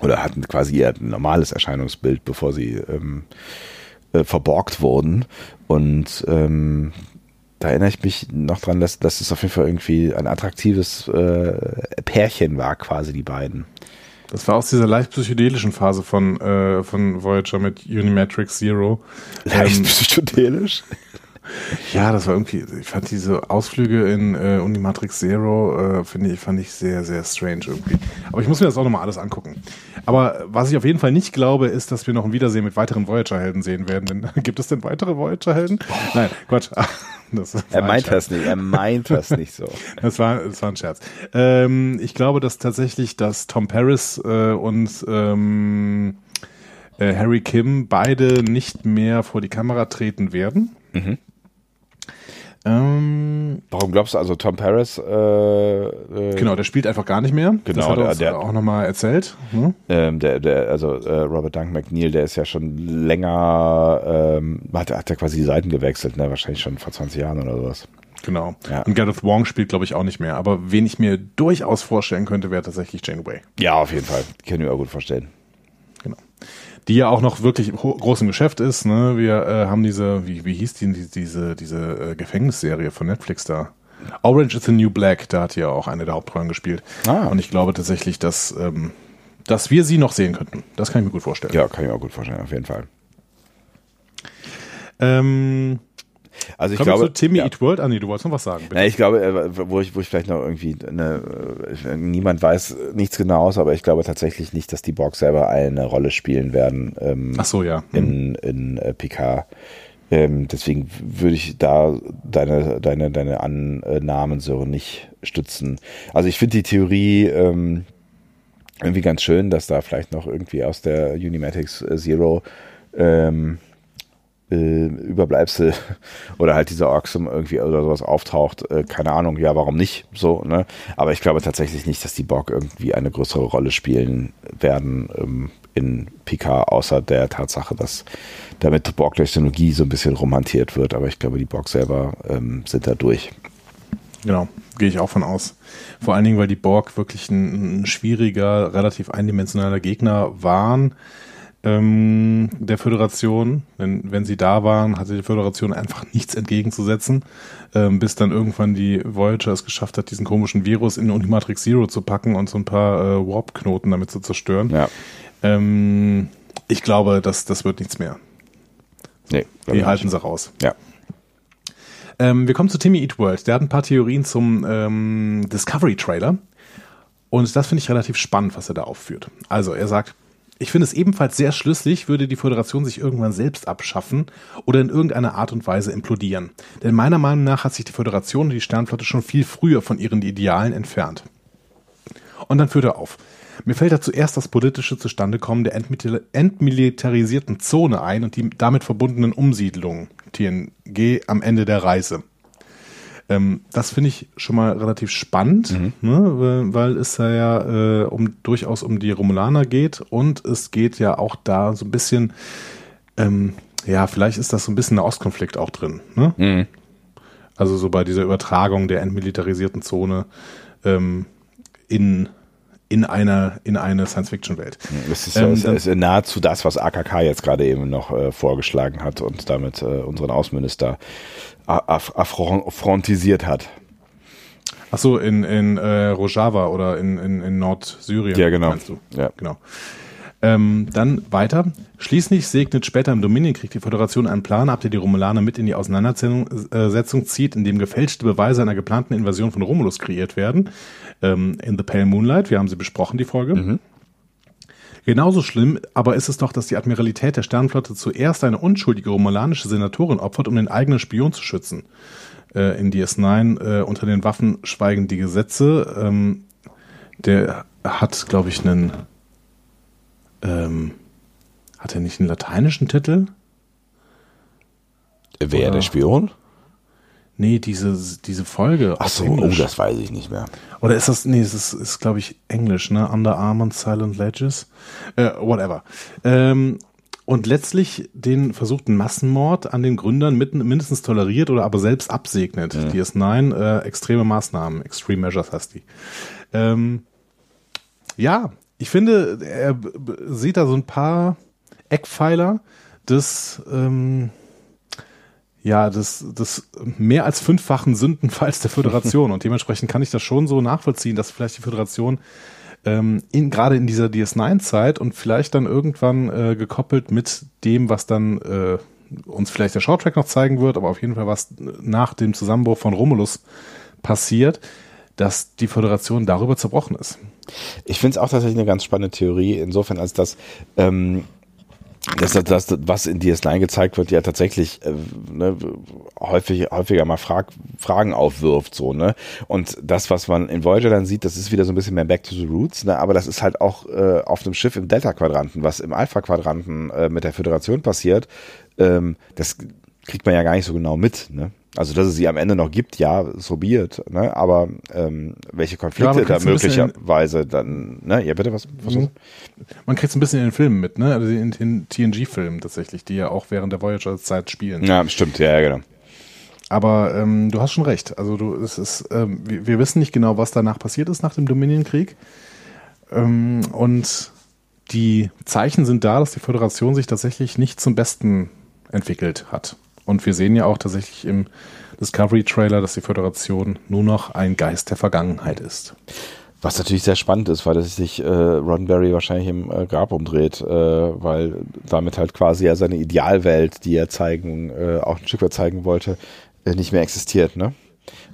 oder hatten quasi ihr normales Erscheinungsbild, bevor sie ähm, äh, verborgt wurden. Und ähm, da erinnere ich mich noch dran, dass, dass es auf jeden Fall irgendwie ein attraktives äh, Pärchen war, quasi die beiden. Das war aus dieser leicht psychedelischen Phase von, äh, von Voyager mit Unimatrix Zero. Leicht Ähm, psychedelisch. [laughs] Ja, das war irgendwie, ich fand diese Ausflüge in äh, Unimatrix Zero, äh, finde ich, fand ich sehr, sehr strange irgendwie. Aber ich muss mir das auch nochmal alles angucken. Aber was ich auf jeden Fall nicht glaube, ist, dass wir noch ein Wiedersehen mit weiteren Voyager-Helden sehen werden. Denn [laughs] gibt es denn weitere Voyager-Helden? Nein, Quatsch. [laughs] Er ein meint das nicht, er meint das nicht so. [laughs] Das war, das war ein Scherz. Ähm, ich glaube, dass tatsächlich, dass Tom Paris äh, und ähm, äh, Harry Kim beide nicht mehr vor die Kamera treten werden. Mhm. Ähm, Warum glaubst du also Tom Paris? Äh, äh, genau, der spielt einfach gar nicht mehr. Genau, das hat er der- uns der- auch nochmal erzählt. Hm? Ähm, der, der, also äh, Robert Duncan McNeil, der ist ja schon länger, ähm, hat, hat er quasi die Seiten gewechselt, ne? Wahrscheinlich schon vor 20 Jahren oder sowas. Genau. Ja. Und Gareth Wong spielt, glaube ich, auch nicht mehr. Aber wen ich mir durchaus vorstellen könnte, wäre tatsächlich Janeway. Ja, auf jeden Fall. Kann ich mir auch gut vorstellen. Die ja auch noch wirklich groß im Geschäft ist. Ne? Wir äh, haben diese, wie, wie hieß die, die diese, diese äh, Gefängnisserie von Netflix da? Orange is the New Black, da hat ja auch eine der Hauptrollen gespielt. Ah. Und ich glaube tatsächlich, dass, ähm, dass wir sie noch sehen könnten. Das kann ich mir gut vorstellen. Ja, kann ich mir auch gut vorstellen, auf jeden Fall. Ähm, Also ich wir glaube, zu Timmy ja. Eat World. Ah, nee, du wolltest noch was sagen. Ja, ich glaube, äh, wo ich, wo ich vielleicht noch irgendwie, eine, niemand weiß nichts genaues, aber ich glaube tatsächlich nicht, dass die Borg selber eine Rolle spielen werden. Ähm, Ach so, ja. In, in äh, PK. Ähm, deswegen würde ich da deine, deine, deine Annahmen so nicht stützen. Also ich finde die Theorie ähm, irgendwie ganz schön, dass da vielleicht noch irgendwie aus der Unimatics Zero ähm, äh, Überbleibsel [laughs] oder halt dieser Orksum irgendwie oder sowas auftaucht, äh, keine Ahnung, ja, warum nicht so, ne? Aber ich glaube tatsächlich nicht, dass die Borg irgendwie eine größere Rolle spielen werden ähm, in PK, außer der Tatsache, dass damit Borg-Technologie so ein bisschen romantiert wird, aber ich glaube, die Borg selber ähm, sind da durch. Genau, gehe ich auch von aus. Vor allen Dingen, weil die Borg wirklich ein, ein schwieriger, relativ eindimensionaler Gegner waren ähm, der Föderation. Wenn, wenn sie da waren, hatte die Föderation einfach nichts entgegenzusetzen, ähm, bis dann irgendwann die Voyager es geschafft hat, diesen komischen Virus in Unimatrix Zero zu packen und so ein paar äh, Warp-Knoten damit zu zerstören. Ja. Ähm, ich glaube, das, das wird nichts mehr. Nee, Die halten sie raus. Ja. Ähm, wir kommen zu Timmy Eat World. Der hat ein paar Theorien zum ähm, Discovery Trailer. Und das finde ich relativ spannend, was er da aufführt. Also, er sagt, ich finde es ebenfalls sehr schlüssig, würde die Föderation sich irgendwann selbst abschaffen oder in irgendeiner Art und Weise implodieren. Denn meiner Meinung nach hat sich die Föderation und die Sternflotte schon viel früher von ihren Idealen entfernt. Und dann führt er auf. Mir fällt da zuerst das politische Zustandekommen der entmil- entmilitarisierten Zone ein und die damit verbundenen Umsiedlungen, TNG, am Ende der Reise. Ähm, das finde ich schon mal relativ spannend, ne, weil, es ja äh, um, durchaus um die Romulaner geht und es geht ja auch da so ein bisschen, ähm, ja, vielleicht ist das so ein bisschen ein Ostkonflikt auch drin. Ne? Mhm. Also so bei dieser Übertragung der entmilitarisierten Zone ähm, in, in, eine, in eine Science-Fiction-Welt. Das ist, Ähm, ist, ist nahezu das, was AKK jetzt gerade eben noch äh, vorgeschlagen hat und damit äh, unseren Außenminister affrontisiert hat. Ach so, in, in äh, Rojava oder in, in, in Nordsyrien. Ja, genau. Meinst du? Ja. Genau. Ähm, dann weiter. Schließlich segnet später im Dominienkrieg die Föderation einen Plan ab, der die Romulaner mit in die Auseinandersetzung zieht, in dem gefälschte Beweise einer geplanten Invasion von Romulus kreiert werden. Ähm, in The Pale Moonlight, wir haben sie besprochen, die Folge. Genauso schlimm aber ist es doch, dass die Admiralität der Sternenflotte zuerst eine unschuldige romulanische Senatorin opfert, um den eigenen Spion zu schützen. Äh, in DS9 äh, unter den Waffen schweigen die Gesetze. Ähm, der hat, glaube ich, einen. Ähm, hat er nicht einen lateinischen Titel? Wer Oder- der Spion? Nee, diese, diese Folge. Ach so, oh, das weiß ich nicht mehr. Oder ist das, nee, es ist, ist glaube ich, Englisch, ne? Under Arm and Silent Ledges. Äh, whatever. Ähm, und letztlich den versuchten Massenmord an den Gründern mitten, mindestens toleriert oder aber selbst absegnet. Die ist nein, äh, extreme Maßnahmen, Extreme Measures heißt die. Ähm, ja, ich finde, er sieht da so ein paar Eckpfeiler des, ähm, ja, des, des mehr als fünffachen Sündenfalls der Föderation. [laughs] Und dementsprechend kann ich das schon so nachvollziehen, dass vielleicht die Föderation ähm, in, gerade in dieser DS9-Zeit und vielleicht dann irgendwann äh, gekoppelt mit dem, was dann äh, uns vielleicht der Shorttrack noch zeigen wird, aber auf jeden Fall was nach dem Zusammenbruch von Romulus passiert, dass die Föderation darüber zerbrochen ist. Ich finde es auch tatsächlich eine ganz spannende Theorie, insofern als dass, ähm, dass, das, das, was in DS9 gezeigt wird, ja tatsächlich äh, ne, häufig, häufiger mal Frag, Fragen aufwirft. so ne Und das, was man in Voyager dann sieht, das ist wieder so ein bisschen mehr Back to the Roots, ne? aber das ist halt auch äh, auf dem Schiff im Delta-Quadranten, was im Alpha-Quadranten äh, mit der Föderation passiert, ähm, das kriegt man ja gar nicht so genau mit. Ne? Also, dass es sie am Ende noch gibt, ja, so biert, ne? aber ähm, welche Ja, Konflikte da ein bisschen- möglicherweise dann, ne? Ja, bitte, was? was Mhm. Man kriegt es ein bisschen in den Filmen mit, ne? Also in den TNG-Filmen tatsächlich, die ja auch während der Voyager-Zeit spielen. Ja, stimmt, ja, ja, genau. Aber ähm, du hast schon recht. Also du, es ist, ähm, wir, wir wissen nicht genau, was danach passiert ist nach dem Dominion-Krieg. Ähm, und die Zeichen sind da, dass die Föderation sich tatsächlich nicht zum Besten entwickelt hat. Und wir sehen ja auch tatsächlich im Discovery-Trailer, dass die Föderation nur noch ein Geist der Vergangenheit ist. Was natürlich sehr spannend ist, weil sich äh, Roddenberry wahrscheinlich im äh, Grab umdreht, äh, weil damit halt quasi ja seine Idealwelt, die er zeigen, äh, auch ein Stück weit zeigen wollte, äh, nicht mehr existiert, ne?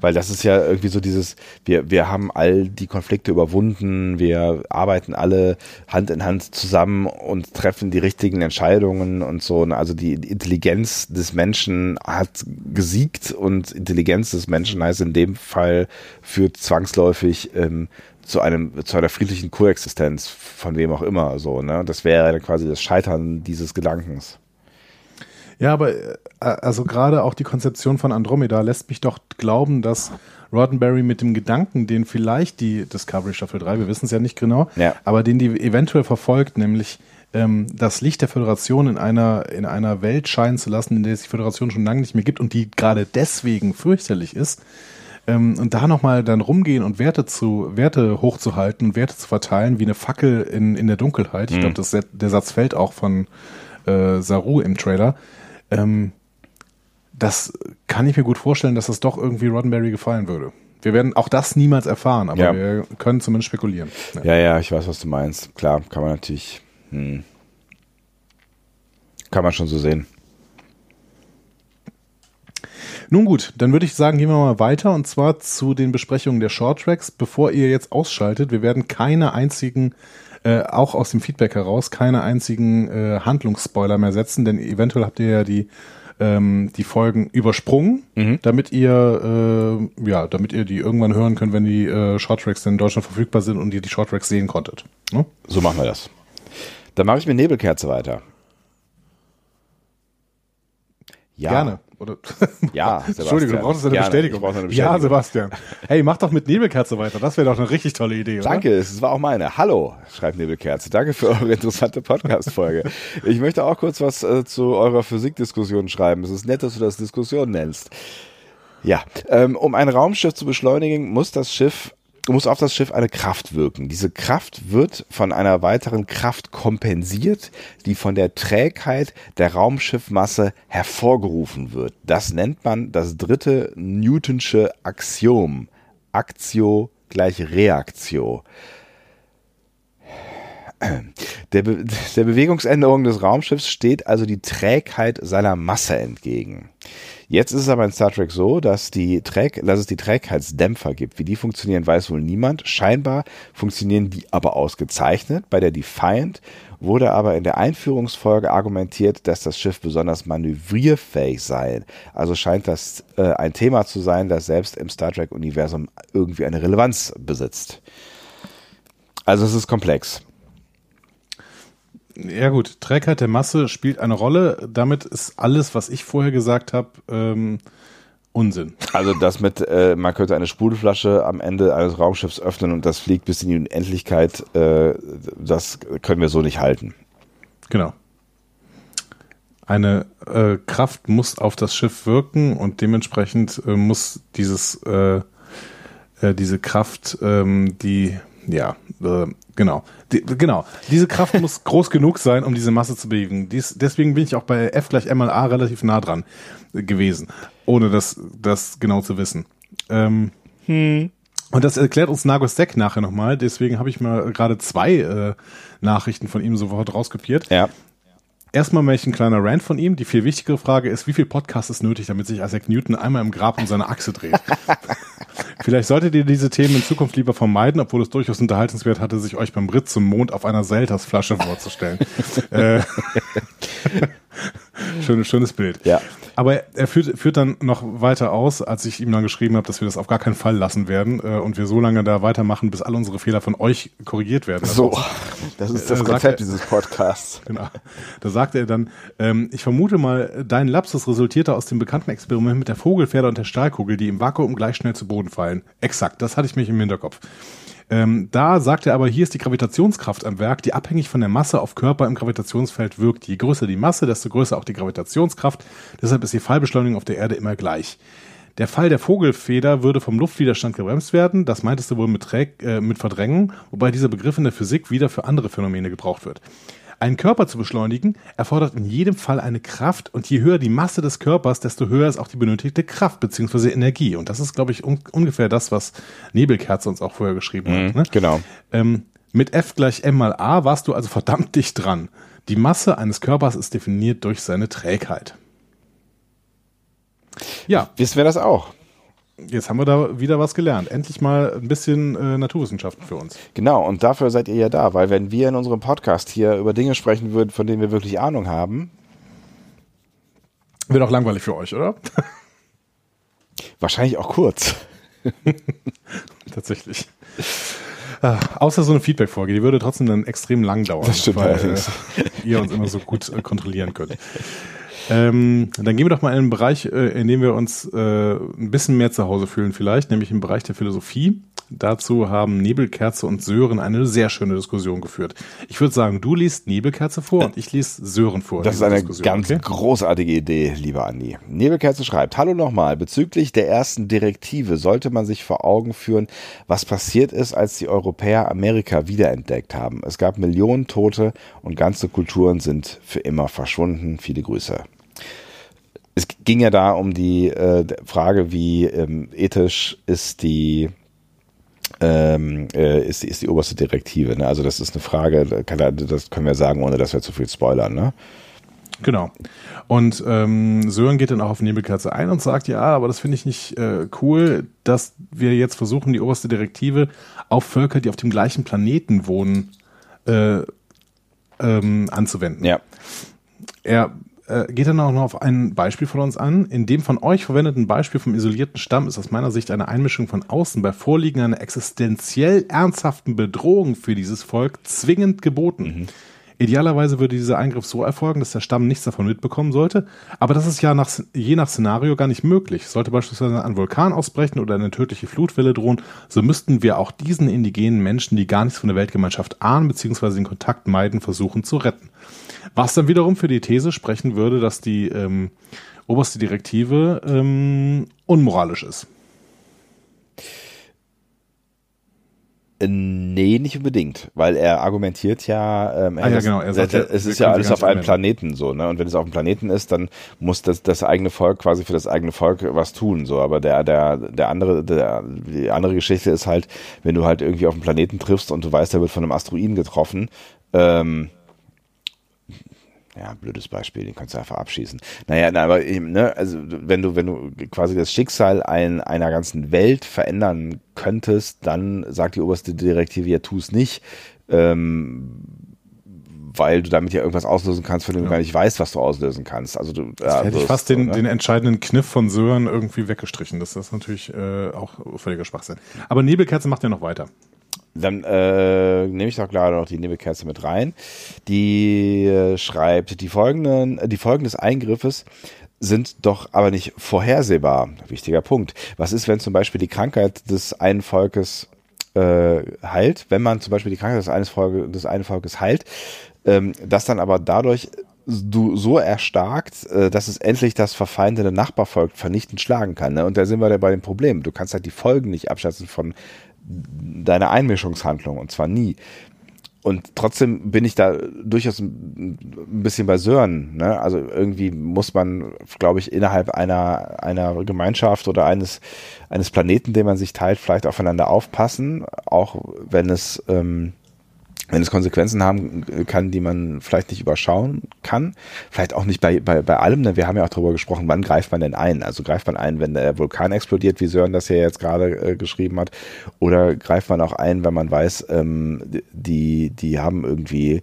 Weil das ist ja irgendwie so dieses, wir, wir haben all die Konflikte überwunden, wir arbeiten alle Hand in Hand zusammen und treffen die richtigen Entscheidungen und so. Also die Intelligenz des Menschen hat gesiegt und Intelligenz des Menschen heißt in dem Fall führt zwangsläufig ähm, zu einem zu einer friedlichen Koexistenz von wem auch immer so ne das wäre quasi das Scheitern dieses Gedankens Ja, aber äh, also gerade auch die Konzeption von Andromeda lässt mich doch glauben, dass Roddenberry mit dem Gedanken, den vielleicht die Discovery Staffel 3, wir wissen es ja nicht genau, Ja. aber den die eventuell verfolgt, nämlich ähm, das Licht der Föderation in einer, in einer Welt scheinen zu lassen, in der es die Föderation schon lange nicht mehr gibt und die gerade deswegen fürchterlich ist, ähm, und da nochmal dann rumgehen und Werte zu, Werte hochzuhalten und Werte zu verteilen, wie eine Fackel in, in der Dunkelheit. Ich Mhm. glaube, das der Satz fällt auch von äh, Saru im Trailer. Ähm, das kann ich mir gut vorstellen, dass das doch irgendwie Roddenberry gefallen würde. Wir werden auch das niemals erfahren, aber Ja. wir können zumindest spekulieren. Ja. Ja, ja, ich weiß, was du meinst. Klar, kann man natürlich. Hm. Kann man schon so sehen. Nun gut, dann würde ich sagen, gehen wir mal weiter und zwar zu den Besprechungen der Short Tracks. Bevor ihr jetzt ausschaltet, wir werden keine einzigen, äh, auch aus dem Feedback heraus, keine einzigen äh, Handlungsspoiler mehr setzen, denn eventuell habt ihr ja die ähm, die Folgen übersprungen, damit ihr äh, ja, damit ihr die irgendwann hören könnt, wenn die äh, Short Tracks in Deutschland verfügbar sind und ihr die Short Tracks sehen konntet. Ne? So machen wir das. Dann mache ich mit Nebelkerze weiter. Ja. Gerne. Oder Ja, [laughs] Entschuldigung, du brauchst eine Gerne. Bestätigung. Eine Ja. Sebastian. Hey, mach doch mit Nebelkerze weiter. Das wäre doch eine richtig tolle Idee, oder? Danke, es war auch meine. Hallo, schreibt Nebelkerze. Danke für eure interessante Podcast-Folge. [laughs] Ich möchte auch kurz was äh, zu eurer Physikdiskussion schreiben. Es ist nett, dass du das Diskussion nennst. Ja, ähm, um ein Raumschiff zu beschleunigen, muss das Schiff muss auf das Schiff eine Kraft wirken. Diese Kraft wird von einer weiteren Kraft kompensiert, die von der Trägheit der Raumschiffmasse hervorgerufen wird. Das nennt man das dritte Newtonsche Axiom. Aktio gleich Reaktio. Der, Be der Bewegungsänderung des Raumschiffs steht also die Trägheit seiner Masse entgegen. Jetzt ist es aber in Star Trek so, dass, die Träg dass es die Trägheitsdämpfer gibt. Wie die funktionieren, weiß wohl niemand. Scheinbar funktionieren die aber ausgezeichnet. Bei der Defiant wurde aber in der Einführungsfolge argumentiert, dass das Schiff besonders manövrierfähig sei. Also scheint das äh, ein Thema zu sein, das selbst im Star Trek-Universum irgendwie eine Relevanz besitzt. Also es ist komplex. Ja gut, Trägheit der Masse spielt eine Rolle. Damit ist alles, was ich vorher gesagt habe, ähm, Unsinn. Also das mit, äh, man könnte eine Sprudelflasche am Ende eines Raumschiffs öffnen und das fliegt bis in die Unendlichkeit, äh, das können wir so nicht halten. Genau. Eine äh, Kraft muss auf das Schiff wirken und dementsprechend äh, muss dieses äh, äh, diese Kraft, ähm, die ja äh, genau die, genau diese Kraft muss [laughs] groß genug sein, um diese Masse zu bewegen. Dies, deswegen bin ich auch bei F gleich M mal A relativ nah dran äh, gewesen, ohne das das genau zu wissen. Ähm, Und das erklärt uns Nagos Deck nachher nochmal. Deswegen habe ich mal gerade zwei äh, Nachrichten von ihm sofort rauskopiert. Ja. Erstmal möchte ich ein kleiner Rant von ihm. Die viel wichtigere Frage ist, wie viel Podcast ist nötig, damit sich Isaac Newton einmal im Grab um seine Achse dreht? [laughs] Vielleicht solltet ihr diese Themen in Zukunft lieber vermeiden, obwohl es durchaus unterhaltenswert hatte, sich euch beim Ritt zum Mond auf einer Selters-Flasche vorzustellen. [laughs] äh, [laughs] schönes, schönes Bild. Ja. Aber er führt, führt dann noch weiter aus, als ich ihm dann geschrieben habe, dass wir das auf gar keinen Fall lassen werden äh, und wir so lange da weitermachen, bis all unsere Fehler von euch korrigiert werden. So, das ist das Äh, Konzept er- dieses Podcasts. [laughs] Genau. Da sagte er dann, ähm, ich vermute mal, dein Lapsus resultierte aus dem bekannten Experiment mit der Vogelfeder und der Stahlkugel, die im Vakuum gleich schnell zu Boden fallen. Exakt, das hatte ich mich im Hinterkopf. Ähm, da sagt er aber, hier ist die Gravitationskraft am Werk, die abhängig von der Masse auf Körper im Gravitationsfeld wirkt. Je größer die Masse, desto größer auch die Gravitationskraft. Deshalb ist die Fallbeschleunigung auf der Erde immer gleich. Der Fall der Vogelfeder würde vom Luftwiderstand gebremst werden. Das meintest du wohl mit, Träg, äh, mit Verdrängen, wobei dieser Begriff in der Physik wieder für andere Phänomene gebraucht wird. Einen Körper zu beschleunigen erfordert in jedem Fall eine Kraft und je höher die Masse des Körpers, desto höher ist auch die benötigte Kraft bzw. Energie. Und das ist, glaube ich, un ungefähr das, was Nebelkerze uns auch vorher geschrieben Mhm, hat. Ne? genau. Ähm, mit F gleich M mal A warst du also verdammt dicht dran. Die Masse eines Körpers ist definiert durch seine Trägheit. Ja. Wissen wir das auch? Jetzt haben wir da wieder was gelernt. Endlich mal ein bisschen äh, Naturwissenschaften für uns. Genau, und dafür seid ihr ja da, weil wenn wir in unserem Podcast hier über Dinge sprechen würden, von denen wir wirklich Ahnung haben, Wird auch langweilig für euch, oder? [laughs] wahrscheinlich auch kurz. [laughs] Tatsächlich. Ah, außer so eine Feedback-Folge, die würde trotzdem dann extrem lang dauern, Das stimmt weil allerdings. äh, ihr uns immer so gut äh, kontrollieren könnt. Ähm, dann gehen wir doch mal in einen Bereich, äh, in dem wir uns äh, ein bisschen mehr zu Hause fühlen vielleicht, nämlich im Bereich der Philosophie. Dazu haben Nebelkerze und Sören eine sehr schöne Diskussion geführt. Ich würde sagen, du liest Nebelkerze vor und ich lese Sören vor. Das ist eine Diskussion, ganz okay? großartige Idee, lieber Andi. Nebelkerze schreibt, hallo nochmal, bezüglich der ersten Direktive sollte man sich vor Augen führen, was passiert ist, als die Europäer Amerika wiederentdeckt haben. Es gab Millionen Tote und ganze Kulturen sind für immer verschwunden. Viele Grüße. Es ging ja da um die äh, Frage, wie ähm, ethisch ist die ähm, äh, ist, die- ist die oberste Direktive. Ne? Also das ist eine Frage, kann, das können wir sagen, ohne dass wir zu viel spoilern. Ne? Genau. Und ähm, Sören geht dann auch auf Nebelkerze ein und sagt, ja, aber das finde ich nicht äh, cool, dass wir jetzt versuchen, die oberste Direktive auf Völker, die auf dem gleichen Planeten wohnen, äh, ähm, anzuwenden. Ja. Er äh, geht dann auch noch auf ein Beispiel von uns an. In dem von euch verwendeten Beispiel vom isolierten Stamm ist aus meiner Sicht eine Einmischung von außen bei Vorliegen einer existenziell ernsthaften Bedrohung für dieses Volk zwingend geboten. Idealerweise würde dieser Eingriff so erfolgen, dass der Stamm nichts davon mitbekommen sollte, aber das ist ja nach, je nach Szenario gar nicht möglich. Sollte beispielsweise ein Vulkan ausbrechen oder eine tödliche Flutwelle drohen, so müssten wir auch diesen indigenen Menschen, die gar nichts von der Weltgemeinschaft ahnen bzw. den Kontakt meiden, versuchen zu retten. Was dann wiederum für die These sprechen würde, dass die ähm, oberste Direktive ähm, unmoralisch ist. Nee, nicht unbedingt, weil er argumentiert ja, ähm, Ah ja, genau, er sagt es ist ja alles auf einem. Planeten so, ne? Und wenn es auf einem Planeten ist, dann muss das, das eigene Volk quasi für das eigene Volk was tun, so. Aber der, der, der andere, der, die andere Geschichte ist halt, wenn du halt irgendwie auf einen Planeten triffst und du weißt, der wird von einem Asteroiden getroffen, ähm, ja, blödes Beispiel, den kannst du einfach abschießen. Naja, na, aber eben, ne, also wenn du, wenn du quasi das Schicksal ein, einer ganzen Welt verändern könntest, dann sagt die oberste Direktive, ja, tu es nicht, ähm, weil du damit ja irgendwas auslösen kannst, von dem du gar nicht weißt, was du auslösen kannst. Also du, ja, hätte ich fast so, den, ne? den entscheidenden Kniff von Sören irgendwie weggestrichen. Das ist natürlich äh, auch völliger Schwachsinn. Aber Nebelkerze macht ja noch weiter. Dann äh, nehme ich doch gerade noch die Nebelkerze mit rein. Die äh, schreibt, die folgenden, die Folgen des Eingriffes sind doch aber nicht vorhersehbar. Wichtiger Punkt. Was ist, wenn zum Beispiel die Krankheit des einen Volkes äh, heilt, wenn man zum Beispiel die Krankheit des, eines Volke, des einen Volkes heilt, ähm, das dann aber dadurch du so erstarkt, äh, dass es endlich das verfeindete Nachbarvolk vernichtend schlagen kann. Ne? Und da sind wir ja bei dem Problem. Du kannst halt die Folgen nicht abschätzen von deiner Einmischungshandlung und zwar nie. Und trotzdem bin ich da durchaus ein ein bisschen bei Sören. Ne? Also irgendwie muss man, glaube ich, innerhalb einer, einer Gemeinschaft oder eines, eines Planeten, den man sich teilt, vielleicht aufeinander aufpassen, auch wenn es, ähm, wenn es Konsequenzen haben kann, die man vielleicht nicht überschauen kann. Vielleicht auch nicht bei, bei, bei allem. Ne? Wir haben ja auch darüber gesprochen, wann greift man denn ein? Also greift man ein, wenn der Vulkan explodiert, wie Sören das ja jetzt gerade äh, geschrieben hat, oder greift man auch ein, wenn man weiß, ähm, die, die haben irgendwie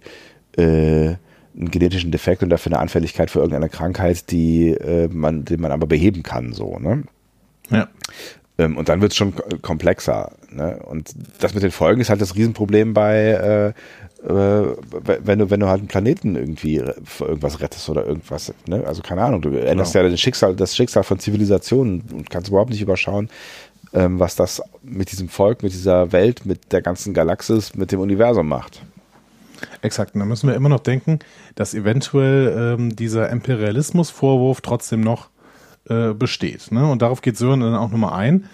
äh, einen genetischen Defekt und dafür eine Anfälligkeit für irgendeine Krankheit, die äh, man, den man aber beheben kann, so, ne? Ja. Ähm, und dann wird es schon komplexer. Ne? Und das mit den Folgen ist halt das Riesenproblem bei, äh, äh, wenn du, wenn du halt einen Planeten irgendwie für irgendwas rettest oder irgendwas, ne? Also keine Ahnung, du änderst Genau. ja das Schicksal, das Schicksal von Zivilisationen und kannst überhaupt nicht überschauen, ähm, was das mit diesem Volk, mit dieser Welt, mit der ganzen Galaxis, mit dem Universum macht. Exakt. Und da müssen wir immer noch denken, dass eventuell ähm, dieser Imperialismusvorwurf trotzdem noch äh, besteht. Ne? Und darauf geht Sören dann auch nochmal ein.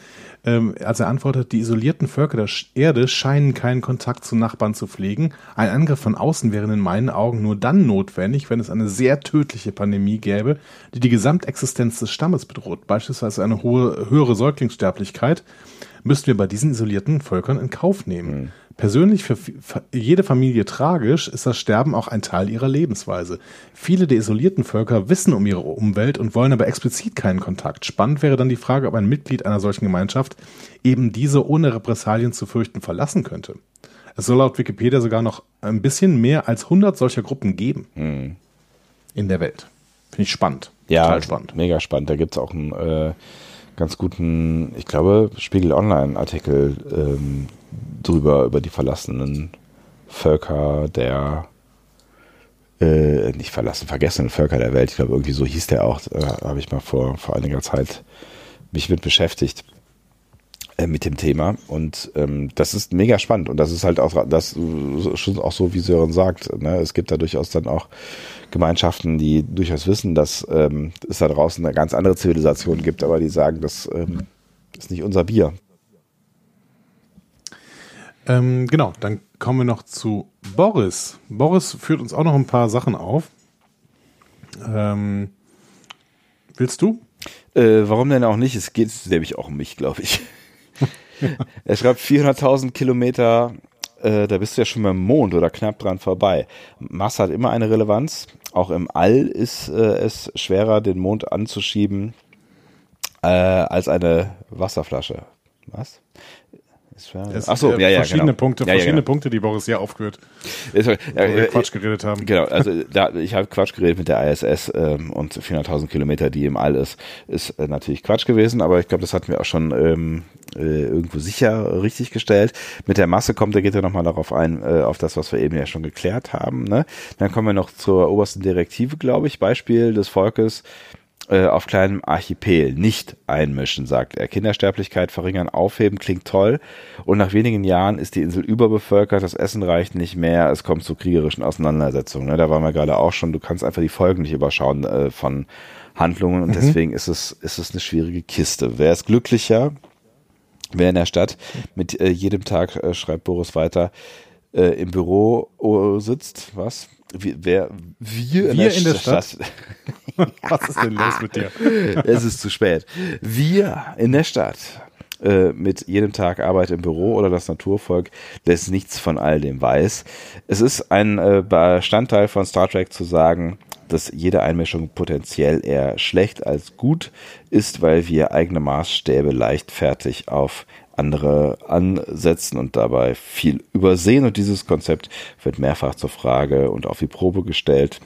ähm, als er antwortet, die isolierten Völker der Erde scheinen keinen Kontakt zu Nachbarn zu pflegen. Ein Angriff von außen wäre in meinen Augen nur dann notwendig, wenn es eine sehr tödliche Pandemie gäbe, die die Gesamtexistenz des Stammes bedroht, beispielsweise eine hohe, höhere Säuglingssterblichkeit, müssten wir bei diesen isolierten Völkern in Kauf nehmen. Persönlich für jede Familie tragisch ist das Sterben auch ein Teil ihrer Lebensweise. Viele der isolierten Völker wissen um ihre Umwelt und wollen aber explizit keinen Kontakt. Spannend wäre dann die Frage, ob ein Mitglied einer solchen Gemeinschaft eben diese ohne Repressalien zu fürchten verlassen könnte. Es soll laut Wikipedia sogar noch ein bisschen mehr als 100 solcher Gruppen geben in der Welt. Finde ich spannend. Ja, Total spannend. mega spannend. Da gibt's auch einen äh, ganz guten, ich glaube, Spiegel Online-Artikel ähm, drüber, über die verlassenen Völker der äh, nicht verlassen, vergessenen Völker der Welt. Ich glaube, irgendwie so hieß der auch. Äh, Habe ich mal vor, vor einiger Zeit mich mit beschäftigt mit dem Thema und ähm, das ist mega spannend und das ist halt auch das äh, schon auch so wie Sören sagt ne? es gibt da durchaus dann auch Gemeinschaften die durchaus wissen dass ähm, es da draußen eine ganz andere Zivilisation gibt aber die sagen das ähm, ist nicht unser Bier Ähm, genau, dann kommen wir noch zu Boris. Boris führt uns auch noch ein paar Sachen auf. Ähm, willst du? äh, warum denn auch nicht es geht nämlich auch um mich glaube ich er schreibt 400.000 Kilometer äh, da bist du ja schon beim Mond oder knapp dran vorbei. Masse hat immer eine Relevanz. Auch im All ist äh, es schwerer, den Mond anzuschieben äh, als eine Wasserflasche. Was? Es Ach so, äh, ja, ja, verschiedene genau. Punkte, ja, ja, verschiedene genau. Punkte, die Boris hier aufführt, Ist, äh, wo wir äh, Quatsch geredet haben. Genau, also [laughs] da, ich habe Quatsch geredet mit der ISS ähm, und 400.000 Kilometer, die im All ist, ist äh, natürlich Quatsch gewesen, aber ich glaube, das hatten wir auch schon ähm, äh, irgendwo sicher richtig gestellt. Mit der Masse kommt, da geht er nochmal darauf ein, äh, auf das, was wir eben ja schon geklärt haben. Ne? Dann kommen wir noch zur obersten Direktive, glaube ich, Beispiel des Volkes äh, auf kleinem Archipel nicht einmischen, sagt er. Kindersterblichkeit verringern, aufheben, klingt toll. Und nach wenigen Jahren ist die Insel überbevölkert, das Essen reicht nicht mehr, es kommt zu kriegerischen Auseinandersetzungen. Ne? Da waren wir gerade auch schon, du kannst einfach die Folgen nicht überschauen äh, von Handlungen und Mhm. deswegen ist es, ist es eine schwierige Kiste. Wer ist glücklicher? Wer in der Stadt mit äh, jedem Tag, äh, schreibt Boris weiter, äh, im Büro oh, sitzt, was? Wie, wer, wir, Wir in der Stadt? [laughs] Was ist denn los mit dir? [laughs] es ist zu spät. Wir in der Stadt äh, mit jedem Tag Arbeit im Büro oder das Naturvolk, das nichts von all dem weiß. Es ist ein äh, Bestandteil von Star Trek zu sagen, dass jede Einmischung potenziell eher schlecht als gut ist, weil wir eigene Maßstäbe leichtfertig auf andere ansetzen und dabei viel übersehen. Und dieses Konzept wird mehrfach zur Frage und auf die Probe gestellt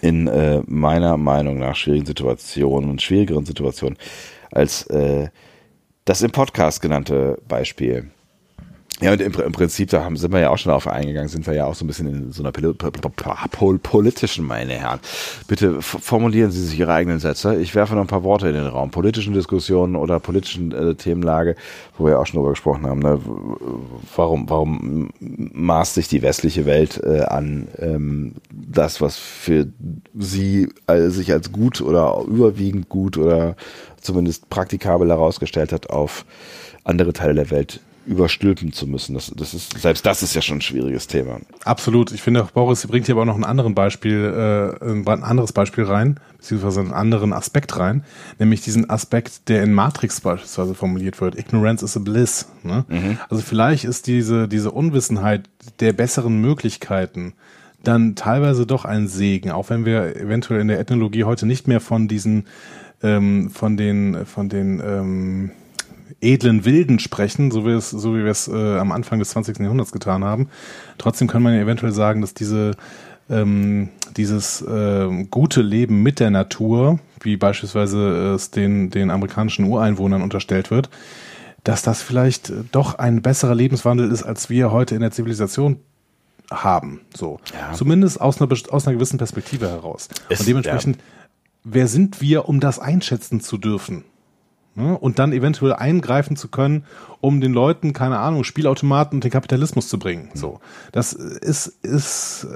in äh, meiner Meinung nach schwierigen Situationen und schwierigeren Situationen als äh, das im Podcast genannte Beispiel. Ja, und im, im Prinzip, da haben, sind wir ja auch schon darauf eingegangen, sind wir ja auch so ein bisschen in so einer pol pol politischen, meine Herren. Bitte formulieren Sie sich Ihre eigenen Sätze. Ich werfe noch ein paar Worte in den Raum. Politischen Diskussionen oder politischen äh, Themenlage, wo wir ja auch schon drüber gesprochen haben. Ne? Warum, warum maßt sich die westliche Welt äh, an, ähm, das, was für sie äh, sich als gut oder überwiegend gut oder zumindest praktikabel herausgestellt hat, auf andere Teile der Welt überstülpen zu müssen. Das, das ist, selbst das ist ja schon ein schwieriges Thema. Absolut. Ich finde auch, Boris bringt hier aber auch noch ein anderen Beispiel, äh, ein anderes Beispiel rein, beziehungsweise einen anderen Aspekt rein, nämlich diesen Aspekt, der in Matrix beispielsweise formuliert wird. Ignorance is a bliss. Ne? Also vielleicht ist diese, diese Unwissenheit der besseren Möglichkeiten dann teilweise doch ein Segen, auch wenn wir eventuell in der Ethnologie heute nicht mehr von diesen, ähm, von den, von den, ähm, edlen Wilden sprechen, so wie es, so wie wir es äh, am Anfang des 20. Jahrhunderts getan haben. Trotzdem kann man ja eventuell sagen, dass diese ähm, dieses ähm, gute Leben mit der Natur, wie beispielsweise es den, den amerikanischen Ureinwohnern unterstellt wird, dass das vielleicht äh, doch ein besserer Lebenswandel ist, als wir heute in der Zivilisation haben. So. Zumindest aus einer, aus einer gewissen Perspektive heraus. Es- Und dementsprechend, wer sind wir, um das einschätzen zu dürfen? Ne? Und dann eventuell eingreifen zu können, um den Leuten, keine Ahnung, Spielautomaten und den Kapitalismus zu bringen. So. Das ist, ist,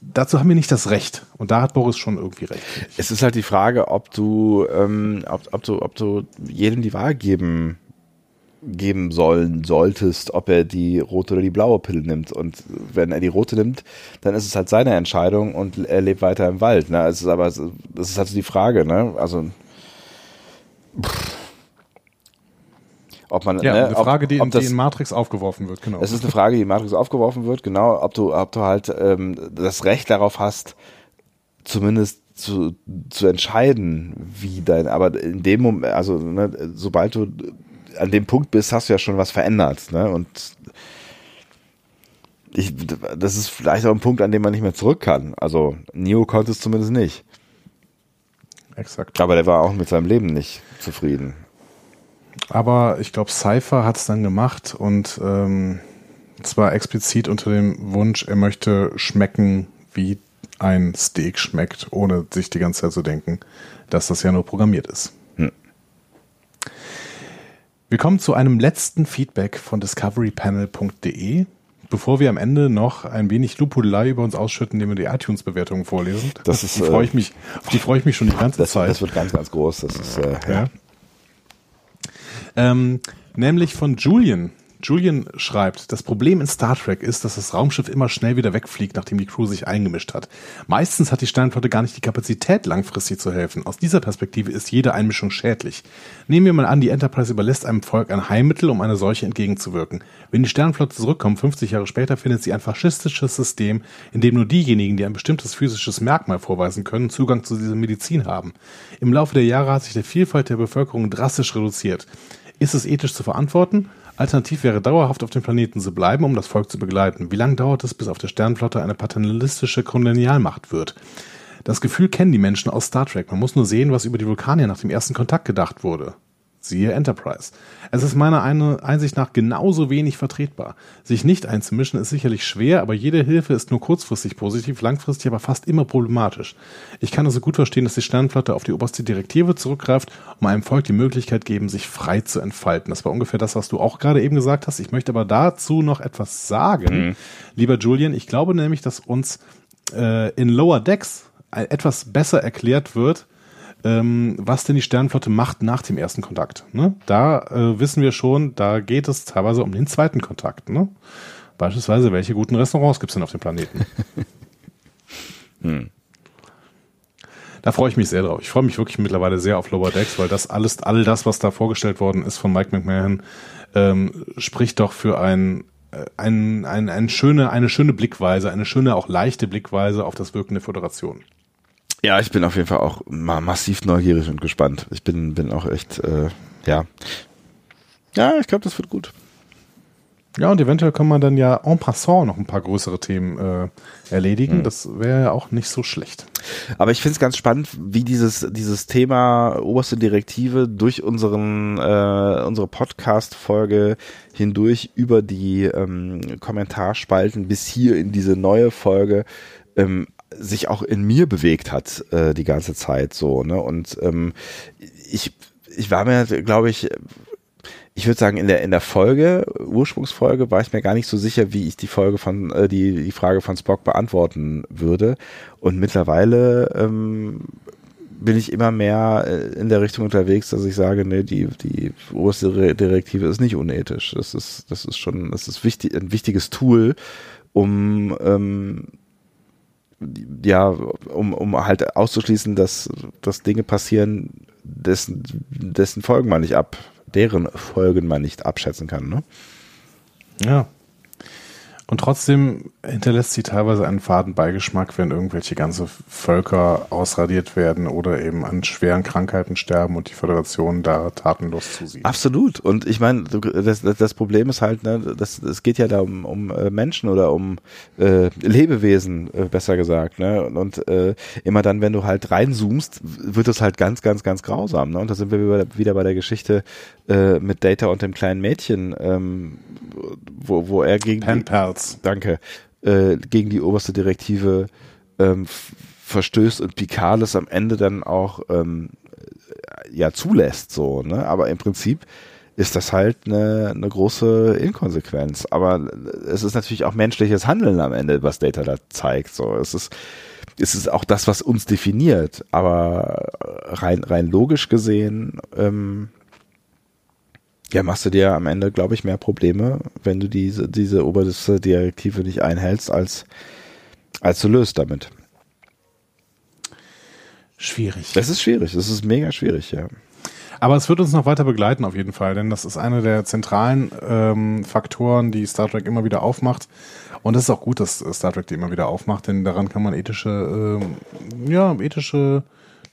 dazu haben wir nicht das Recht. Und da hat Boris schon irgendwie recht. Es ist halt die Frage, ob du, ähm, ob, ob du, ob du jedem die Wahl geben geben sollen solltest, ob er die rote oder die blaue Pille nimmt. Und wenn er die rote nimmt, dann ist es halt seine Entscheidung und er lebt weiter im Wald. Ne? Es ist aber, das ist halt so die Frage, ne? Also pff. Ob man, Ja, ne, eine Frage, ob, die, ob in, das, die in Matrix aufgeworfen wird, genau. es ist eine Frage, die in Matrix aufgeworfen wird, genau, ob du, ob du halt ähm, das Recht darauf hast, zumindest zu, zu entscheiden, wie dein, aber in dem Moment, also ne, sobald du an dem Punkt bist, hast du ja schon was verändert, ne? Und ich, das ist vielleicht auch ein Punkt, an dem man nicht mehr zurück kann. Also Neo konnte es zumindest nicht. Exakt. Aber der war auch mit seinem Leben nicht zufrieden. Aber ich glaube, Cypher hat es dann gemacht und ähm, zwar explizit unter dem Wunsch, er möchte schmecken, wie ein Steak schmeckt, ohne sich die ganze Zeit zu denken, dass das ja nur programmiert ist. Hm. Wir kommen zu einem letzten Feedback von discoverypanel.de. Bevor wir am Ende noch ein wenig Lupudelei über uns ausschütten, indem wir die iTunes-Bewertungen vorlesen. Das ist, die freue äh, ich mich, auf die freue ich mich schon die ganze Das, Zeit. das wird ganz, ganz groß. Das ist, äh, ja. Ähm, nämlich von Julian. Julian schreibt, das Problem in Star Trek ist, dass das Raumschiff immer schnell wieder wegfliegt, nachdem die Crew sich eingemischt hat. Meistens hat die Sternflotte gar nicht die Kapazität, langfristig zu helfen. Aus dieser Perspektive ist jede Einmischung schädlich. Nehmen wir mal an, die Enterprise überlässt einem Volk ein Heilmittel, um einer Seuche entgegenzuwirken. Wenn die Sternflotte zurückkommt, 50 Jahre später, findet sie ein faschistisches System, in dem nur diejenigen, die ein bestimmtes physisches Merkmal vorweisen können, Zugang zu dieser Medizin haben. Im Laufe der Jahre hat sich die Vielfalt der Bevölkerung drastisch reduziert. Ist es ethisch zu verantworten? Alternativ wäre dauerhaft auf dem Planeten zu bleiben, um das Volk zu begleiten. Wie lange dauert es, bis auf der Sternflotte eine paternalistische Kolonialmacht wird? Das Gefühl kennen die Menschen aus Star Trek. Man muss nur sehen, was über die Vulkanier nach dem ersten Kontakt gedacht wurde. Siehe Enterprise. Es ist meiner Eine- Einsicht nach genauso wenig vertretbar. Sich nicht einzumischen ist sicherlich schwer, aber jede Hilfe ist nur kurzfristig positiv, langfristig aber fast immer problematisch. Ich kann also gut verstehen, dass die Sternenflotte auf die oberste Direktive zurückgreift, um einem Volk die Möglichkeit geben, sich frei zu entfalten. Das war ungefähr das, was du auch gerade eben gesagt hast. Ich möchte aber dazu noch etwas sagen. Mhm. Lieber Julian, ich glaube nämlich, dass uns äh, in Lower Decks ein- etwas besser erklärt wird, ähm, was denn die Sternenflotte macht nach dem ersten Kontakt. Ne? Da äh, wissen wir schon, da geht es teilweise um den zweiten Kontakt. Ne? Beispielsweise, welche guten Restaurants gibt es denn auf dem Planeten? [laughs] Hm. Da freue ich mich sehr drauf. Ich freue mich wirklich mittlerweile sehr auf Lower Decks, weil das alles, all das, was da vorgestellt worden ist von Mike McMahon, ähm, spricht doch für ein, äh, ein, ein, ein schöne, eine schöne Blickweise, eine schöne, auch leichte Blickweise auf das Wirken der Föderation. Ja, ich bin auf jeden Fall auch ma massiv neugierig und gespannt. Ich bin, bin auch echt, äh, ja. Ja, ich glaube, das wird gut. Ja, und eventuell kann man dann ja en passant noch ein paar größere Themen äh, erledigen. Hm. Das wäre ja auch nicht so schlecht. Aber ich finde es ganz spannend, wie dieses, dieses Thema oberste Direktive durch unseren, äh, unsere Podcast-Folge hindurch über die ähm, Kommentarspalten bis hier in diese neue Folge ähm, sich auch in mir bewegt hat äh, die ganze Zeit so. Ne? Und ähm, ich, ich war mir, glaube ich, ich würde sagen, in der, in der Folge, Ursprungsfolge, war ich mir gar nicht so sicher, wie ich die Folge von, äh, die, die Frage von Spock beantworten würde. Und mittlerweile ähm, bin ich immer mehr äh, in der Richtung unterwegs, dass ich sage, nee, die, die oberste Re- Direktive ist nicht unethisch. Das ist, das ist schon, das ist wichtig, ein wichtiges Tool, um ähm, ja, um, um halt auszuschließen, dass, dass Dinge passieren, dessen, dessen Folgen man nicht ab, deren Folgen man nicht abschätzen kann, ne? Ja. Und trotzdem hinterlässt sie teilweise einen faden Beigeschmack, wenn irgendwelche ganze Völker ausradiert werden oder eben an schweren Krankheiten sterben und die Föderation da tatenlos zusieht. Absolut. Und ich meine, das, das, das Problem ist halt, ne, das, es geht ja da um, um äh, Menschen oder um äh, Lebewesen, äh, besser gesagt. Ne? Und, und äh, immer dann, wenn du halt reinzoomst, wird es halt ganz, ganz, ganz grausam. Ne? Und da sind wir wieder- bei der Geschichte äh, mit Data und dem kleinen Mädchen, ähm, wo, wo er gegen Pen Pals. danke, äh, gegen die oberste Direktive ähm, verstößt und Picard am Ende dann auch ähm, ja zulässt, so, ne? Aber im Prinzip ist das halt eine, eine große Inkonsequenz. Aber es ist natürlich auch menschliches Handeln am Ende, was Data da zeigt. So, es ist, es ist auch das, was uns definiert. Aber rein, rein logisch gesehen, ähm, Ja, machst du dir am Ende, glaube ich, mehr Probleme, wenn du diese, diese oberste Direktive nicht einhältst, als, als du löst damit. Schwierig. Das ist schwierig, das ist mega schwierig, ja. Aber es wird uns noch weiter begleiten auf jeden Fall, denn das ist einer der zentralen ähm, Faktoren, die Star Trek immer wieder aufmacht. Und es ist auch gut, dass Star Trek die immer wieder aufmacht, denn daran kann man ethische, ähm, ja, ethische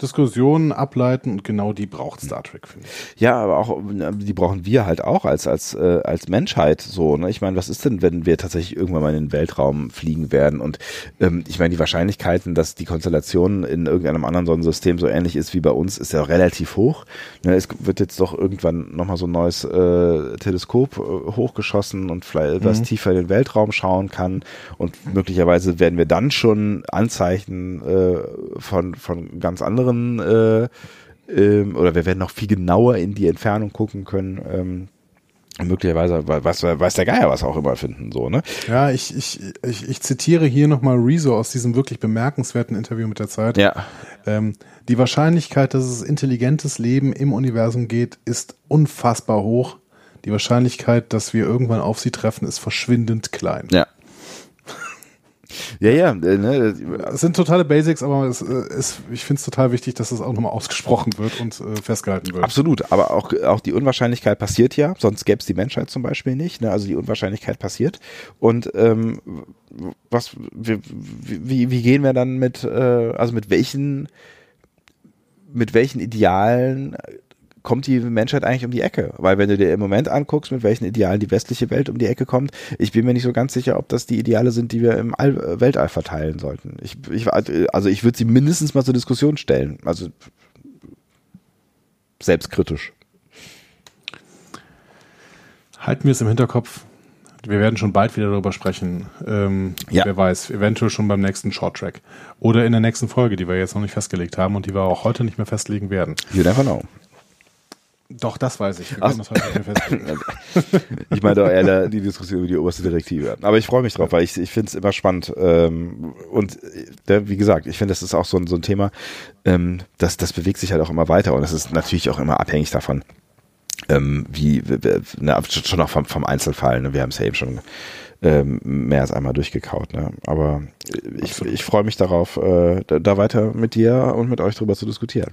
Diskussionen ableiten und genau die braucht Star Trek, finde ich. Ja, aber auch, die brauchen wir halt auch als, als, äh, als Menschheit so. Ne? Ich meine, was ist denn, wenn wir tatsächlich irgendwann mal in den Weltraum fliegen werden? Und ähm, ich meine, die Wahrscheinlichkeiten, dass die Konstellation in irgendeinem anderen Sonnensystem so ähnlich ist wie bei uns, ist ja relativ hoch. Ne? Es wird jetzt doch irgendwann nochmal so ein neues äh, Teleskop äh, hochgeschossen und vielleicht etwas Mhm. tiefer in den Weltraum schauen kann. Und möglicherweise werden wir dann schon Anzeichen äh, von, von ganz anderen äh, ähm, oder wir werden noch viel genauer in die Entfernung gucken können. Ähm, möglicherweise weiß, weiß der Geier was auch immer finden, so, ne? Ja, ich, ich, ich, ich zitiere hier nochmal Rezo aus diesem wirklich bemerkenswerten Interview mit der Zeit. Ja. Ähm, die Wahrscheinlichkeit, dass es intelligentes Leben im Universum geht, ist unfassbar hoch. Die Wahrscheinlichkeit, dass wir irgendwann auf sie treffen, ist verschwindend klein. Ja. Ja, ja, äh, ne, Es sind totale Basics, aber es, äh, ist, ich finde es total wichtig, dass es auch nochmal ausgesprochen wird und äh, festgehalten wird. Absolut, aber auch, auch die Unwahrscheinlichkeit passiert ja, sonst gäbe es die Menschheit zum Beispiel nicht. Ne? Also die Unwahrscheinlichkeit passiert. Und ähm, was, wie, wie, wie gehen wir dann mit, äh, also mit welchen, mit welchen Idealen kommt die Menschheit eigentlich um die Ecke? Weil wenn du dir im Moment anguckst, mit welchen Idealen die westliche Welt um die Ecke kommt, ich bin mir nicht so ganz sicher, ob das die Ideale sind, die wir im All, äh, Weltall verteilen sollten. Ich, ich, also ich würde sie mindestens mal zur Diskussion stellen. Also selbstkritisch. Halten wir es im Hinterkopf. Wir werden schon bald wieder darüber sprechen. Ähm, Ja. Wer weiß, eventuell schon beim nächsten Shorttrack. Oder in der nächsten Folge, die wir jetzt noch nicht festgelegt haben und die wir auch heute nicht mehr festlegen werden. You never know. Doch, das weiß ich. Ach. [laughs] Ich meine doch eher die Diskussion über die oberste Direktive. Aber ich freue mich drauf, weil ich, ich finde es immer spannend. Ähm, und äh, wie gesagt, ich finde, das ist auch so ein, so ein Thema, ähm, das, das bewegt sich halt auch immer weiter und das ist natürlich auch immer abhängig davon, ähm, wie, ne, schon auch vom, vom Einzelfall. Ne? Wir haben es ja eben schon mehr als einmal durchgekaut. Ne? Aber ich, ich freue mich darauf, äh, da, da weiter mit dir und mit euch drüber zu diskutieren.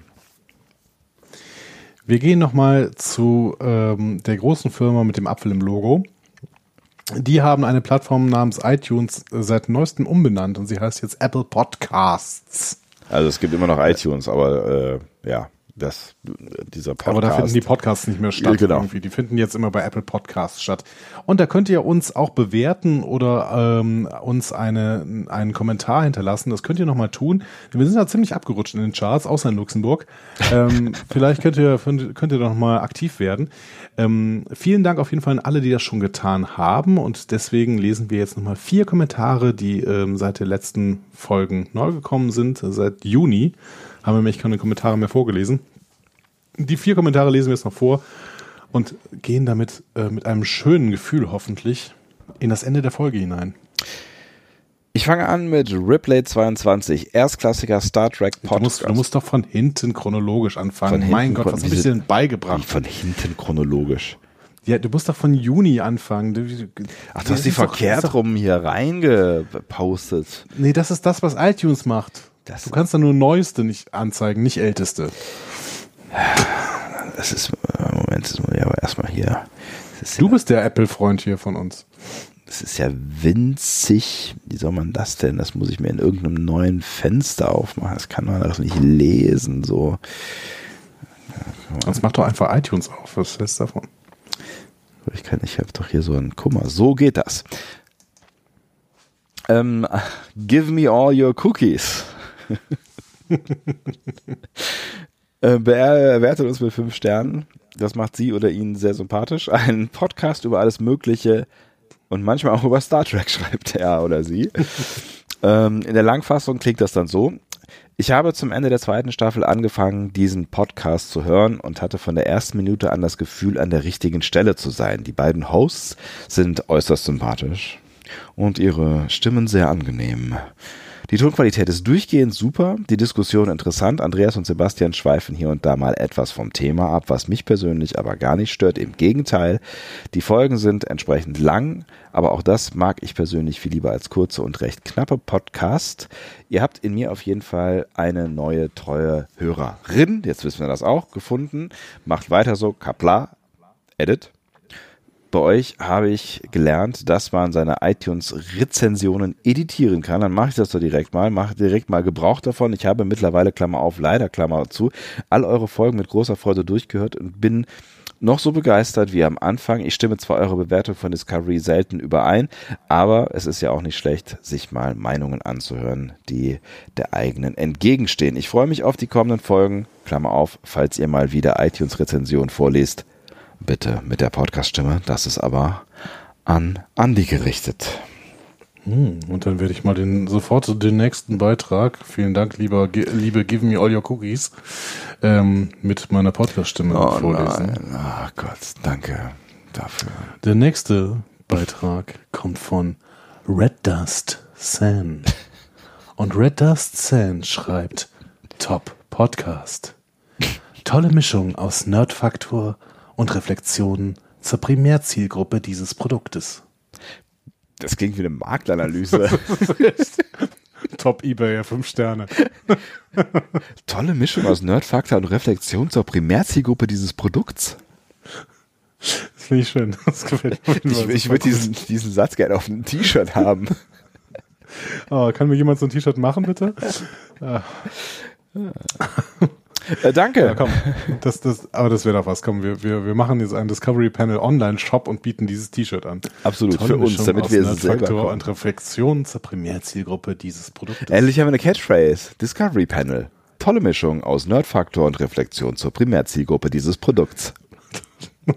Wir gehen nochmal zu ähm, der großen Firma mit dem Apfel im Logo. Die haben eine Plattform namens iTunes äh, seit neuestem umbenannt und sie heißt jetzt Apple Podcasts. Also es gibt immer noch iTunes, aber äh, ja, das, dieser Podcast. Aber da finden die Podcasts nicht mehr statt. Genau. Irgendwie. Die finden jetzt immer bei Apple Podcasts statt. Und da könnt ihr uns auch bewerten oder ähm, uns eine, einen Kommentar hinterlassen. Das könnt ihr nochmal tun. Wir sind da ziemlich abgerutscht in den Charts, außer in Luxemburg. Ähm, [laughs] vielleicht könnt ihr, könnt ihr doch mal aktiv werden. Ähm, vielen Dank auf jeden Fall an alle, die das schon getan haben. Und deswegen lesen wir jetzt nochmal vier Kommentare, die ähm, seit den letzten Folgen neu gekommen sind. Seit Juni haben wir nämlich keine Kommentare mehr vorgelesen. Die vier Kommentare lesen wir jetzt noch vor und gehen damit äh, mit einem schönen Gefühl hoffentlich in das Ende der Folge hinein. Ich fange an mit Ripley 22, erstklassiger Star Trek Du Podcast. musst, du musst doch von hinten chronologisch anfangen. Hinten mein Gott, was wieso- dir denn beigebracht? Von hinten chronologisch. Ja, du musst doch von Juni anfangen. Du, Ach, du hast die verkehrt doch- rum hier reingepostet. Nee, das ist das, was iTunes macht. Das- du kannst da nur Neueste nicht anzeigen, nicht Älteste. [sighs] Das ist, äh, Moment, das muss ich aber erstmal hier. Das ist, Du bist der Apple-Freund hier von uns. das ist ja winzig. Wie soll man das denn? Das muss ich mir in irgendeinem neuen Fenster aufmachen. Das kann man doch nicht lesen, so. Sonst mach doch einfach iTunes auf. Was ist davon? Ich kann, ich habe doch hier so einen Kummer. So geht das. Ähm, [laughs] give me all your cookies. Äh, bewertet uns mit fünf Sternen. Das macht sie oder ihn sehr sympathisch. Ein Podcast über alles Mögliche und manchmal auch über Star Trek, [laughs] schreibt er oder sie. ähm, in der Langfassung klingt das dann so. Ich habe zum Ende der zweiten Staffel angefangen, diesen Podcast zu hören und hatte von der ersten Minute an das Gefühl, an der richtigen Stelle zu sein. Die beiden Hosts sind äußerst sympathisch und ihre Stimmen sehr angenehm. Die Tonqualität ist durchgehend super, die Diskussion interessant. Andreas und Sebastian schweifen hier und da mal etwas vom Thema ab, was mich persönlich aber gar nicht stört. Im Gegenteil, die Folgen sind entsprechend lang, aber auch das mag ich persönlich viel lieber als kurze und recht knappe Podcast. Ihr habt in mir auf jeden Fall eine neue treue Hörerin, jetzt wissen wir das auch, gefunden. Macht weiter so, Kapla, Edit. Bei euch habe ich gelernt, dass man seine iTunes-Rezensionen editieren kann. Dann mache ich das doch direkt mal, mache direkt mal Gebrauch davon. Ich habe mittlerweile, Klammer auf, leider Klammer zu, all eure Folgen mit großer Freude durchgehört und bin noch so begeistert wie am Anfang. Ich stimme zwar eure Bewertung von Discovery selten überein, aber es ist ja auch nicht schlecht, sich mal Meinungen anzuhören, die der eigenen entgegenstehen. Ich freue mich auf die kommenden Folgen. Klammer auf, falls ihr mal wieder iTunes-Rezension vorlest bitte mit der Podcast-Stimme. Das ist aber an Andi gerichtet. Hm, und dann werde ich mal den, sofort den nächsten Beitrag, vielen Dank, lieber, liebe Give Me All Your Cookies, ähm, mit meiner Podcast-Stimme Oh vorlesen. nein, ach Gott, danke dafür. Der nächste Beitrag kommt von Red Dust San. Und Red Dust San schreibt Top Podcast. Tolle Mischung aus Nerdfaktor und Reflexionen zur Primärzielgruppe dieses Produktes. Das klingt wie eine Marktanalyse. [laughs] Top eBay, 5 Sterne. [laughs] Tolle Mischung aus Nerdfaktor und Reflexion zur Primärzielgruppe dieses Produkts. Das finde ich schön. Das gefällt mir. Ich, ich würde diesen, diesen Satz gerne auf einem T-Shirt haben. Oh, kann mir jemand so ein T-Shirt machen, bitte? [laughs] Äh, danke. Ja, komm. Das, das, aber das wäre doch was. Komm, wir, wir, wir machen jetzt einen Discovery Panel Online-Shop und bieten dieses T-Shirt an. Absolut, Tolle für uns, damit wir es selber Nerdfaktor kommen. und Reflexion zur Primärzielgruppe dieses Produktes. Endlich haben wir eine Catchphrase. Discovery Panel. Tolle Mischung aus Nerdfaktor und Reflexion zur Primärzielgruppe dieses Produkts. [laughs]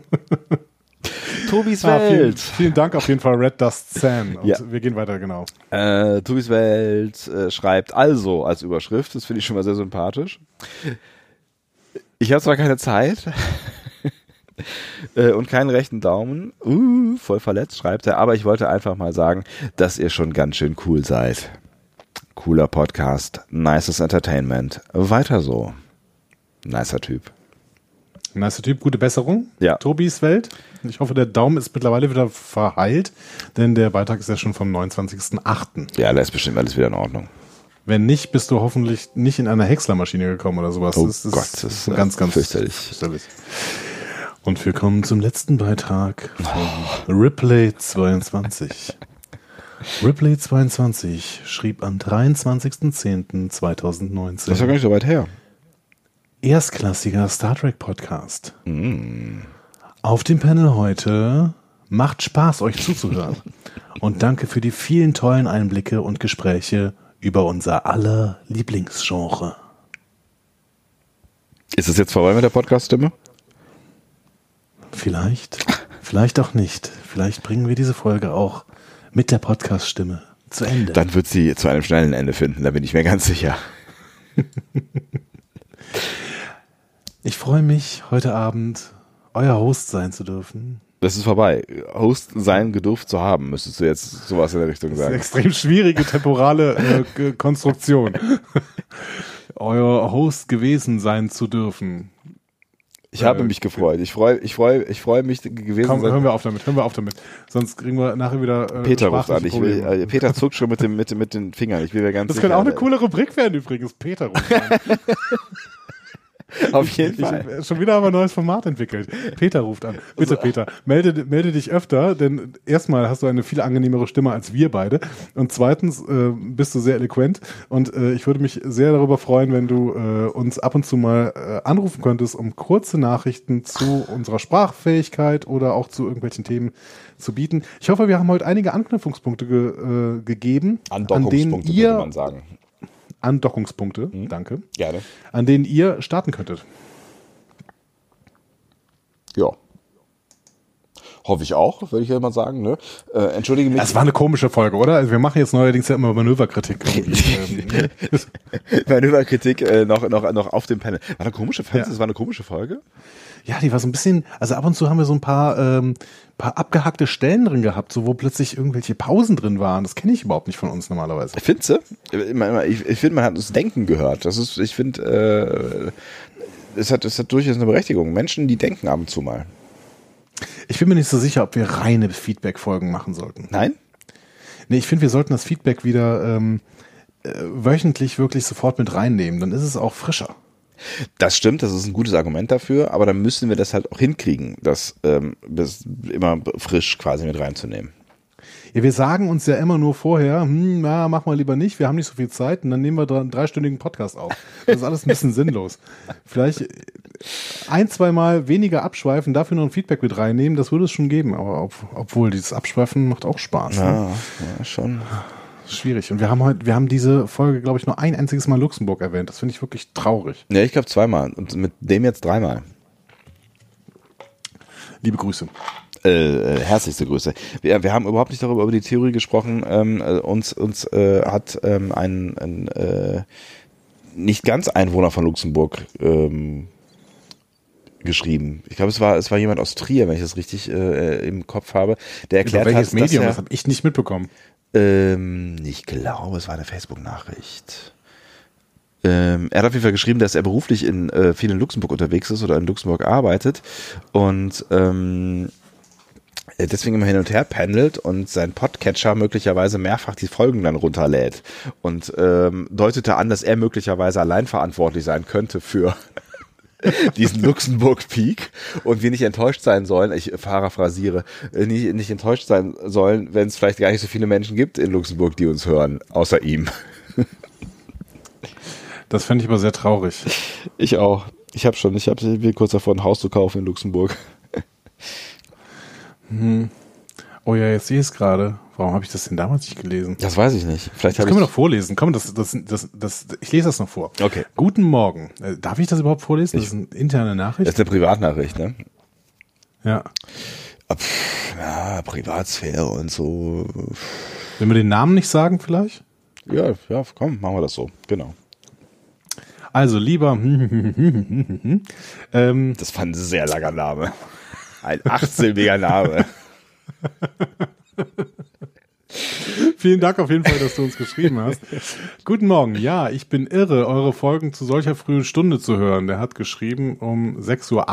Tobis Ah, vielen, Welt. vielen Dank auf jeden Fall, Red Dust. Und Ja. wir gehen weiter, genau. Äh, Tobis Welt äh, schreibt also als Überschrift, das finde ich schon mal sehr sympathisch. Ich habe zwar keine Zeit [laughs] äh, und keinen rechten Daumen, uh, voll verletzt, schreibt er, aber ich wollte einfach mal sagen, dass ihr schon ganz schön cool seid. Cooler Podcast, nices Entertainment, weiter so. Nicer Typ. Nicer Typ, gute Besserung. Ja. Tobis Welt. Ich hoffe, der Daumen ist mittlerweile wieder verheilt, denn der Beitrag ist ja schon vom 29.08. Ja, da ist bestimmt alles wieder in Ordnung. Wenn nicht, bist du hoffentlich nicht in einer Häckslermaschine gekommen oder sowas. Oh das ist, Gott, das ist, ganz, ganz fürchterlich. fürchterlich. Und wir kommen zum letzten Beitrag von Ripley22. Ripley22 schrieb am 23.10.2019. Das ist ja gar nicht so weit her. Erstklassiger Star Trek Podcast. Mm. Auf dem Panel heute macht Spaß, euch zuzuhören. [laughs] Und danke für die vielen tollen Einblicke und Gespräche über unser aller Lieblingsgenre. Ist es jetzt vorbei mit der Podcast-Stimme? Vielleicht, vielleicht auch nicht. Vielleicht bringen wir diese Folge auch mit der Podcast-Stimme zu Ende. Dann wird sie zu einem schnellen Ende finden, da bin ich mir ganz sicher. Ich freue mich, heute Abend euer Host sein zu dürfen. Das ist vorbei. Host sein gedurft zu haben, müsstest du jetzt sowas in der Richtung Das ist eine sagen. extrem schwierige temporale äh, Konstruktion. [laughs] euer Host gewesen sein zu dürfen. Ich habe Äh, mich gefreut. Ich freue ich freu, ich freu mich gewesen Komm, sein. hören wir auf damit, hören wir auf damit. Sonst kriegen wir nachher wieder äh, Peter ruft an. Ich will, äh, Peter zuckt schon mit, dem, mit, mit den Fingern. Ich will ganz Das sicher. könnte auch eine coole Rubrik werden übrigens. Peter ruft an. [laughs] [laughs] Auf jeden Ich, Fall. äh, schon wieder haben wir ein neues Format entwickelt. Peter ruft an. Bitte, Peter, melde, melde dich öfter, denn erstmal hast du eine viel angenehmere Stimme als wir beide. Und zweitens äh, bist du sehr eloquent. Und äh, ich würde mich sehr darüber freuen, wenn du äh, uns ab und zu mal äh, anrufen könntest, um kurze Nachrichten zu unserer Sprachfähigkeit oder auch zu irgendwelchen Themen zu bieten. Ich hoffe, wir haben heute einige Anknüpfungspunkte ge, äh, gegeben, an denen ihr würde man sagen. Andockungspunkte, danke, Gerne. an denen ihr starten könntet. Ja. Hoffe ich auch, würde ich ja mal sagen. Ne? Äh, entschuldige mich. Das war eine komische Folge, oder? Also wir machen jetzt neuerdings ja immer Manöverkritik. [laughs] Ähm, Manöverkritik äh, noch, noch, noch auf dem Panel. War eine komische Folge? Ja. Das war eine komische Folge? Ja, die war so ein bisschen, also ab und zu haben wir so ein paar, ähm, paar abgehackte Stellen drin gehabt, so wo plötzlich irgendwelche Pausen drin waren. Das kenne ich überhaupt nicht von uns normalerweise. Findest du? Ich, ich finde, man hat das Denken gehört. Das ist, ich finde, äh, es hat, es hat durchaus eine Berechtigung. Menschen, die denken ab und zu mal. Ich bin mir nicht so sicher, ob wir reine Feedback-Folgen machen sollten. Nein? Nee, ich finde, wir sollten das Feedback wieder ähm, äh, wöchentlich wirklich sofort mit reinnehmen. Dann ist es auch frischer. Das stimmt, das ist ein gutes Argument dafür, aber dann müssen wir das halt auch hinkriegen, das, ähm, das immer frisch quasi mit reinzunehmen. Ja, wir sagen uns ja immer nur vorher, hm, na, mach mal lieber nicht, wir haben nicht so viel Zeit und dann nehmen wir einen dreistündigen Podcast auf. Das ist alles ein bisschen [laughs] sinnlos. Vielleicht ein, zwei Mal weniger abschweifen, dafür noch ein Feedback mit reinnehmen, das würde es schon geben. Aber ob, obwohl dieses Abschweifen macht auch Spaß. Ne? Ja, ja, schon. Schwierig. Und wir haben heute, wir haben diese Folge, glaube ich, nur ein einziges Mal Luxemburg erwähnt. Das finde ich wirklich traurig. Ja, ich glaube zweimal. Und mit dem jetzt dreimal. Liebe Grüße. Äh, äh, herzlichste Grüße. Wir, wir haben überhaupt nicht darüber über die Theorie gesprochen. Ähm, äh, uns uns äh, hat ähm, ein, ein äh, nicht ganz Einwohner von Luxemburg ähm, geschrieben. Ich glaube, es war es war jemand aus Trier, wenn ich das richtig äh, im Kopf habe. Der erklärt Über welches hat, Medium? dass Das habe ich nicht mitbekommen. Ähm, ich glaube, es war eine Facebook-Nachricht. Ähm, er hat auf jeden Fall geschrieben, dass er beruflich in äh, viel in Luxemburg unterwegs ist oder in Luxemburg arbeitet und ähm, er deswegen immer hin und her pendelt und sein Podcatcher möglicherweise mehrfach die Folgen dann runterlädt und ähm, deutete an, dass er möglicherweise allein verantwortlich sein könnte für [laughs] diesen Luxemburg Peak und wir nicht enttäuscht sein sollen, ich paraphrasiere, äh, nicht, nicht enttäuscht sein sollen, wenn es vielleicht gar nicht so viele Menschen gibt in Luxemburg, die uns hören, außer ihm. Das fände ich aber sehr traurig. Ich auch. Ich habe schon, ich habe kurz davor, ein Haus zu kaufen in Luxemburg. Hm. Oh ja, jetzt sehe ich es gerade. Warum habe ich das denn damals nicht gelesen? Das weiß ich nicht. Vielleicht Das können wir noch vorlesen. Komm, das, das, das, das, ich lese das noch vor. Okay. Guten Morgen. Äh, Darf ich das überhaupt vorlesen? Das ist eine interne Nachricht. Das ist eine Privatnachricht, ne? Ja. Pff, ja, Privatsphäre und so. Wenn wir den Namen nicht sagen, vielleicht? Ja, ja, komm, machen wir das so. Genau. Also, lieber. [laughs] ähm, Das war ein sehr langer Name. Ein achtsilbiger Name. [laughs] Vielen Dank auf jeden Fall, dass du uns geschrieben hast. Guten Morgen. Ja, ich bin irre, eure Folgen zu solcher frühen Stunde zu hören. Der hat geschrieben um 6.08 Uhr.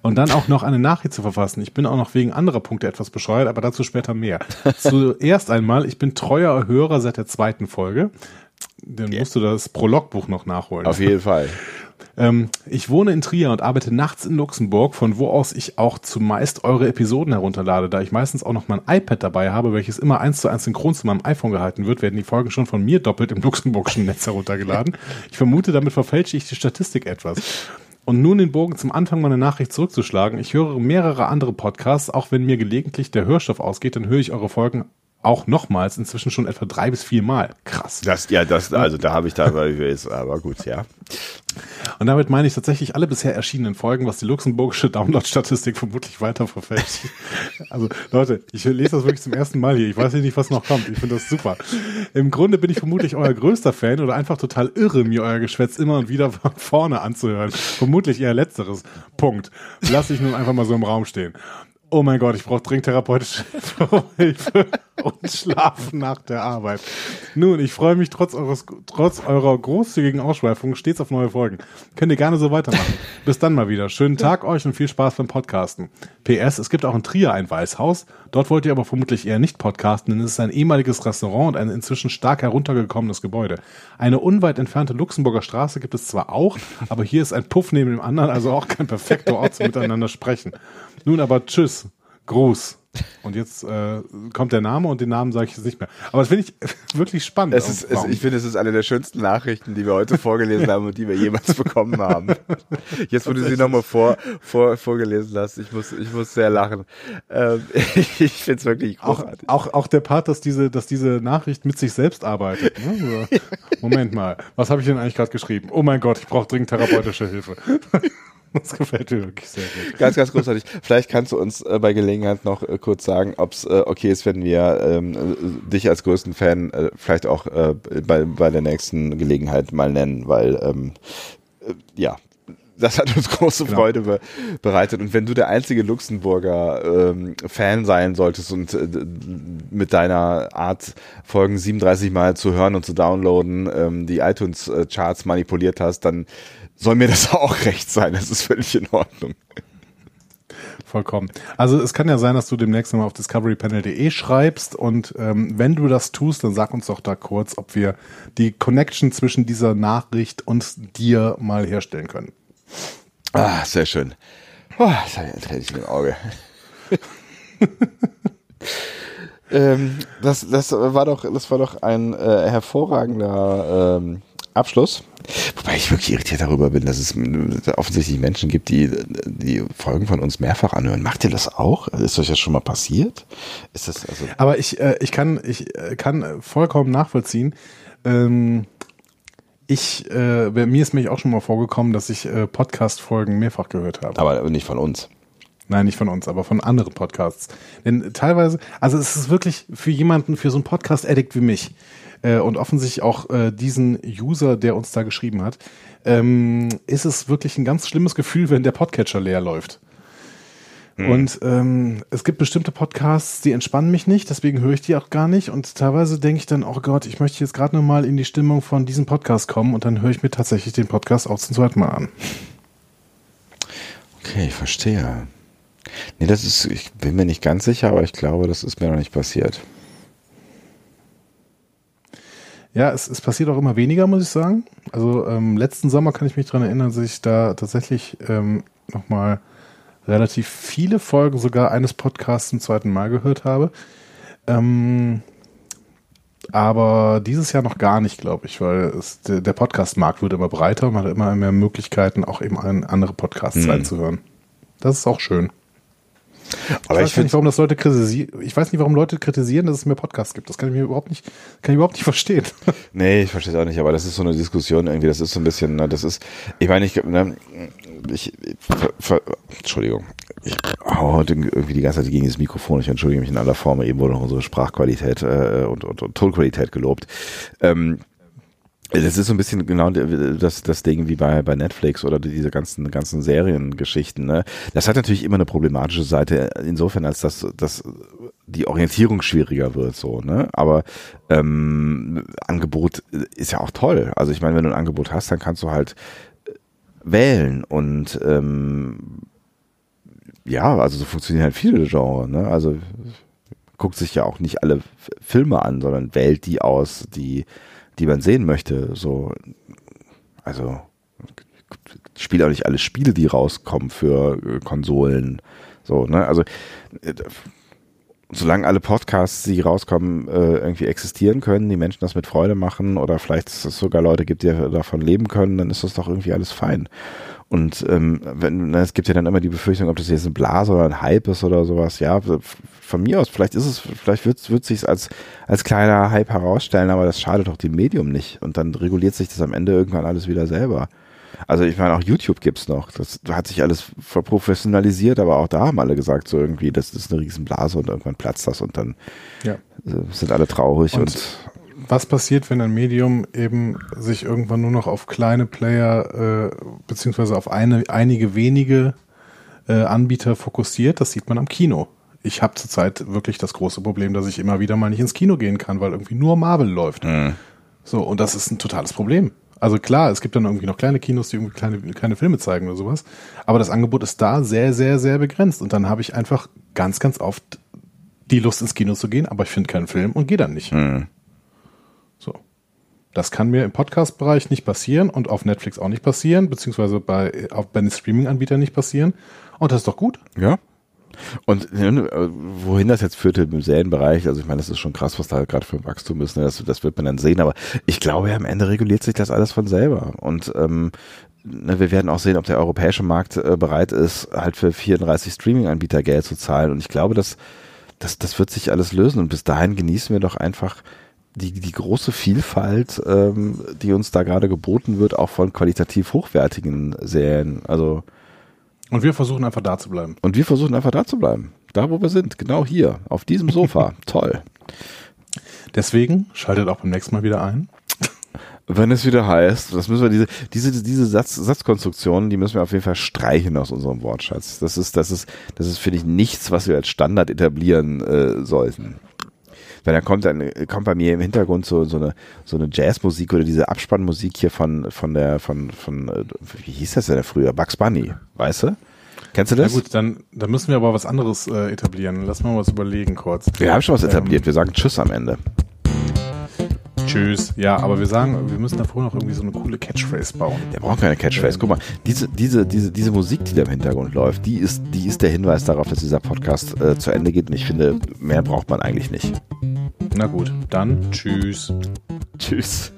Und dann auch noch eine Nachricht zu verfassen. Ich bin auch noch wegen anderer Punkte etwas bescheuert, aber dazu später mehr. [laughs] Zuerst einmal, ich bin treuer Hörer seit der zweiten Folge. Dann musst du das Prologbuch noch nachholen. Auf jeden Fall. [laughs] Ähm, ich wohne in Trier und arbeite nachts in Luxemburg, von wo aus ich auch zumeist eure Episoden herunterlade. Da ich meistens auch noch mein iPad dabei habe, welches immer eins zu eins synchron zu meinem iPhone gehalten wird, werden die Folgen schon von mir doppelt im [laughs] luxemburgischen Netz heruntergeladen. Ich vermute, damit verfälsche ich die Statistik etwas. Und nun den Bogen zum Anfang meiner Nachricht zurückzuschlagen. Ich höre mehrere andere Podcasts, auch wenn mir gelegentlich der Hörstoff ausgeht, dann höre ich eure Folgen auch nochmals, inzwischen schon etwa drei bis vier Mal. Krass. Das, ja, das, also da habe ich da, aber gut, ja. Und damit meine ich tatsächlich alle bisher erschienenen Folgen, was die luxemburgische Download-Statistik vermutlich weiter verfälscht. Also Leute, ich lese das wirklich zum ersten Mal hier. Ich weiß nicht, was noch kommt. Ich finde das super. Im Grunde bin ich vermutlich euer größter Fan oder einfach total irre, mir euer Geschwätz immer und wieder von vorne anzuhören. Vermutlich eher letzteres. Punkt. Lass ich nun einfach mal so im Raum stehen. Oh mein Gott, ich brauche dringend therapeutische [laughs] Hilfe und Schlafen nach der Arbeit. Nun, ich freue mich trotz, eures, trotz eurer großzügigen Ausschweifung stets auf neue Folgen. Könnt ihr gerne so weitermachen. Bis dann mal wieder. Schönen Tag euch und viel Spaß beim Podcasten. PS, es gibt auch in Trier ein Weißhaus. Dort wollt ihr aber vermutlich eher nicht podcasten, denn es ist ein ehemaliges Restaurant und ein inzwischen stark heruntergekommenes Gebäude. Eine unweit entfernte Luxemburger Straße gibt es zwar auch, aber hier ist ein Puff neben dem anderen, also auch kein perfekter Ort zum [laughs] Miteinander sprechen. Nun aber tschüss, Gruß. Und jetzt äh, kommt der Name und den Namen sage ich jetzt nicht mehr. Aber das finde ich [laughs] wirklich spannend. Es ist, es, ich finde, es ist eine der schönsten Nachrichten, die wir heute vorgelesen [laughs] haben und die wir jemals bekommen haben. Jetzt, wo du sie nochmal vor, vor, vorgelesen hast, ich muss, ich muss sehr lachen. Ähm, [laughs] ich finde es wirklich großartig. Auch, auch, auch der Part, dass diese, dass diese Nachricht mit sich selbst arbeitet. Ne? Moment mal, was habe ich denn eigentlich gerade geschrieben? Oh mein Gott, ich brauche dringend therapeutische Hilfe. Das gefällt mir wirklich sehr gut. Ganz, ganz großartig. Vielleicht kannst du uns äh, bei Gelegenheit noch äh, kurz sagen, ob es äh, okay ist, wenn wir ähm, äh, dich als größten Fan äh, vielleicht auch äh, bei, bei der nächsten Gelegenheit mal nennen, weil ähm, äh, ja, Das hat uns große Genau. Freude be bereitet. Und wenn du der einzige Luxemburger ähm, Fan sein solltest und äh, mit deiner Art, Folgen 37 Mal zu hören und zu downloaden, ähm, die iTunes-Charts manipuliert hast, dann soll mir das [laughs] auch recht sein. Das ist völlig in Ordnung. Vollkommen. Also es kann ja sein, dass du demnächst nochmal auf discoverypanel.de schreibst und ähm, wenn du das tust, dann sag uns doch da kurz, ob wir die Connection zwischen dieser Nachricht und dir mal herstellen können. Ah, sehr schön. Oh, das ich ein Tränchen im Auge. [laughs] ähm, das, das war doch, das war doch ein äh, hervorragender ähm, Abschluss. Wobei ich wirklich irritiert darüber bin, dass es äh, offensichtlich Menschen gibt, die die Folgen von uns mehrfach anhören. Macht ihr das auch? Ist euch das schon mal passiert? Ist das also? Aber ich, äh, ich kann, ich äh, kann vollkommen nachvollziehen. Ähm, ich, äh, mir ist mich auch schon mal vorgekommen, dass ich äh, Podcast-Folgen mehrfach gehört habe. Aber nicht von uns. Nein, nicht von uns, aber von anderen Podcasts. Denn teilweise, also es ist wirklich für jemanden, für so einen Podcast-Addict wie mich äh, und offensichtlich auch äh, diesen User, der uns da geschrieben hat, ähm, ist es wirklich ein ganz schlimmes Gefühl, wenn der Podcatcher leer läuft. Und ähm, es gibt bestimmte Podcasts, die entspannen mich nicht, deswegen höre ich die auch gar nicht. Und teilweise denke ich dann, oh Gott, ich möchte jetzt gerade nochmal in die Stimmung von diesem Podcast kommen und dann höre ich mir tatsächlich den Podcast auch zum zweiten Mal an. Okay, ich verstehe. Nee, das ist, ich bin mir nicht ganz sicher, aber ich glaube, das ist mir noch nicht passiert. Ja, es, es passiert auch immer weniger, muss ich sagen. Also ähm, letzten Sommer kann ich mich daran erinnern, dass ich da tatsächlich ähm, nochmal relativ viele Folgen sogar eines Podcasts zum zweiten Mal gehört habe. Ähm, aber dieses Jahr noch gar nicht, glaube ich, weil es, der, der Podcast-Markt wird immer breiter und man hat immer mehr Möglichkeiten, auch eben an andere Podcasts Hm. reinzuhören. Das ist auch schön. Aber ich ich weiß gar nicht, warum das Leute kritisieren. Ich weiß nicht, warum Leute kritisieren, dass es mehr Podcasts gibt. Das kann ich mir überhaupt nicht, kann ich überhaupt nicht [laughs] verstehen. Nee, ich verstehe es auch nicht, aber das ist so eine Diskussion irgendwie, das ist so ein bisschen, ne, das ist, ich meine, ich, ne, ich, ver, ver, Entschuldigung, ich hau heute irgendwie die ganze Zeit gegen das Mikrofon, ich entschuldige mich in aller Form, eben wurde noch unsere Sprachqualität äh, und, und, und Tonqualität gelobt. Ähm, das ist so ein bisschen genau das, das Ding wie bei, bei Netflix oder diese ganzen, ganzen Seriengeschichten. Ne? Das hat natürlich immer eine problematische Seite, insofern, als dass, dass die Orientierung schwieriger wird, so, ne? Aber ähm, Angebot ist ja auch toll. Also ich meine, wenn du ein Angebot hast, dann kannst du halt wählen und ähm, ja, also so funktionieren halt viele Genres, ne? Also guckt sich ja auch nicht alle Filme an, sondern wählt die aus, die die man sehen möchte. So, also spielt auch nicht alle Spiele, die rauskommen für äh, Konsolen. So, ne? Also äh, solange alle Podcasts, die rauskommen, äh, irgendwie existieren können, die Menschen das mit Freude machen oder vielleicht es sogar Leute gibt, die davon leben können, dann ist das doch irgendwie alles fein. Und ähm, wenn, na, es gibt ja dann immer die Befürchtung, ob das jetzt ein Blase oder ein Hype ist oder sowas. Ja, von mir aus, vielleicht ist es, vielleicht wird, wird sich als als kleiner Hype herausstellen, aber das schadet doch dem Medium nicht. Und dann reguliert sich das am Ende irgendwann alles wieder selber. Also ich meine, auch YouTube gibt's noch. Das hat sich alles verprofessionalisiert, aber auch da haben alle gesagt, so irgendwie, das ist eine Riesenblase und irgendwann platzt das und dann Ja. äh, sind alle traurig und, Und was passiert, wenn ein Medium eben sich irgendwann nur noch auf kleine Player äh, beziehungsweise auf eine, einige wenige äh, Anbieter fokussiert? Das sieht man am Kino. Ich habe zurzeit wirklich das große Problem, dass ich immer wieder mal nicht ins Kino gehen kann, weil irgendwie nur Marvel läuft. So, und das ist ein totales Problem. Also klar, es gibt dann irgendwie noch kleine Kinos, die irgendwie kleine, kleine Filme zeigen oder sowas. Aber das Angebot ist da sehr, sehr, sehr begrenzt. Und dann habe ich einfach ganz, ganz oft die Lust ins Kino zu gehen, aber ich finde keinen Film und gehe dann nicht. So. Das kann mir im Podcast-Bereich nicht passieren und auf Netflix auch nicht passieren, beziehungsweise bei, auf, bei den Streaming-Anbietern nicht passieren. Und das ist doch gut. Ja. Und äh, wohin das jetzt führte im Serienbereich, also ich meine, das ist schon krass, was da gerade für ein Wachstum ist, ne? das, das wird man dann sehen, aber ich glaube, am Ende reguliert sich das alles von selber. Und ähm, ne, wir werden auch sehen, ob der europäische Markt äh, bereit ist, halt für 34 Streaming-Anbieter Geld zu zahlen. Und ich glaube, dass das, das wird sich alles lösen. Und bis dahin genießen wir doch einfach die, die große Vielfalt, ähm, die uns da gerade geboten wird, auch von qualitativ hochwertigen Serien. Also Und wir versuchen einfach da zu bleiben. und wir versuchen einfach da zu bleiben. Da, wo wir sind. Genau hier. Auf diesem Sofa. [laughs] Toll. Deswegen schaltet auch beim nächsten Mal wieder ein. Wenn es wieder heißt, das müssen wir diese diese diese Satz, Satzkonstruktionen, die müssen wir auf jeden Fall streichen aus unserem Wortschatz. Das ist das ist das ist finde ich nichts, was wir als Standard etablieren äh, sollten. Weil dann kommt dann kommt bei mir im Hintergrund so so eine so eine Jazzmusik oder diese Abspannmusik hier von von der von von äh, wie hieß das denn früher Bugs Bunny, weißt du? Kennst du Na das? gut, dann, dann müssen wir aber was anderes äh, etablieren. Lass mal was überlegen kurz. Wir haben schon was Ähm, etabliert. Wir sagen Tschüss am Ende. Tschüss. Ja, aber wir sagen, wir müssen davor noch irgendwie so eine coole Catchphrase bauen. Der braucht keine Catchphrase. Guck mal, diese, diese, diese, diese Musik, die da im Hintergrund läuft, die ist, die ist der Hinweis darauf, dass dieser Podcast äh, zu Ende geht. Und ich finde, mehr braucht man eigentlich nicht. Na gut, dann tschüss. Tschüss.